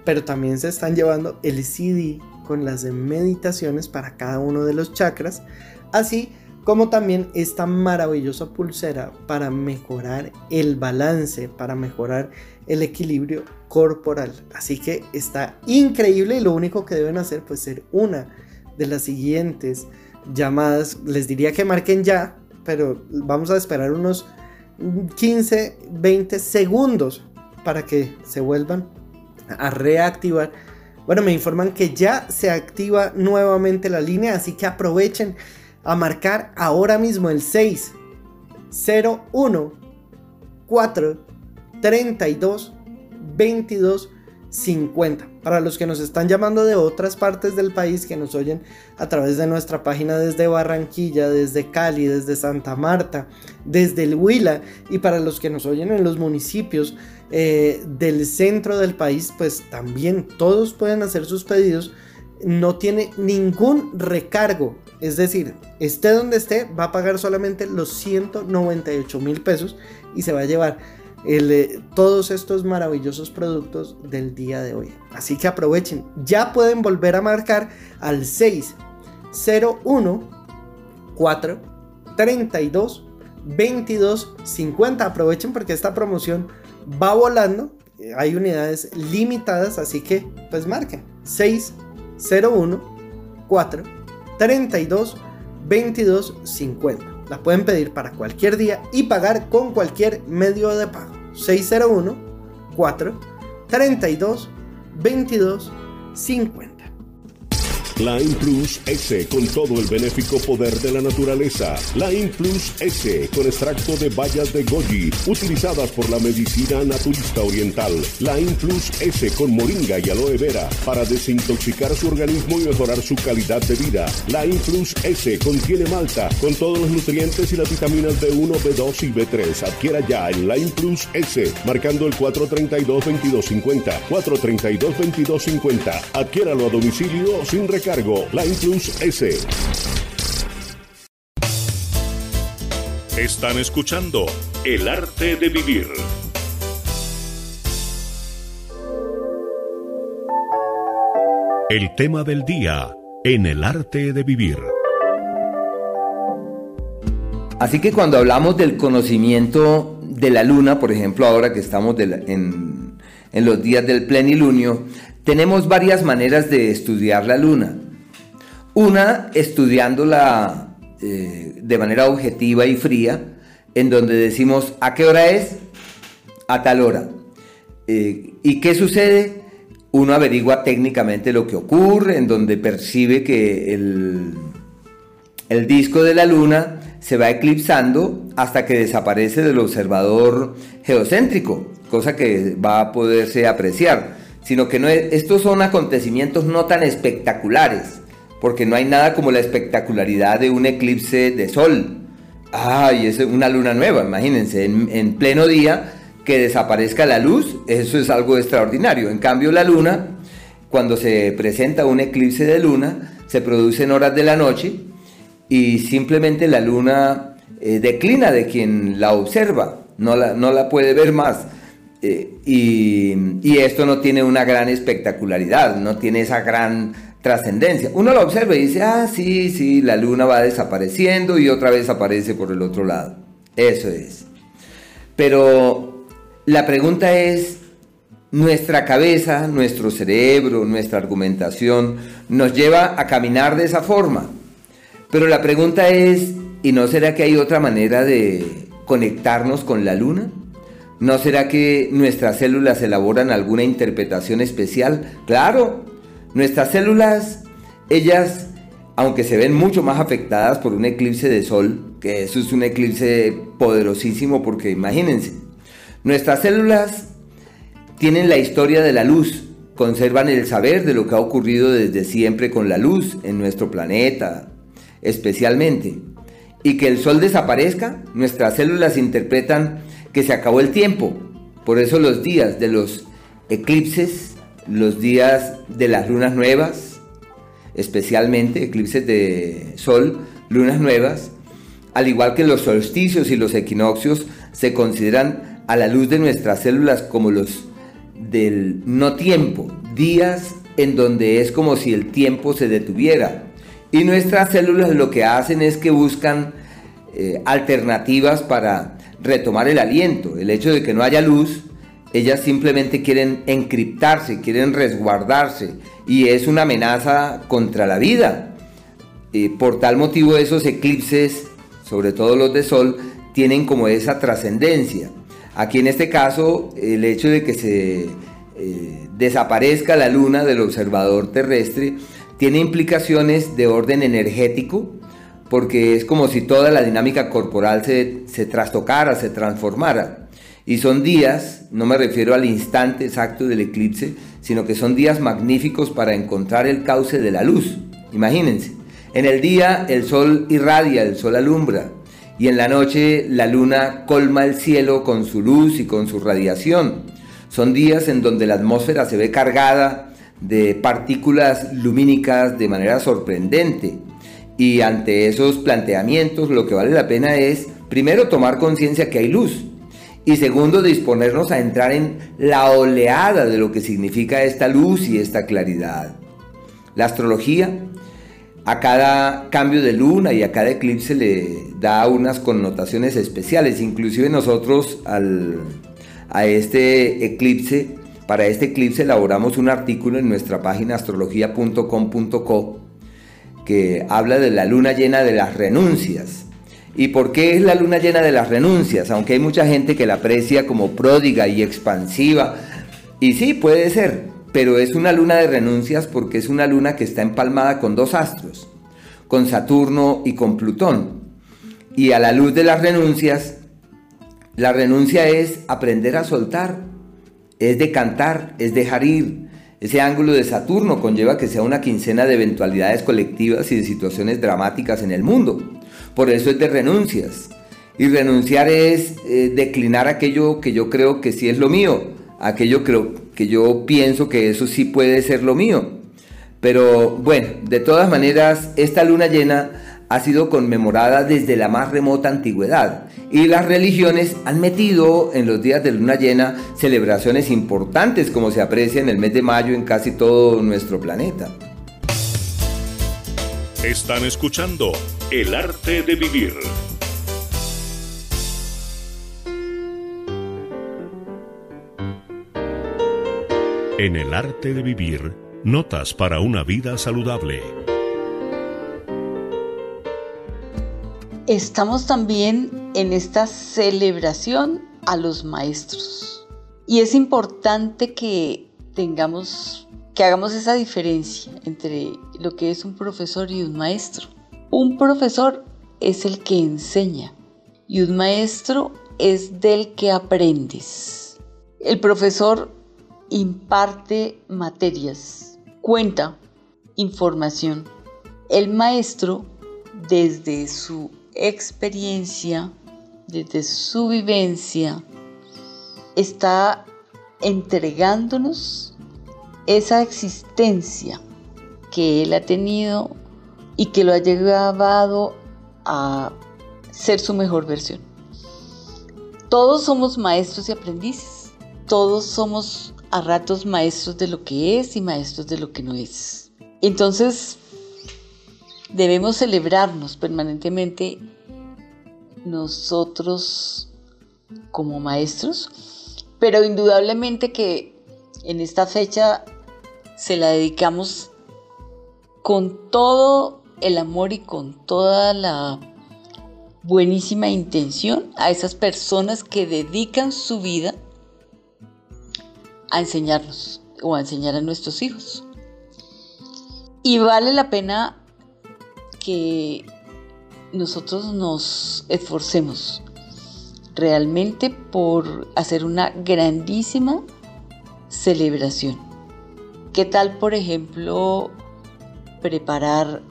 pero también se están llevando el CD con las meditaciones para cada uno de los chakras, así como también esta maravillosa pulsera para mejorar el balance, para mejorar el equilibrio corporal. Así que está increíble y lo único que deben hacer pues ser una de las siguientes llamadas. Les diría que marquen ya pero vamos a esperar unos 15, 20 segundos para que se vuelvan a reactivar. Bueno, me informan que ya se activa nuevamente la línea, así que aprovechen a marcar ahora mismo el 6 0 1 4 32 22 50. Para los que nos están llamando de otras partes del país que nos oyen a través de nuestra página desde Barranquilla, desde Cali, desde Santa Marta, desde el Huila y para los que nos oyen en los municipios eh, del centro del país, pues también todos pueden hacer sus pedidos. No tiene ningún recargo. Es decir, esté donde esté, va a pagar solamente los 198 mil pesos y se va a llevar todos estos maravillosos productos del día de hoy. Así que aprovechen, ya pueden volver a marcar al 601 4 32 22 50. Aprovechen porque esta promoción va volando. Hay unidades limitadas, así que pues marquen 601 4 32 22 50. La pueden pedir para cualquier día y pagar con cualquier medio de pago. 601 4 32 22 50.
Line Plus S con todo el benéfico poder de la naturaleza. Line Plus S con extracto de bayas de goji utilizadas por la medicina naturista oriental. Line Plus S con moringa y aloe vera para desintoxicar su organismo y mejorar su calidad de vida. Line Plus S contiene malta con todos los nutrientes y las vitaminas B1, B2 y B3. Adquiera ya en Line Plus S marcando el 432-2250. 432-2250. Adquiéralo a domicilio sin recargo cargo, Line Plus S. Están escuchando El arte de vivir. El tema del día en el arte de vivir.
Así que cuando hablamos del conocimiento de la luna, por ejemplo, ahora que estamos en, en los días del plenilunio, tenemos varias maneras de estudiar la luna. Una, estudiándola eh, de manera objetiva y fría, en donde decimos, ¿a qué hora es? A tal hora. Eh, ¿Y qué sucede? Uno averigua técnicamente lo que ocurre, en donde percibe que el, el disco de la luna se va eclipsando hasta que desaparece del observador geocéntrico, cosa que va a poderse apreciar sino que estos son acontecimientos no tan espectaculares, porque no hay nada como la espectacularidad de un eclipse de sol. Ay, es una luna nueva, imagínense, en, pleno día que desaparezca la luz, eso es algo extraordinario. En cambio, la luna, cuando se presenta un eclipse de luna, se produce en horas de la noche y simplemente la luna eh, declina de quien la observa, no la, no la puede ver más. Eh, y, esto no tiene una gran espectacularidad, no tiene esa gran trascendencia. Uno lo observa y dice, ah, sí, sí, la luna va desapareciendo y otra vez aparece por el otro lado. Eso es. Pero la pregunta es, nuestra cabeza, nuestro cerebro, nuestra argumentación nos lleva a caminar de esa forma. Pero la pregunta es, ¿y no será que hay otra manera de conectarnos con la luna? ¿No será que nuestras células elaboran alguna interpretación especial? Claro, nuestras células, ellas, aunque se ven mucho más afectadas por un eclipse de sol, que eso es un eclipse poderosísimo porque imagínense, nuestras células tienen la historia de la luz, conservan el saber de lo que ha ocurrido desde siempre con la luz en nuestro planeta, especialmente. Y que el sol desaparezca, nuestras células interpretan que se acabó el tiempo. Por eso los días de los eclipses, los días de las lunas nuevas, especialmente eclipses de sol, lunas nuevas, al igual que los solsticios y los equinoccios, se consideran a la luz de nuestras células como los del no tiempo, días en donde es como si el tiempo se detuviera. Y nuestras células lo que hacen es que buscan eh, alternativas para retomar el aliento. El hecho de que no haya luz, ellas simplemente quieren encriptarse, quieren resguardarse y es una amenaza contra la vida. por tal motivo esos eclipses sobre todo los de Sol, tienen como esa trascendencia. Aquí en este caso, el hecho de que se eh, desaparezca la luna del observador terrestre tiene implicaciones de orden energético, porque es como si toda la dinámica corporal se, se trastocara, se transformara. Y son días, no me refiero al instante exacto del eclipse, sino que son días magníficos para encontrar el cauce de la luz. Imagínense, en el día el sol irradia, el sol alumbra, y en la noche la luna colma el cielo con su luz y con su radiación. Son días en donde la atmósfera se ve cargada de partículas lumínicas de manera sorprendente. Y ante esos planteamientos lo que vale la pena es, primero, tomar conciencia que hay luz. Y segundo, disponernos a entrar en la oleada de lo que significa esta luz y esta claridad. La astrología a cada cambio de luna y a cada eclipse le da unas connotaciones especiales. Inclusive nosotros a este eclipse, para este eclipse elaboramos un artículo en nuestra página astrología.com.co que habla de la luna llena de las renuncias. ¿Y por qué es la luna llena de las renuncias? Aunque hay mucha gente que la aprecia como pródiga y expansiva. Y sí, puede ser, pero es una luna de renuncias porque es una luna que está empalmada con dos astros, con Saturno y con Plutón. Y a la luz de las renuncias, la renuncia es aprender a soltar, es decantar, es dejar ir. Ese ángulo de Saturno conlleva que sea una quincena de eventualidades colectivas y de situaciones dramáticas en el mundo. Por eso es de renuncias. Y renunciar es eh, declinar aquello que yo creo que sí es lo mío, aquello que, que yo pienso que eso sí puede ser lo mío. Pero bueno, de todas maneras, esta luna llena ha sido conmemorada desde la más remota antigüedad y las religiones han metido en los días de luna llena celebraciones importantes como se aprecia en el mes de mayo en casi todo nuestro planeta.
Están escuchando El arte de vivir En el arte de vivir, notas para una vida saludable.
Estamos también en esta celebración a los maestros. Y es importante que tengamos, que hagamos esa diferencia entre lo que es un profesor y un maestro. Un profesor es el que enseña y un maestro es del que aprendes. El profesor imparte materias, cuenta información. El maestro, desde su experiencia, desde su vivencia, está entregándonos esa existencia que él ha tenido y que lo ha llevado a ser su mejor versión. Todos somos maestros y aprendices. Todos somos a ratos maestros de lo que es y maestros de lo que no es. Entonces, debemos celebrarnos permanentemente nosotros como maestros, pero indudablemente que en esta fecha se la dedicamos con todo el amor y con toda la buenísima intención a esas personas que dedican su vida a enseñarnos o a enseñar a nuestros hijos. Y vale la pena que nosotros nos esforcemos realmente por hacer una grandísima celebración. ¿Qué tal, por ejemplo, preparar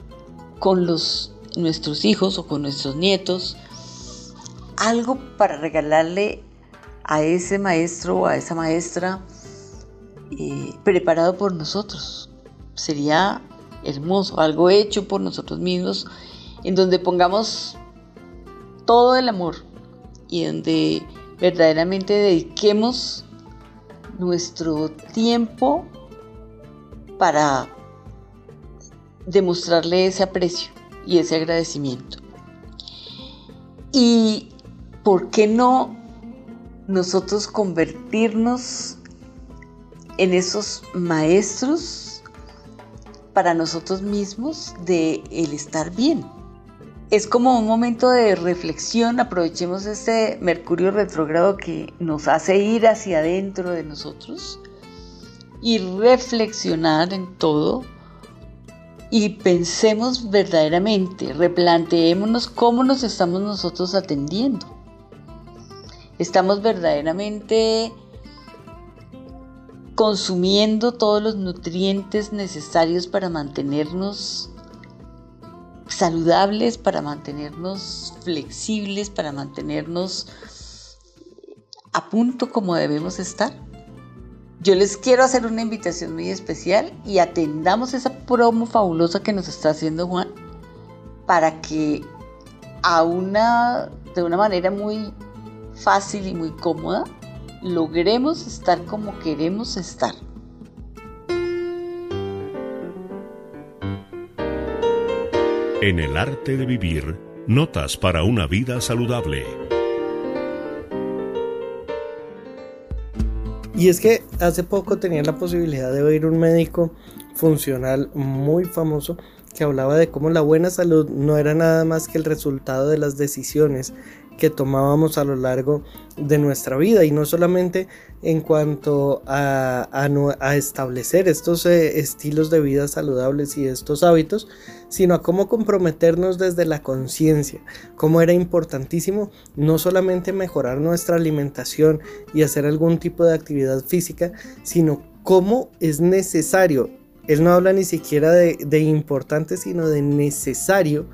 con los, nuestros hijos o con nuestros nietos algo para regalarle a ese maestro o a esa maestra eh, preparado por nosotros. Sería hermoso, algo hecho por nosotros mismos, en donde pongamos todo el amor y donde verdaderamente dediquemos nuestro tiempo para demostrarle ese aprecio y ese agradecimiento. Y por qué no nosotros convertirnos en esos maestros para nosotros mismos de el estar bien. es como un momento de reflexión, aprovechemos este Mercurio retrógrado que nos hace ir hacia adentro de nosotros y reflexionar en todo y pensemos verdaderamente, replanteémonos cómo nos estamos nosotros atendiendo. Estamos verdaderamente consumiendo todos los nutrientes necesarios para mantenernos saludables, para mantenernos flexibles, para mantenernos a punto como debemos estar. Yo les quiero hacer una invitación muy especial y atendamos esa promo fabulosa que nos está haciendo Juan para que a una, de una manera muy fácil y muy cómoda logremos estar como queremos estar.
En el arte de vivir, notas para una vida saludable.
Y es que hace poco tenía la posibilidad de oír un médico funcional muy famoso que hablaba de cómo la buena salud no era nada más que el resultado de las decisiones que tomábamos a lo largo de nuestra vida y no solamente en cuanto a, establecer estos eh, estilos de vida saludables y estos hábitos, sino a cómo comprometernos desde la conciencia, cómo era importantísimo no solamente mejorar nuestra alimentación y hacer algún tipo de actividad física, sino cómo es necesario, él no habla ni siquiera de importante, sino de necesario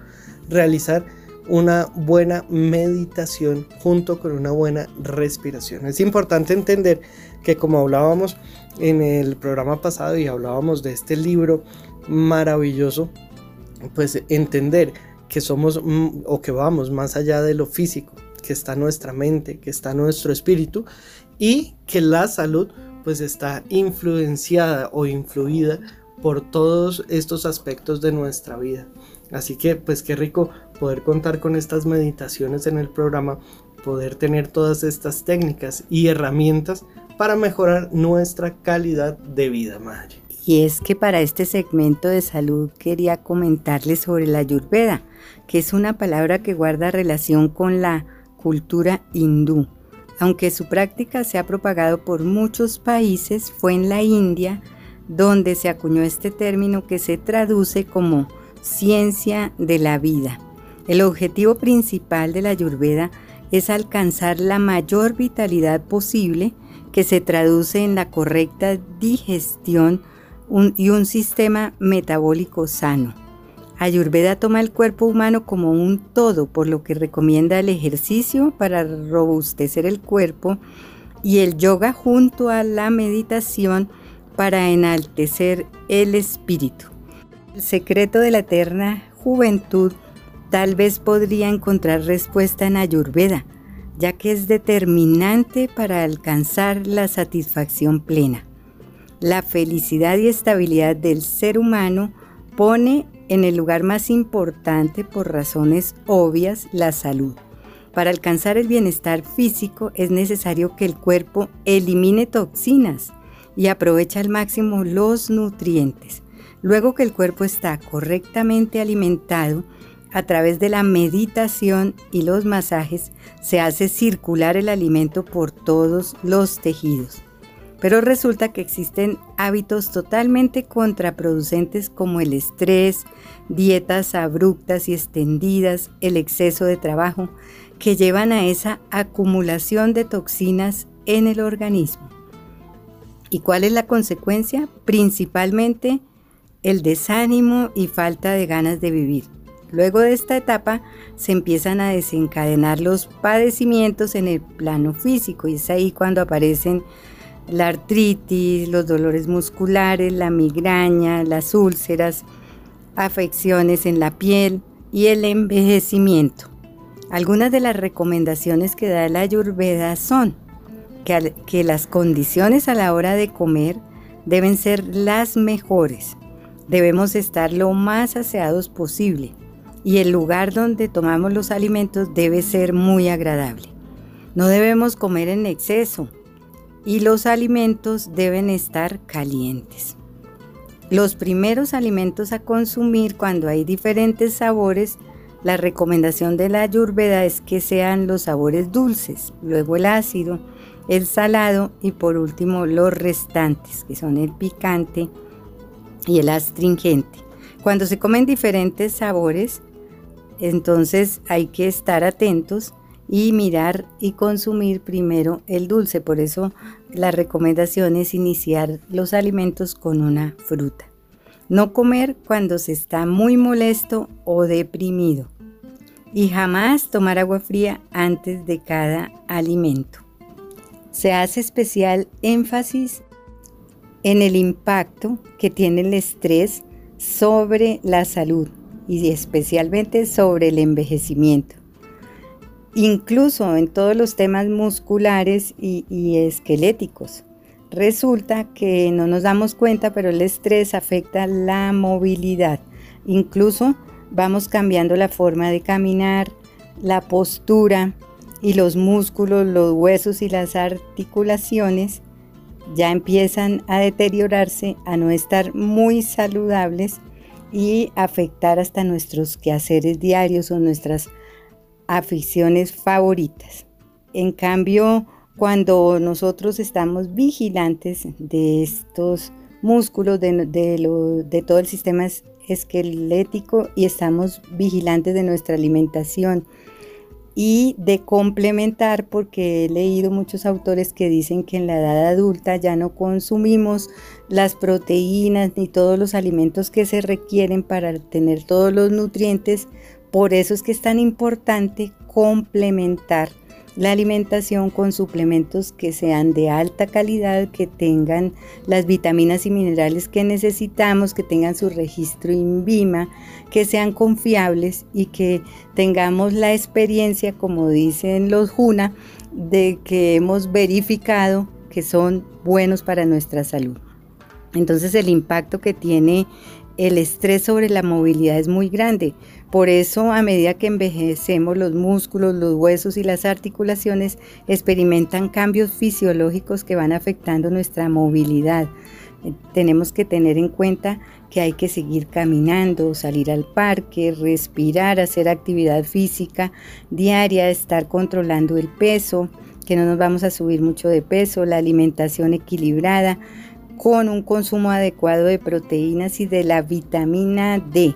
realizar una buena meditación junto con una buena respiración. Es importante entender que como hablábamos en el programa pasado y hablábamos de este libro maravilloso, pues entender que somos mm, o que vamos más allá de lo físico, que está nuestra mente, que está nuestro espíritu y que la salud pues está influenciada o influida por todos estos aspectos de nuestra vida. Así que pues qué rico poder contar con estas meditaciones en el programa, poder tener todas estas técnicas y herramientas para mejorar nuestra calidad de vida, madre.
Y es que para este segmento de salud quería comentarles sobre la ayurveda, que es una palabra que guarda relación con la cultura hindú. Aunque su práctica se ha propagado por muchos países, fue en la India donde se acuñó este término que se traduce como ciencia de la vida. El objetivo principal de la Ayurveda es alcanzar la mayor vitalidad posible que se traduce en la correcta digestión y un sistema metabólico sano. Ayurveda toma el cuerpo humano como un todo, por lo que recomienda el ejercicio para robustecer el cuerpo y el yoga junto a la meditación para enaltecer el espíritu. El secreto de la eterna juventud tal vez podría encontrar respuesta en Ayurveda, ya que es determinante para alcanzar la satisfacción plena. La felicidad y estabilidad del ser humano pone en el lugar más importante por razones obvias la salud. Para alcanzar el bienestar físico es necesario que el cuerpo elimine toxinas y aproveche al máximo los nutrientes. Luego que el cuerpo está correctamente alimentado, a través de la meditación y los masajes se hace circular el alimento por todos los tejidos. Pero resulta que existen hábitos totalmente contraproducentes como el estrés, dietas abruptas y extendidas, el exceso de trabajo, que llevan a esa acumulación de toxinas en el organismo. ¿Y cuál es la consecuencia? Principalmente el desánimo y falta de ganas de vivir. Luego de esta etapa se empiezan a desencadenar los padecimientos en el plano físico y es ahí cuando aparecen la artritis, los dolores musculares, la migraña, las úlceras, afecciones en la piel y el envejecimiento. Algunas de las recomendaciones que da la Ayurveda son que, que las condiciones a la hora de comer deben ser las mejores Debemos estar lo más aseados posible y el lugar donde tomamos los alimentos debe ser muy agradable. No debemos comer en exceso y los alimentos deben estar calientes. Los primeros alimentos a consumir cuando hay diferentes sabores la recomendación de la ayurveda es que sean los sabores dulces, luego el ácido, el salado y por último los restantes, que son el picante y el astringente. Cuando se comen diferentes sabores, entonces hay que estar atentos y mirar y consumir primero el dulce. Por eso la recomendación es iniciar los alimentos con una fruta. No comer cuando se está muy molesto o deprimido. Y jamás tomar agua fría antes de cada alimento. Se hace especial énfasis en el impacto que tiene el estrés sobre la salud y especialmente sobre el envejecimiento. Incluso en todos los temas musculares y, esqueléticos. Resulta que no nos damos cuenta, pero el estrés afecta la movilidad. Incluso vamos cambiando la forma de caminar, la postura y los músculos, los huesos y las articulaciones ya empiezan a deteriorarse, a no estar muy saludables y afectar hasta nuestros quehaceres diarios o nuestras aficiones favoritas. En cambio, cuando nosotros estamos vigilantes de estos músculos, de, todo el sistema esquelético y estamos vigilantes de nuestra alimentación, y de complementar porque he leído muchos autores que dicen que en la edad adulta ya no consumimos las proteínas ni todos los alimentos que se requieren para tener todos los nutrientes. Por eso es que es tan importante complementar la alimentación con suplementos que sean de alta calidad, que tengan las vitaminas y minerales que necesitamos, que tengan su registro INVIMA, que sean confiables y que tengamos la experiencia, como dicen los JUNA, de que hemos verificado que son buenos para nuestra salud. Entonces el impacto que tiene el estrés sobre la movilidad es muy grande. Por eso, a medida que envejecemos, los músculos, los huesos y las articulaciones experimentan cambios fisiológicos que van afectando nuestra movilidad. Eh, tenemos que tener en cuenta que hay que seguir caminando, salir al parque, respirar, hacer actividad física diaria, estar controlando el peso, que no nos vamos a subir mucho de peso, la alimentación equilibrada, con un consumo adecuado de proteínas y de la vitamina D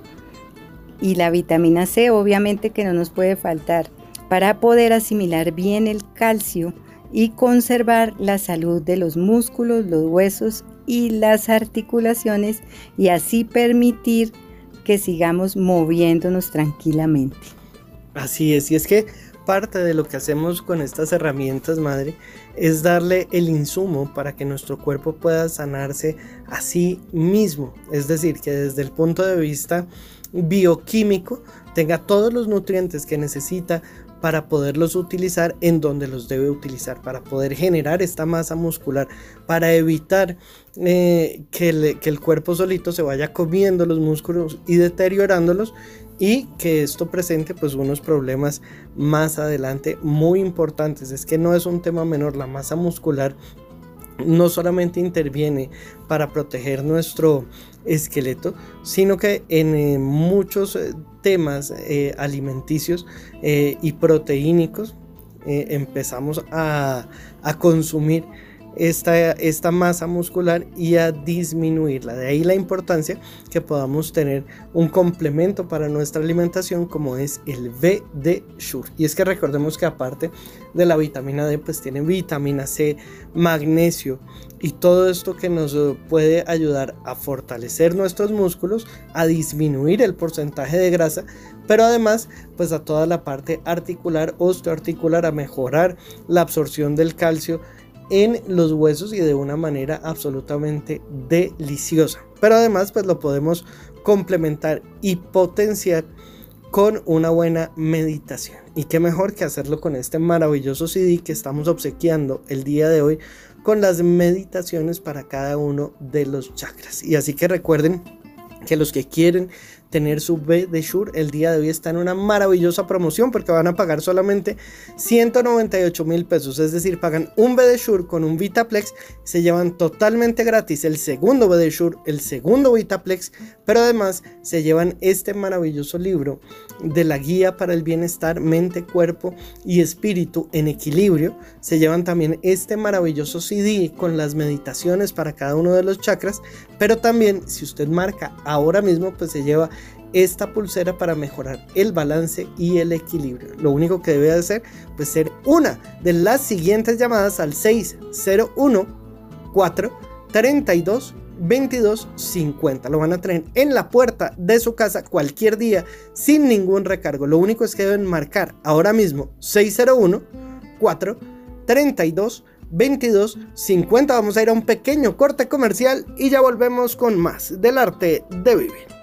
y la vitamina C obviamente que no nos puede faltar para poder asimilar bien el calcio y conservar la salud de los músculos, los huesos y las articulaciones y así permitir que sigamos moviéndonos tranquilamente.
Así es, y es que parte de lo que hacemos con estas herramientas, madre, es darle el insumo para que nuestro cuerpo pueda sanarse a sí mismo. Es decir, que desde el punto de vista bioquímico tenga todos los nutrientes que necesita para poderlos utilizar en donde los debe utilizar, para poder generar esta masa muscular, para evitar eh, que, el, cuerpo solito se vaya comiendo los músculos y deteriorándolos y que esto presente pues unos problemas más adelante muy importantes. Es que no es un tema menor, la masa muscular no solamente interviene para proteger nuestro esqueleto, sino que en eh, muchos eh, temas eh, alimenticios y proteínicos empezamos a, a consumir esta, masa muscular y a disminuirla. De ahí la importancia que podamos tener un complemento para nuestra alimentación como es el VD Sure. Y es que recordemos que aparte de la vitamina D, pues tiene vitamina C, magnesio y todo esto que nos puede ayudar a fortalecer nuestros músculos, a disminuir el porcentaje de grasa, pero además pues a toda la parte articular, osteoarticular, a mejorar la absorción del calcio en los huesos y de una manera absolutamente deliciosa. Pero además pues lo podemos complementar y potenciar con una buena meditación. Y qué mejor que hacerlo con este maravilloso CD que estamos obsequiando el día de hoy con las meditaciones para cada uno de los chakras. Y así que recuerden que los que quieren tener su B de Shure. El día de hoy está en una maravillosa promoción porque van a pagar solamente 198 mil pesos. Es decir, pagan un B de Shure con un Vitaplex. Se llevan totalmente gratis el segundo B de Shure, el segundo Vitaplex. Pero además se llevan este maravilloso libro de la guía para el bienestar mente, cuerpo y espíritu en equilibrio. Se llevan también este maravilloso CD con las meditaciones para cada uno de los chakras. Pero también si usted marca ahora mismo pues se lleva esta pulsera para mejorar el balance y el equilibrio. Lo único que debe hacer pues ser una de las siguientes llamadas al 601 4 32 22 50. Lo van a traer en la puerta de su casa cualquier día sin ningún recargo. Lo único es que deben marcar ahora mismo 601 4 32 22 50. Vamos a ir a un pequeño corte comercial y ya volvemos con más del arte de vivir.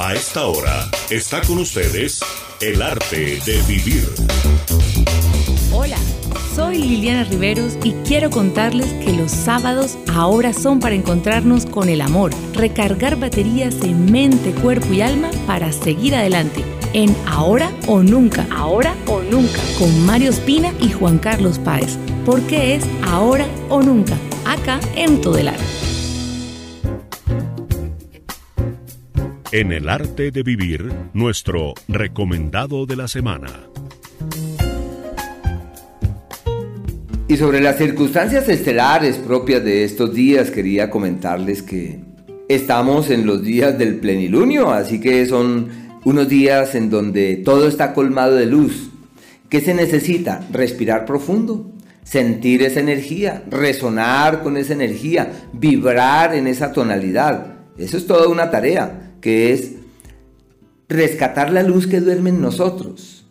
A esta hora está con ustedes el arte de vivir.
Hola, soy Liliana Riveros y quiero contarles que los sábados ahora son para encontrarnos con el amor, recargar baterías en mente, cuerpo y alma para seguir adelante. En Ahora o Nunca, Ahora o Nunca, con Mario Espina y Juan Carlos Páez, porque es Ahora o Nunca, acá en Todo
En el arte de vivir, nuestro recomendado de la semana.
Y sobre las circunstancias estelares propias de estos días, quería comentarles que estamos en los días del plenilunio, así que son unos días en donde todo está colmado de luz. ¿Qué se necesita? Respirar profundo, sentir esa energía, resonar con esa energía, vibrar en esa tonalidad. Eso es toda una tarea que es rescatar la luz que duerme en nosotros,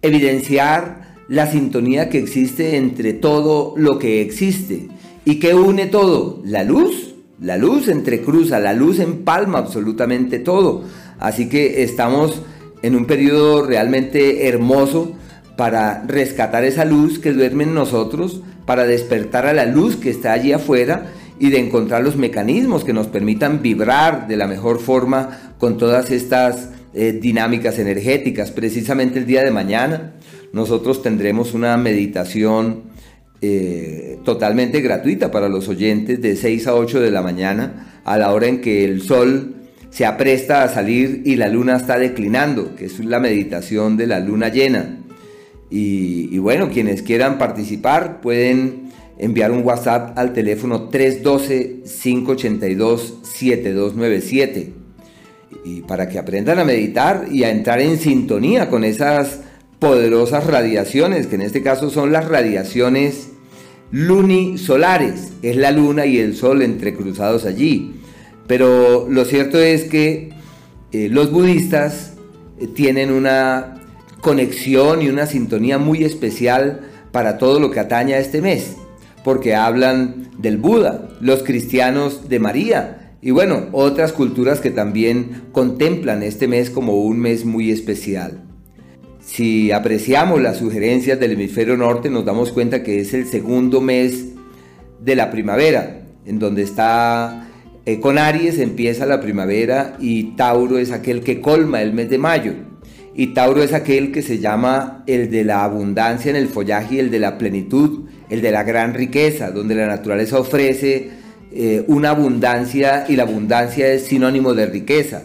evidenciar la sintonía que existe entre todo lo que existe y que une todo, la luz, la luz entrecruza, la luz empalma absolutamente todo. Así que estamos en un periodo realmente hermoso para rescatar esa luz que duerme en nosotros, para despertar a la luz que está allí afuera y de encontrar los mecanismos que nos permitan vibrar de la mejor forma con todas estas eh, dinámicas energéticas. Precisamente el día de mañana nosotros tendremos una meditación eh, totalmente gratuita para los oyentes de 6 a 8 de la mañana a la hora en que el sol se apresta a salir y la luna está declinando, que es la meditación de la luna llena. y bueno, quienes quieran participar pueden enviar un WhatsApp al teléfono 312-582-7297 y para que aprendan a meditar y a entrar en sintonía con esas poderosas radiaciones, que en este caso son las radiaciones lunisolares, es la luna y el sol entrecruzados allí. Pero lo cierto es que eh, los budistas eh, tienen una conexión y una sintonía muy especial para todo lo que atañe a este mes porque hablan del Buda, los cristianos de María y bueno, otras culturas que también contemplan este mes como un mes muy especial. Si apreciamos las sugerencias del hemisferio norte, nos damos cuenta que es el segundo mes de la primavera, en donde está eh, con Aries empieza la primavera y Tauro es aquel que colma el mes de mayo. Y Tauro es aquel que se llama el de la abundancia en el follaje y el de la plenitud el de la gran riqueza, donde la naturaleza ofrece eh, una abundancia y la abundancia es sinónimo de riqueza.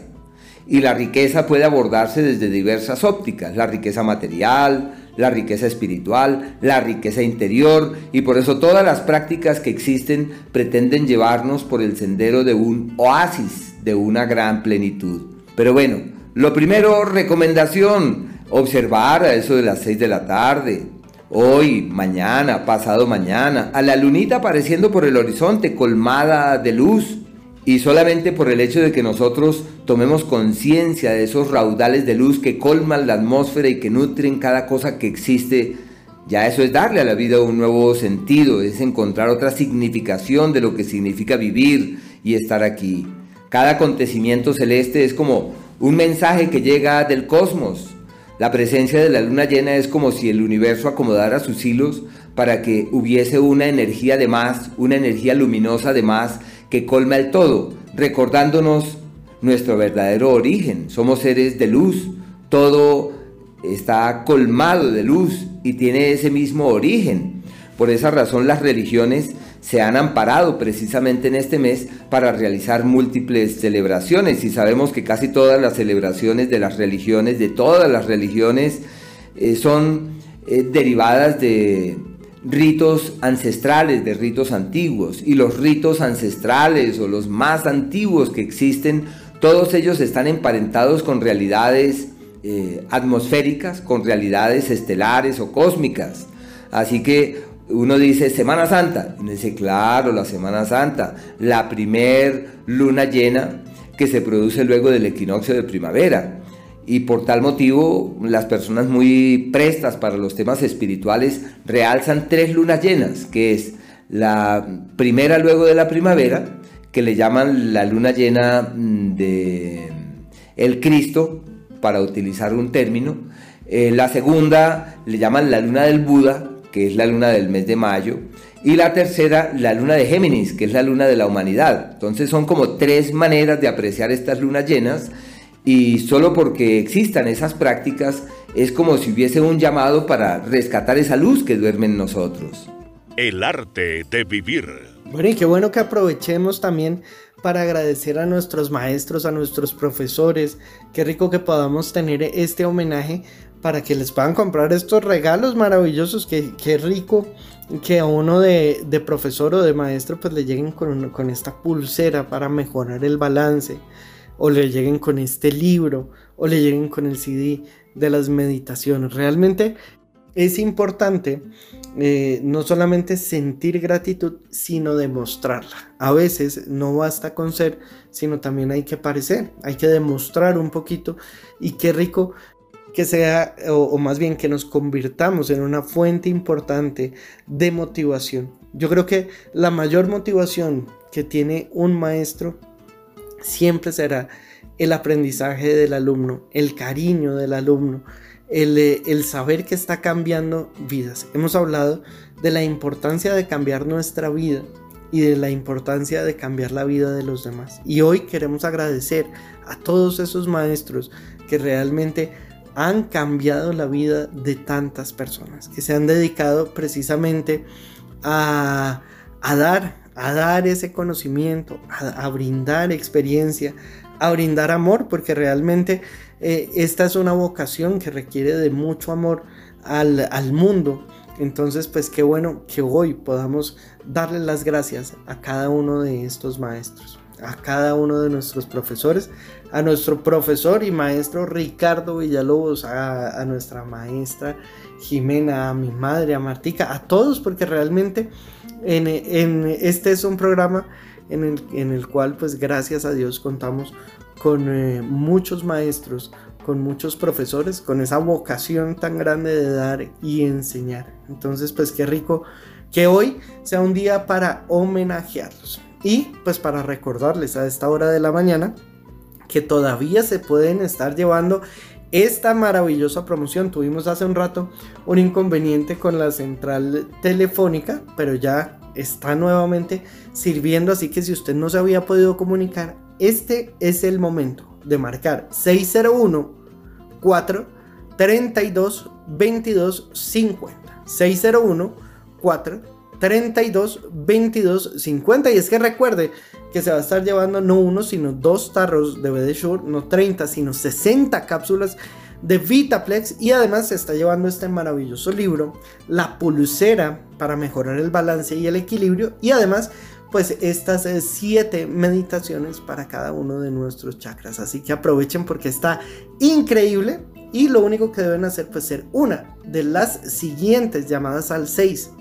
Y la riqueza puede abordarse desde diversas ópticas, la riqueza material, la riqueza espiritual, la riqueza interior, y por eso todas las prácticas que existen pretenden llevarnos por el sendero de un oasis, de una gran plenitud. Pero bueno, lo primero, recomendación, observar a eso de las 6 de la tarde, hoy, mañana, pasado mañana, a la lunita apareciendo por el horizonte colmada de luz. Y solamente por el hecho de que nosotros tomemos conciencia de esos raudales de luz que colman la atmósfera y que nutren cada cosa que existe, ya eso es darle a la vida un nuevo sentido, es encontrar otra significación de lo que significa vivir y estar aquí. Cada acontecimiento celeste es como un mensaje que llega del cosmos, la presencia de la luna llena es como si el universo acomodara sus hilos para que hubiese una energía de más, una energía luminosa de más que colma el todo, recordándonos nuestro verdadero origen. Somos seres de luz, todo está colmado de luz y tiene ese mismo origen. Por esa razón las religiones se han amparado precisamente en este mes para realizar múltiples celebraciones y sabemos que casi todas las celebraciones de las religiones, de todas las religiones, eh, son eh, derivadas de ritos ancestrales, de ritos antiguos y los ritos ancestrales o los más antiguos que existen, todos ellos están emparentados con realidades eh, atmosféricas, con realidades estelares o cósmicas. Así que uno dice Semana Santa, y dice, claro, la Semana Santa, la primer luna llena que se produce luego del equinoccio de primavera. Y por tal motivo, las personas muy prestas para los temas espirituales realzan tres lunas llenas, que es la primera luego de la primavera, que le llaman la luna llena mm, de el Cristo, para utilizar un término. Eh, la segunda le llaman la luna del Buda, que es la luna del mes de mayo, y la tercera, la luna de Géminis, que es la luna de la humanidad. Entonces son como tres maneras de apreciar estas lunas llenas y solo porque existan esas prácticas es como si hubiese un llamado para rescatar esa luz que duerme en nosotros.
El arte de vivir.
Bueno, y qué bueno que aprovechemos también para agradecer a nuestros maestros, a nuestros profesores. Qué rico que podamos tener este homenaje para que les puedan comprar estos regalos maravillosos. Qué, qué rico que a uno de, profesor o de maestro pues le lleguen con, con esta pulsera para mejorar el balance. O le lleguen con este libro. O le lleguen con el CD de las meditaciones. Realmente es importante eh, no solamente sentir gratitud, sino demostrarla. A veces no basta con ser, sino también hay que parecer, hay que demostrar un poquito y qué rico que sea, o, más bien que nos convirtamos en una fuente importante de motivación. Yo creo que la mayor motivación que tiene un maestro siempre será el aprendizaje del alumno, el cariño del alumno, eh, el, saber que está cambiando vidas. Hemos hablado de la importancia de cambiar nuestra vida y de la importancia de cambiar la vida de los demás. Y hoy queremos agradecer a todos esos maestros que realmente han cambiado la vida de tantas personas, que se han dedicado precisamente a, dar, a dar ese conocimiento, a brindar experiencia, a brindar amor, porque realmente eh, esta es una vocación que requiere de mucho amor al, al mundo. Entonces, pues qué bueno que hoy podamos darle las gracias a cada uno de estos maestros, a cada uno de nuestros profesores, a nuestro profesor y maestro Ricardo Villalobos, a, nuestra maestra Jimena, a mi madre, a Martica, a todos, porque realmente en, en este es un programa en el, en el, cual, pues gracias a Dios, contamos con eh, muchos maestros, con muchos profesores, con esa vocación tan grande de dar y enseñar. Entonces, pues qué rico que hoy sea un día para homenajearlos y pues para recordarles a esta hora de la mañana que todavía se pueden estar llevando esta maravillosa promoción. Tuvimos hace un rato un inconveniente con la central telefónica, pero ya está nuevamente sirviendo, así que si usted no se había podido comunicar, este es el momento de marcar 601 4 32 22 50. 601 4 32 22 50. Y es que recuerde que se va a estar llevando no uno, sino dos tarros de BD Shure, no 30, sino 60 cápsulas de Vitaplex y además se está llevando este maravilloso libro, La pulsera para mejorar el balance y el equilibrio y además pues estas eh, siete meditaciones para cada uno de nuestros chakras. Así que aprovechen porque está increíble y lo único que deben hacer pues ser una de las siguientes llamadas al 6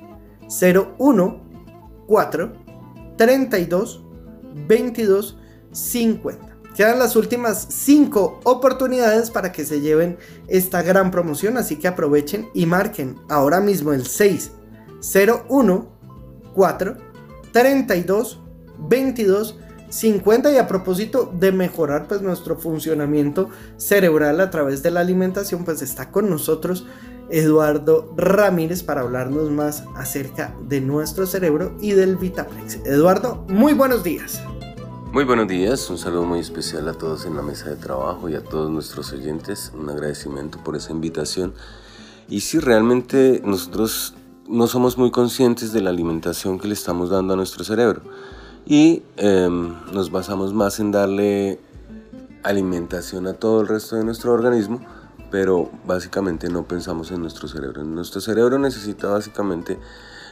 01 4 32 22 50. Quedan las últimas 5 oportunidades para que se lleven esta gran promoción, así que aprovechen y marquen ahora mismo el 6 01 4 32 22 50 y a propósito de mejorar pues nuestro funcionamiento cerebral a través de la alimentación pues está con nosotros Eduardo Ramírez para hablarnos más acerca de nuestro cerebro y del Vitaplex. Eduardo, muy buenos días.
Muy buenos días, un saludo muy especial a todos en la mesa de trabajo y a todos nuestros oyentes, un agradecimiento por esa invitación. Y si realmente nosotros no somos muy conscientes de la alimentación que le estamos dando a nuestro cerebro y em, nos basamos más en darle alimentación a todo el resto de nuestro organismo, pero básicamente no pensamos en nuestro cerebro. Nuestro cerebro necesita básicamente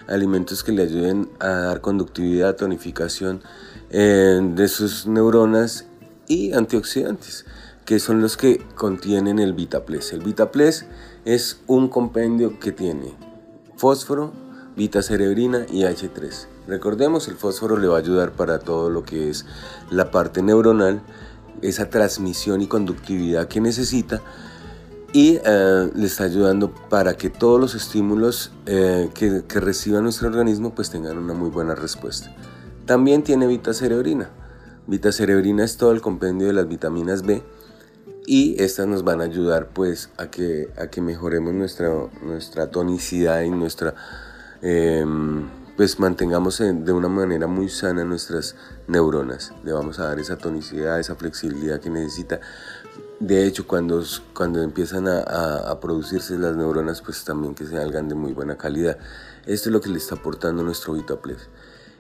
alimentos que le ayuden a dar conductividad, tonificación eh, de sus neuronas y antioxidantes, que son los que contienen el Vitaples. El Vitaples es un compendio que tiene fósforo, vitacerebrina y H3. Recordemos, el fósforo le va a ayudar para todo lo que es la parte neuronal, esa transmisión y conductividad que necesita y eh, le está ayudando para que todos los estímulos eh, que, que, reciba nuestro organismo pues tengan una muy buena respuesta. También tiene vitacerebrina. Vitacerebrina es todo el compendio de las vitaminas B y estas nos van a ayudar pues a que, a que mejoremos nuestra, nuestra tonicidad y nuestra... Em, pues mantengamos de una manera muy sana nuestras neuronas. Le vamos a dar esa tonicidad, esa flexibilidad que necesita de hecho, cuando, cuando empiezan a, a, producirse las neuronas, pues también que salgan de muy buena calidad. Esto es lo que le está aportando nuestro Vitaplex.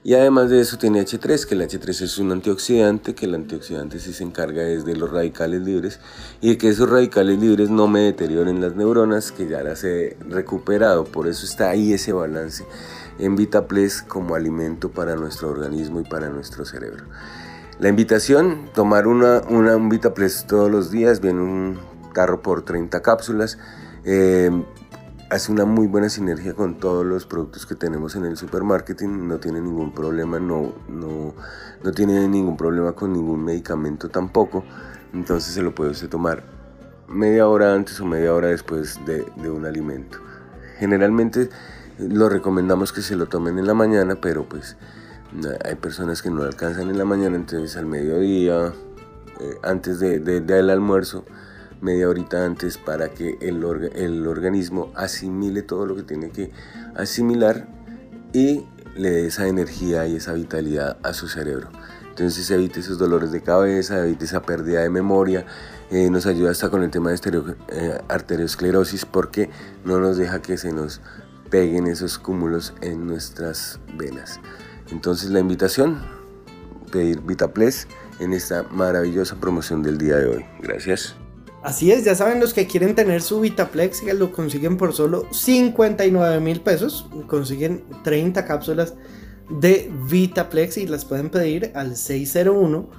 Y además de eso tiene H3, que el H3 es un antioxidante, que el antioxidante sí se encarga desde los radicales libres y de que esos radicales libres no me deterioren las neuronas, que ya las he recuperado. Por eso está ahí ese balance en Vitaplex como alimento para nuestro organismo y para nuestro cerebro. La invitación, tomar una, una, un Vitaplex todos los días, viene un carro por 30 cápsulas, eh, hace una muy buena sinergia con todos los productos que tenemos en el supermarketing, no tiene ningún problema, no, no, no tiene ningún problema con ningún medicamento tampoco, entonces se lo puede tomar media hora antes o media hora después de, de un alimento. Generalmente lo recomendamos que se lo tomen en la mañana, pero pues hay personas que no alcanzan en la mañana, entonces al mediodía, eh, antes de, del almuerzo, media horita antes para que el, el organismo asimile todo lo que tiene que asimilar y le dé esa energía y esa vitalidad a su cerebro. Entonces evite esos dolores de cabeza, evite esa pérdida de memoria, eh, nos ayuda hasta con el tema de estereo, eh, arteriosclerosis porque no nos deja que se nos peguen esos cúmulos en nuestras venas. Entonces la invitación, pedir Vitaplex en esta maravillosa promoción del día de hoy. Gracias.
Así es, ya saben los que quieren tener su Vitaplex, que lo consiguen por solo 59 mil pesos. Consiguen 30 cápsulas de Vitaplex y las pueden pedir al 601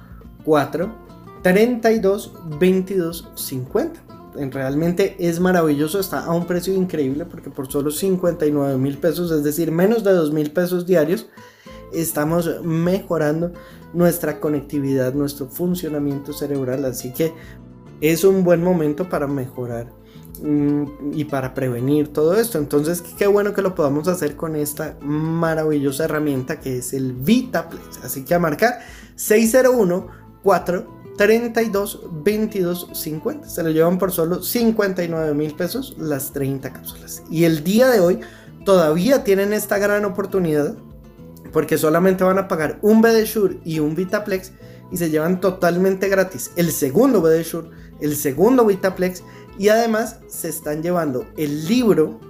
4 32 22 50. Realmente es maravilloso, está a un precio increíble porque por solo 59 mil pesos, es decir, menos de 2 mil pesos diarios, estamos mejorando nuestra conectividad, nuestro funcionamiento cerebral. Así que es un buen momento para mejorar mm, y para prevenir todo esto. Entonces, qué bueno que lo podamos hacer con esta maravillosa herramienta que es el VitaPlex. Así que a marcar 601 4 32 22 50. Se lo llevan por solo 59 mil pesos las 30 cápsulas. Y el día de hoy todavía tienen esta gran oportunidad porque solamente van a pagar un BD y un Vitaplex y se llevan totalmente gratis el segundo BD el segundo Vitaplex y además se están llevando el libro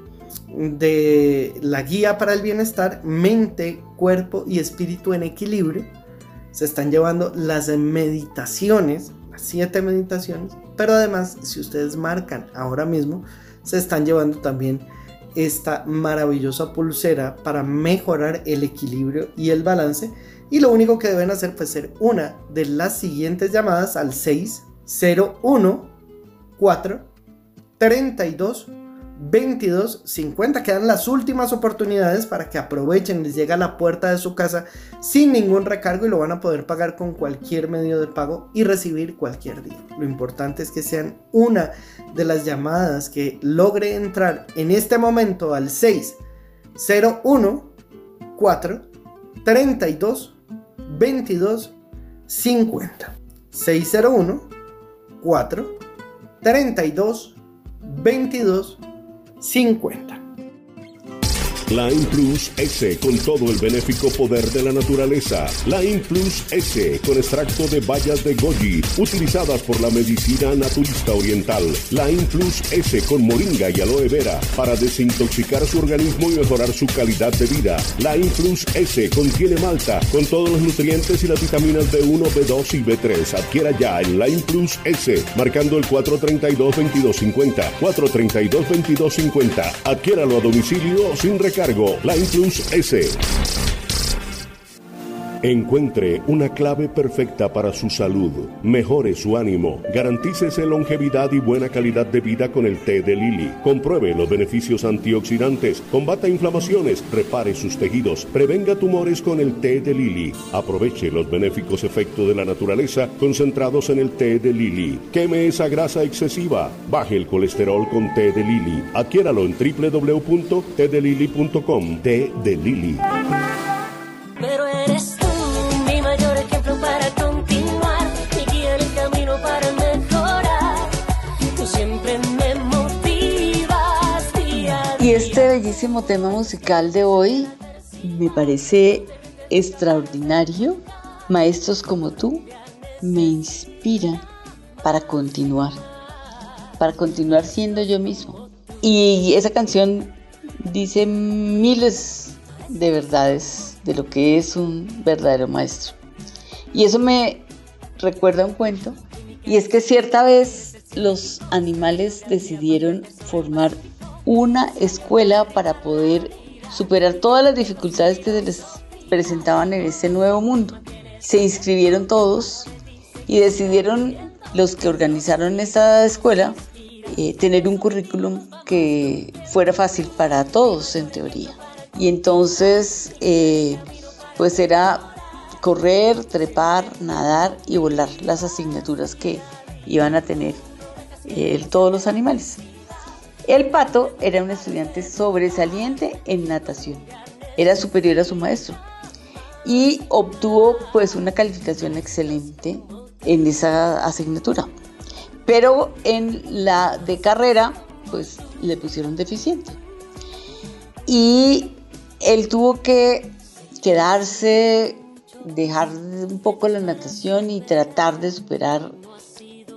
de la guía para el bienestar, mente, cuerpo y espíritu en equilibrio. Se están llevando las meditaciones, las siete meditaciones, pero además si ustedes marcan ahora mismo, se están llevando también esta maravillosa pulsera para mejorar el equilibrio y el balance. Y lo único que deben hacer pues ser una de las siguientes llamadas al 601 4 32 22.50. Quedan las últimas oportunidades para que aprovechen, les llega a la puerta de su casa sin ningún recargo y lo van a poder pagar con cualquier medio de pago y recibir cualquier día. Lo importante es que sean una de las llamadas que logre entrar en este momento al 601 4 32 22 50 601 4 32 22 50.
Line Plus S con todo el benéfico poder de la naturaleza. Line Plus S con extracto de bayas de goji utilizadas por la medicina naturista oriental. Line Plus S con moringa y aloe vera para desintoxicar su organismo y mejorar su calidad de vida. Line Plus S contiene malta con todos los nutrientes y las vitaminas B1, B2 y B3. Adquiera ya en Line Plus S marcando el 432-2250. 432-2250. Adquiéralo a domicilio sin recargo. Line Plus S. Encuentre una clave perfecta para su salud. Mejore su ánimo. Garantícese longevidad y buena calidad de vida con el té de Lili. Compruebe los beneficios antioxidantes. Combata inflamaciones. Repare sus tejidos. Prevenga tumores con el té de Lili. Aproveche los benéficos efectos de la naturaleza concentrados en el té de Lili. Queme esa grasa excesiva. Baje el colesterol con té de Lili. Adquiéralo en www.tedelili.com. Té de Lili.
Y este bellísimo tema musical de hoy me parece extraordinario. Maestros como tú me inspiran para continuar, para continuar siendo yo mismo. Y esa canción dice miles de verdades de lo que es un verdadero maestro. Y eso me recuerda un cuento, y es que cierta vez los animales decidieron formar una escuela para poder superar todas las dificultades que se les presentaban en este nuevo mundo. Se inscribieron todos y decidieron los que organizaron esta escuela eh, tener un currículum que fuera fácil para todos en teoría. Y entonces, eh, pues era correr, trepar, nadar y volar las asignaturas que iban a tener eh, todos los animales. El pato era un estudiante sobresaliente en natación. Era superior a su maestro y obtuvo pues una calificación excelente en esa asignatura. Pero en la de carrera pues le pusieron deficiente. Y él tuvo que quedarse, dejar un poco la natación y tratar de superar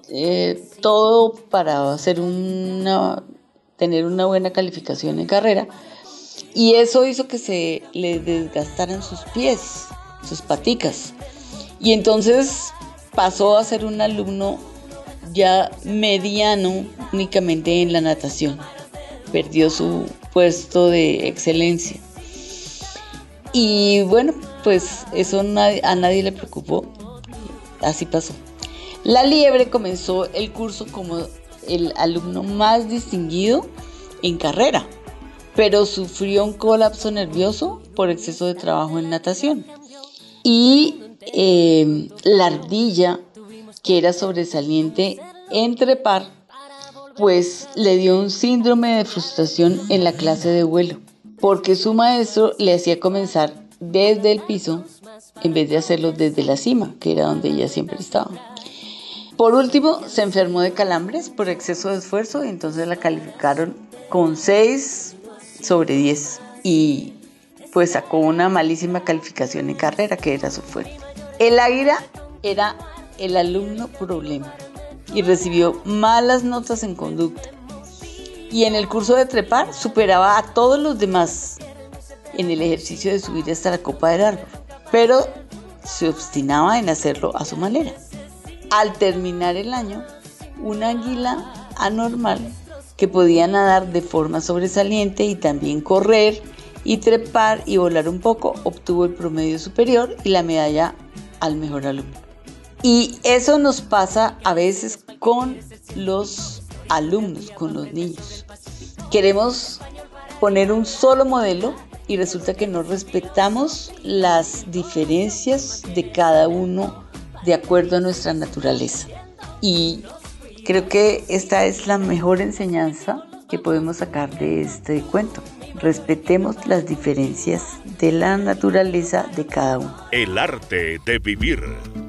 eh, todo para hacer una, tener una buena calificación en carrera. Y eso hizo que se le desgastaran sus pies, sus paticas. Y entonces pasó a ser un alumno ya mediano únicamente en la natación. Perdió su puesto de excelencia. Y bueno, pues eso a nadie le preocupó. Así pasó. La liebre comenzó el curso como el alumno más distinguido en carrera, pero sufrió un colapso nervioso por exceso de trabajo en natación. Y eh, la ardilla, que era sobresaliente en trepar, pues le dio un síndrome de frustración en la clase de vuelo porque su maestro le hacía comenzar desde el piso en vez de hacerlo desde la cima, que era donde ella siempre estaba. Por último, se enfermó de calambres por exceso de esfuerzo y entonces la calificaron con 6 sobre 10 y pues sacó una malísima calificación en carrera, que era su fuerte. El águila era el alumno problema y recibió malas notas en conducta y en el curso de trepar superaba a todos los demás en el ejercicio de subir hasta la copa del árbol, pero se obstinaba en hacerlo a su manera. Al terminar el año, una águila anormal que podía nadar de forma sobresaliente y también correr y trepar y volar un poco, obtuvo el promedio superior y la medalla al mejor alumno. Y eso nos pasa a veces con los alumnos, con los niños. Queremos poner un solo modelo y resulta que no respetamos las diferencias de cada uno de acuerdo a nuestra naturaleza. Y creo que esta es la mejor enseñanza que podemos sacar de este cuento. Respetemos las diferencias de la naturaleza de cada uno.
El arte de vivir.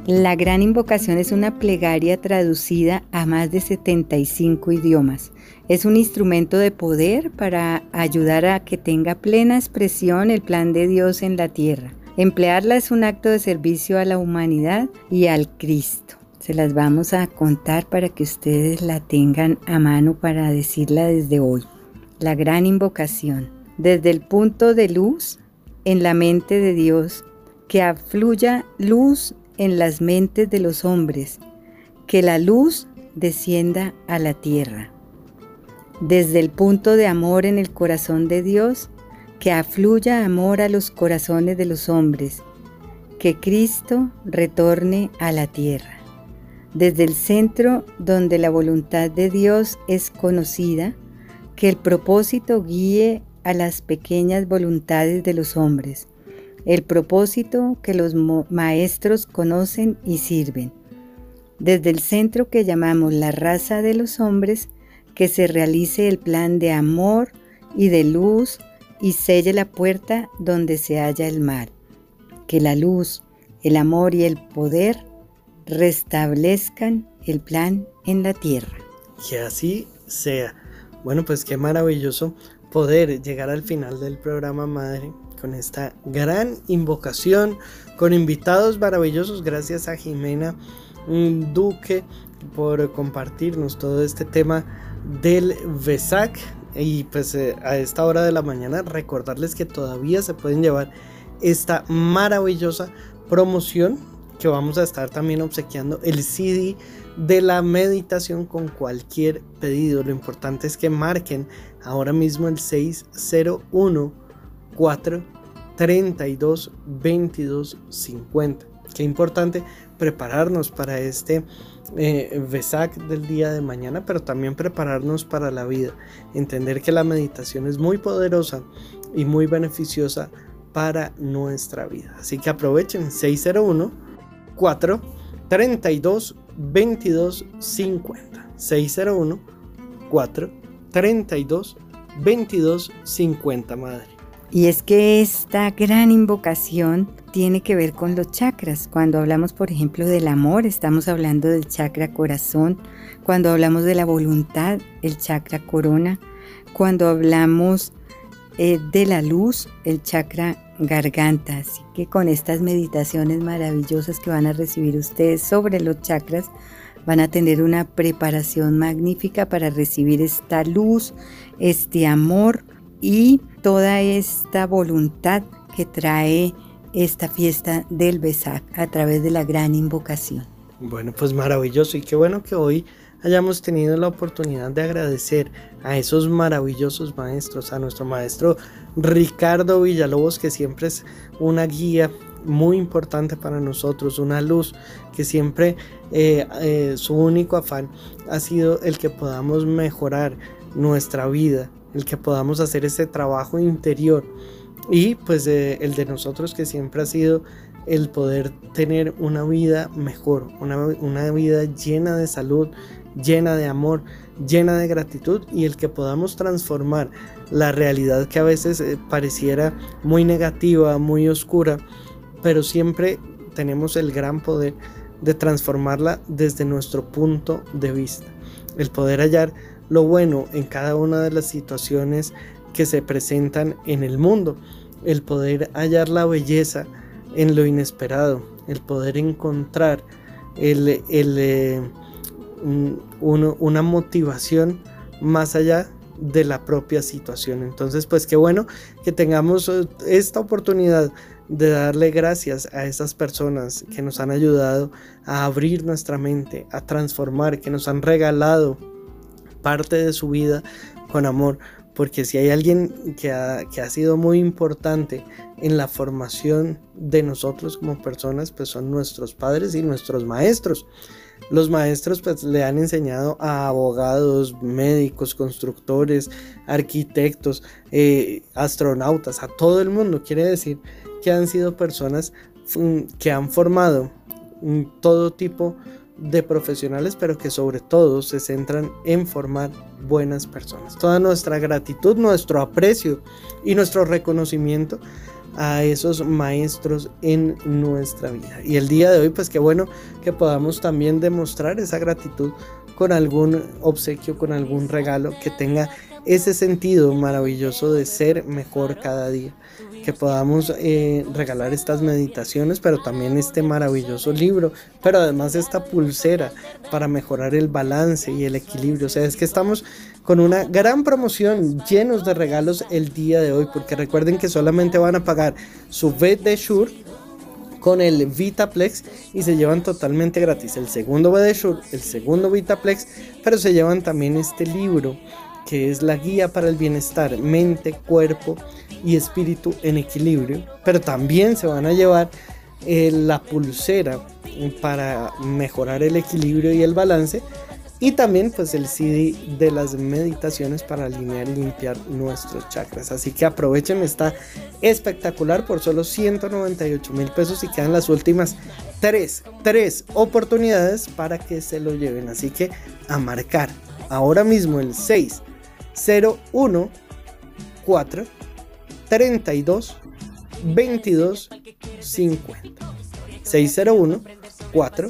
La gran invocación es una plegaria traducida a más de 75 idiomas.
Es un instrumento de poder para ayudar a que tenga plena expresión el plan de Dios en la tierra. Emplearla es un acto de servicio a la humanidad y al Cristo. Se las vamos a contar para que ustedes la tengan a mano para decirla desde hoy. La gran invocación. Desde el punto de luz en la mente de Dios, que afluya luz en las mentes de los hombres, que la luz descienda a la tierra. Desde el punto de amor en el corazón de Dios, que afluya amor a los corazones de los hombres, que Cristo retorne a la tierra. Desde el centro donde la voluntad de Dios es conocida, que el propósito guíe a las pequeñas voluntades de los hombres, el propósito que los maestros conocen y sirven. Desde el centro que llamamos la raza de los hombres, que se realice el plan de amor y de luz y selle la puerta donde se halla el mal. Que la luz, el amor y el poder restablezcan el plan en la tierra.
Que así sea. Bueno, pues qué maravilloso poder llegar al final del programa Madre con esta gran invocación, con invitados maravillosos. Gracias a Jimena Duque por compartirnos todo este tema del VESAC. Y pues eh, a esta hora de la mañana recordarles que todavía se pueden llevar esta maravillosa promoción que vamos a estar también obsequiando el CD de la meditación con cualquier pedido. Lo importante es que marquen ahora mismo el 601 432 22 50. Qué importante prepararnos para este eh, del día de mañana, pero también prepararnos para la vida. Entender que la meditación es muy poderosa y muy beneficiosa para nuestra vida. Así que aprovechen 601 4 32 22 50 601 4 32 22 50 madre
y es que esta gran invocación tiene que ver con los chakras. Cuando hablamos, por ejemplo, del amor, estamos hablando del chakra corazón. Cuando hablamos de la voluntad, el chakra corona. Cuando hablamos eh, de la luz, el chakra garganta. Así que con estas meditaciones maravillosas que van a recibir ustedes sobre los chakras, van a tener una preparación magnífica para recibir esta luz, este amor y toda esta voluntad que trae esta fiesta del Besac a través de la gran invocación.
Bueno, pues maravilloso y qué bueno que hoy hayamos tenido la oportunidad de agradecer a esos maravillosos maestros, a nuestro maestro Ricardo Villalobos, que siempre es una guía muy importante para nosotros, una luz que siempre eh, eh, su único afán ha sido el que podamos mejorar nuestra vida, el que podamos hacer ese trabajo interior. Y pues el de nosotros que siempre ha sido el poder tener una vida mejor, una, vida llena de salud, llena de amor, llena de gratitud y el que podamos transformar la realidad que a veces eh, pareciera muy negativa, muy oscura, pero siempre tenemos el gran poder de transformarla desde nuestro punto de vista, el poder hallar lo bueno en cada una de las situaciones que se presentan en el mundo, el poder hallar la belleza en lo inesperado, el poder encontrar el, eh, una motivación más allá de la propia situación. Entonces, pues qué bueno que tengamos eh, esta oportunidad de darle gracias a esas personas que nos han ayudado a abrir nuestra mente, a transformar, que nos han regalado parte de su vida con amor, porque si hay alguien que ha, sido muy importante en la formación de nosotros como personas, pues son nuestros padres y nuestros maestros. Los maestros pues le han enseñado a abogados, médicos, constructores, arquitectos, eh, astronautas, a todo el mundo. Quiere decir que han sido personas mm, que han formado todo tipo de de profesionales, pero que sobre todo se centran en formar buenas personas. Toda nuestra gratitud, nuestro aprecio y nuestro reconocimiento a esos maestros en nuestra vida. Y el día de hoy, pues qué bueno que podamos también demostrar esa gratitud con algún obsequio, con algún regalo que tenga ese sentido maravilloso de ser mejor cada día. Que podamos eh, regalar estas meditaciones, pero también este maravilloso libro, pero además esta pulsera para mejorar el balance y el equilibrio. O sea, es que estamos con una gran promoción llenos de regalos el día de hoy, porque recuerden que solamente van a pagar su vet de Shure con el Vitaplex y se llevan totalmente gratis el segundo de Shure, el segundo Vitaplex, pero se llevan también este libro que es la guía para el bienestar, mente, cuerpo y espíritu en equilibrio, pero también se van a llevar eh, la pulsera para mejorar el equilibrio y el balance y también pues el CD de las meditaciones para alinear y limpiar nuestros chakras. Así que aprovechen, está espectacular por solo 198 mil pesos y quedan las últimas tres, tres oportunidades para que se lo lleven. Así que a marcar ahora mismo el 6 01 4 32 22 50 601 4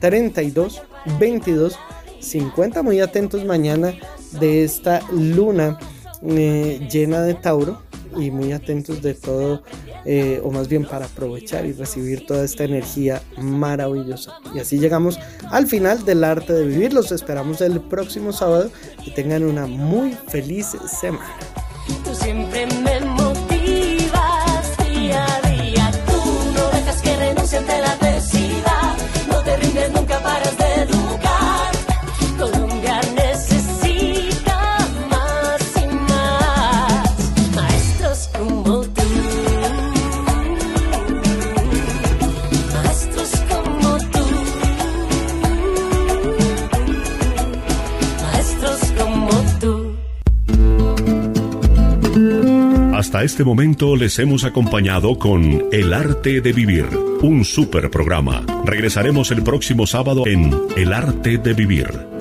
32 22 50 muy atentos mañana de esta luna eh, llena de Tauro y muy atentos de todo eh, o más bien para aprovechar y recibir toda esta energía maravillosa. Y así llegamos al final del arte de vivir. Los esperamos el próximo sábado. Y tengan una muy feliz semana
Hasta este momento les hemos acompañado con El arte de vivir, un super programa. Regresaremos el próximo sábado en El arte de vivir.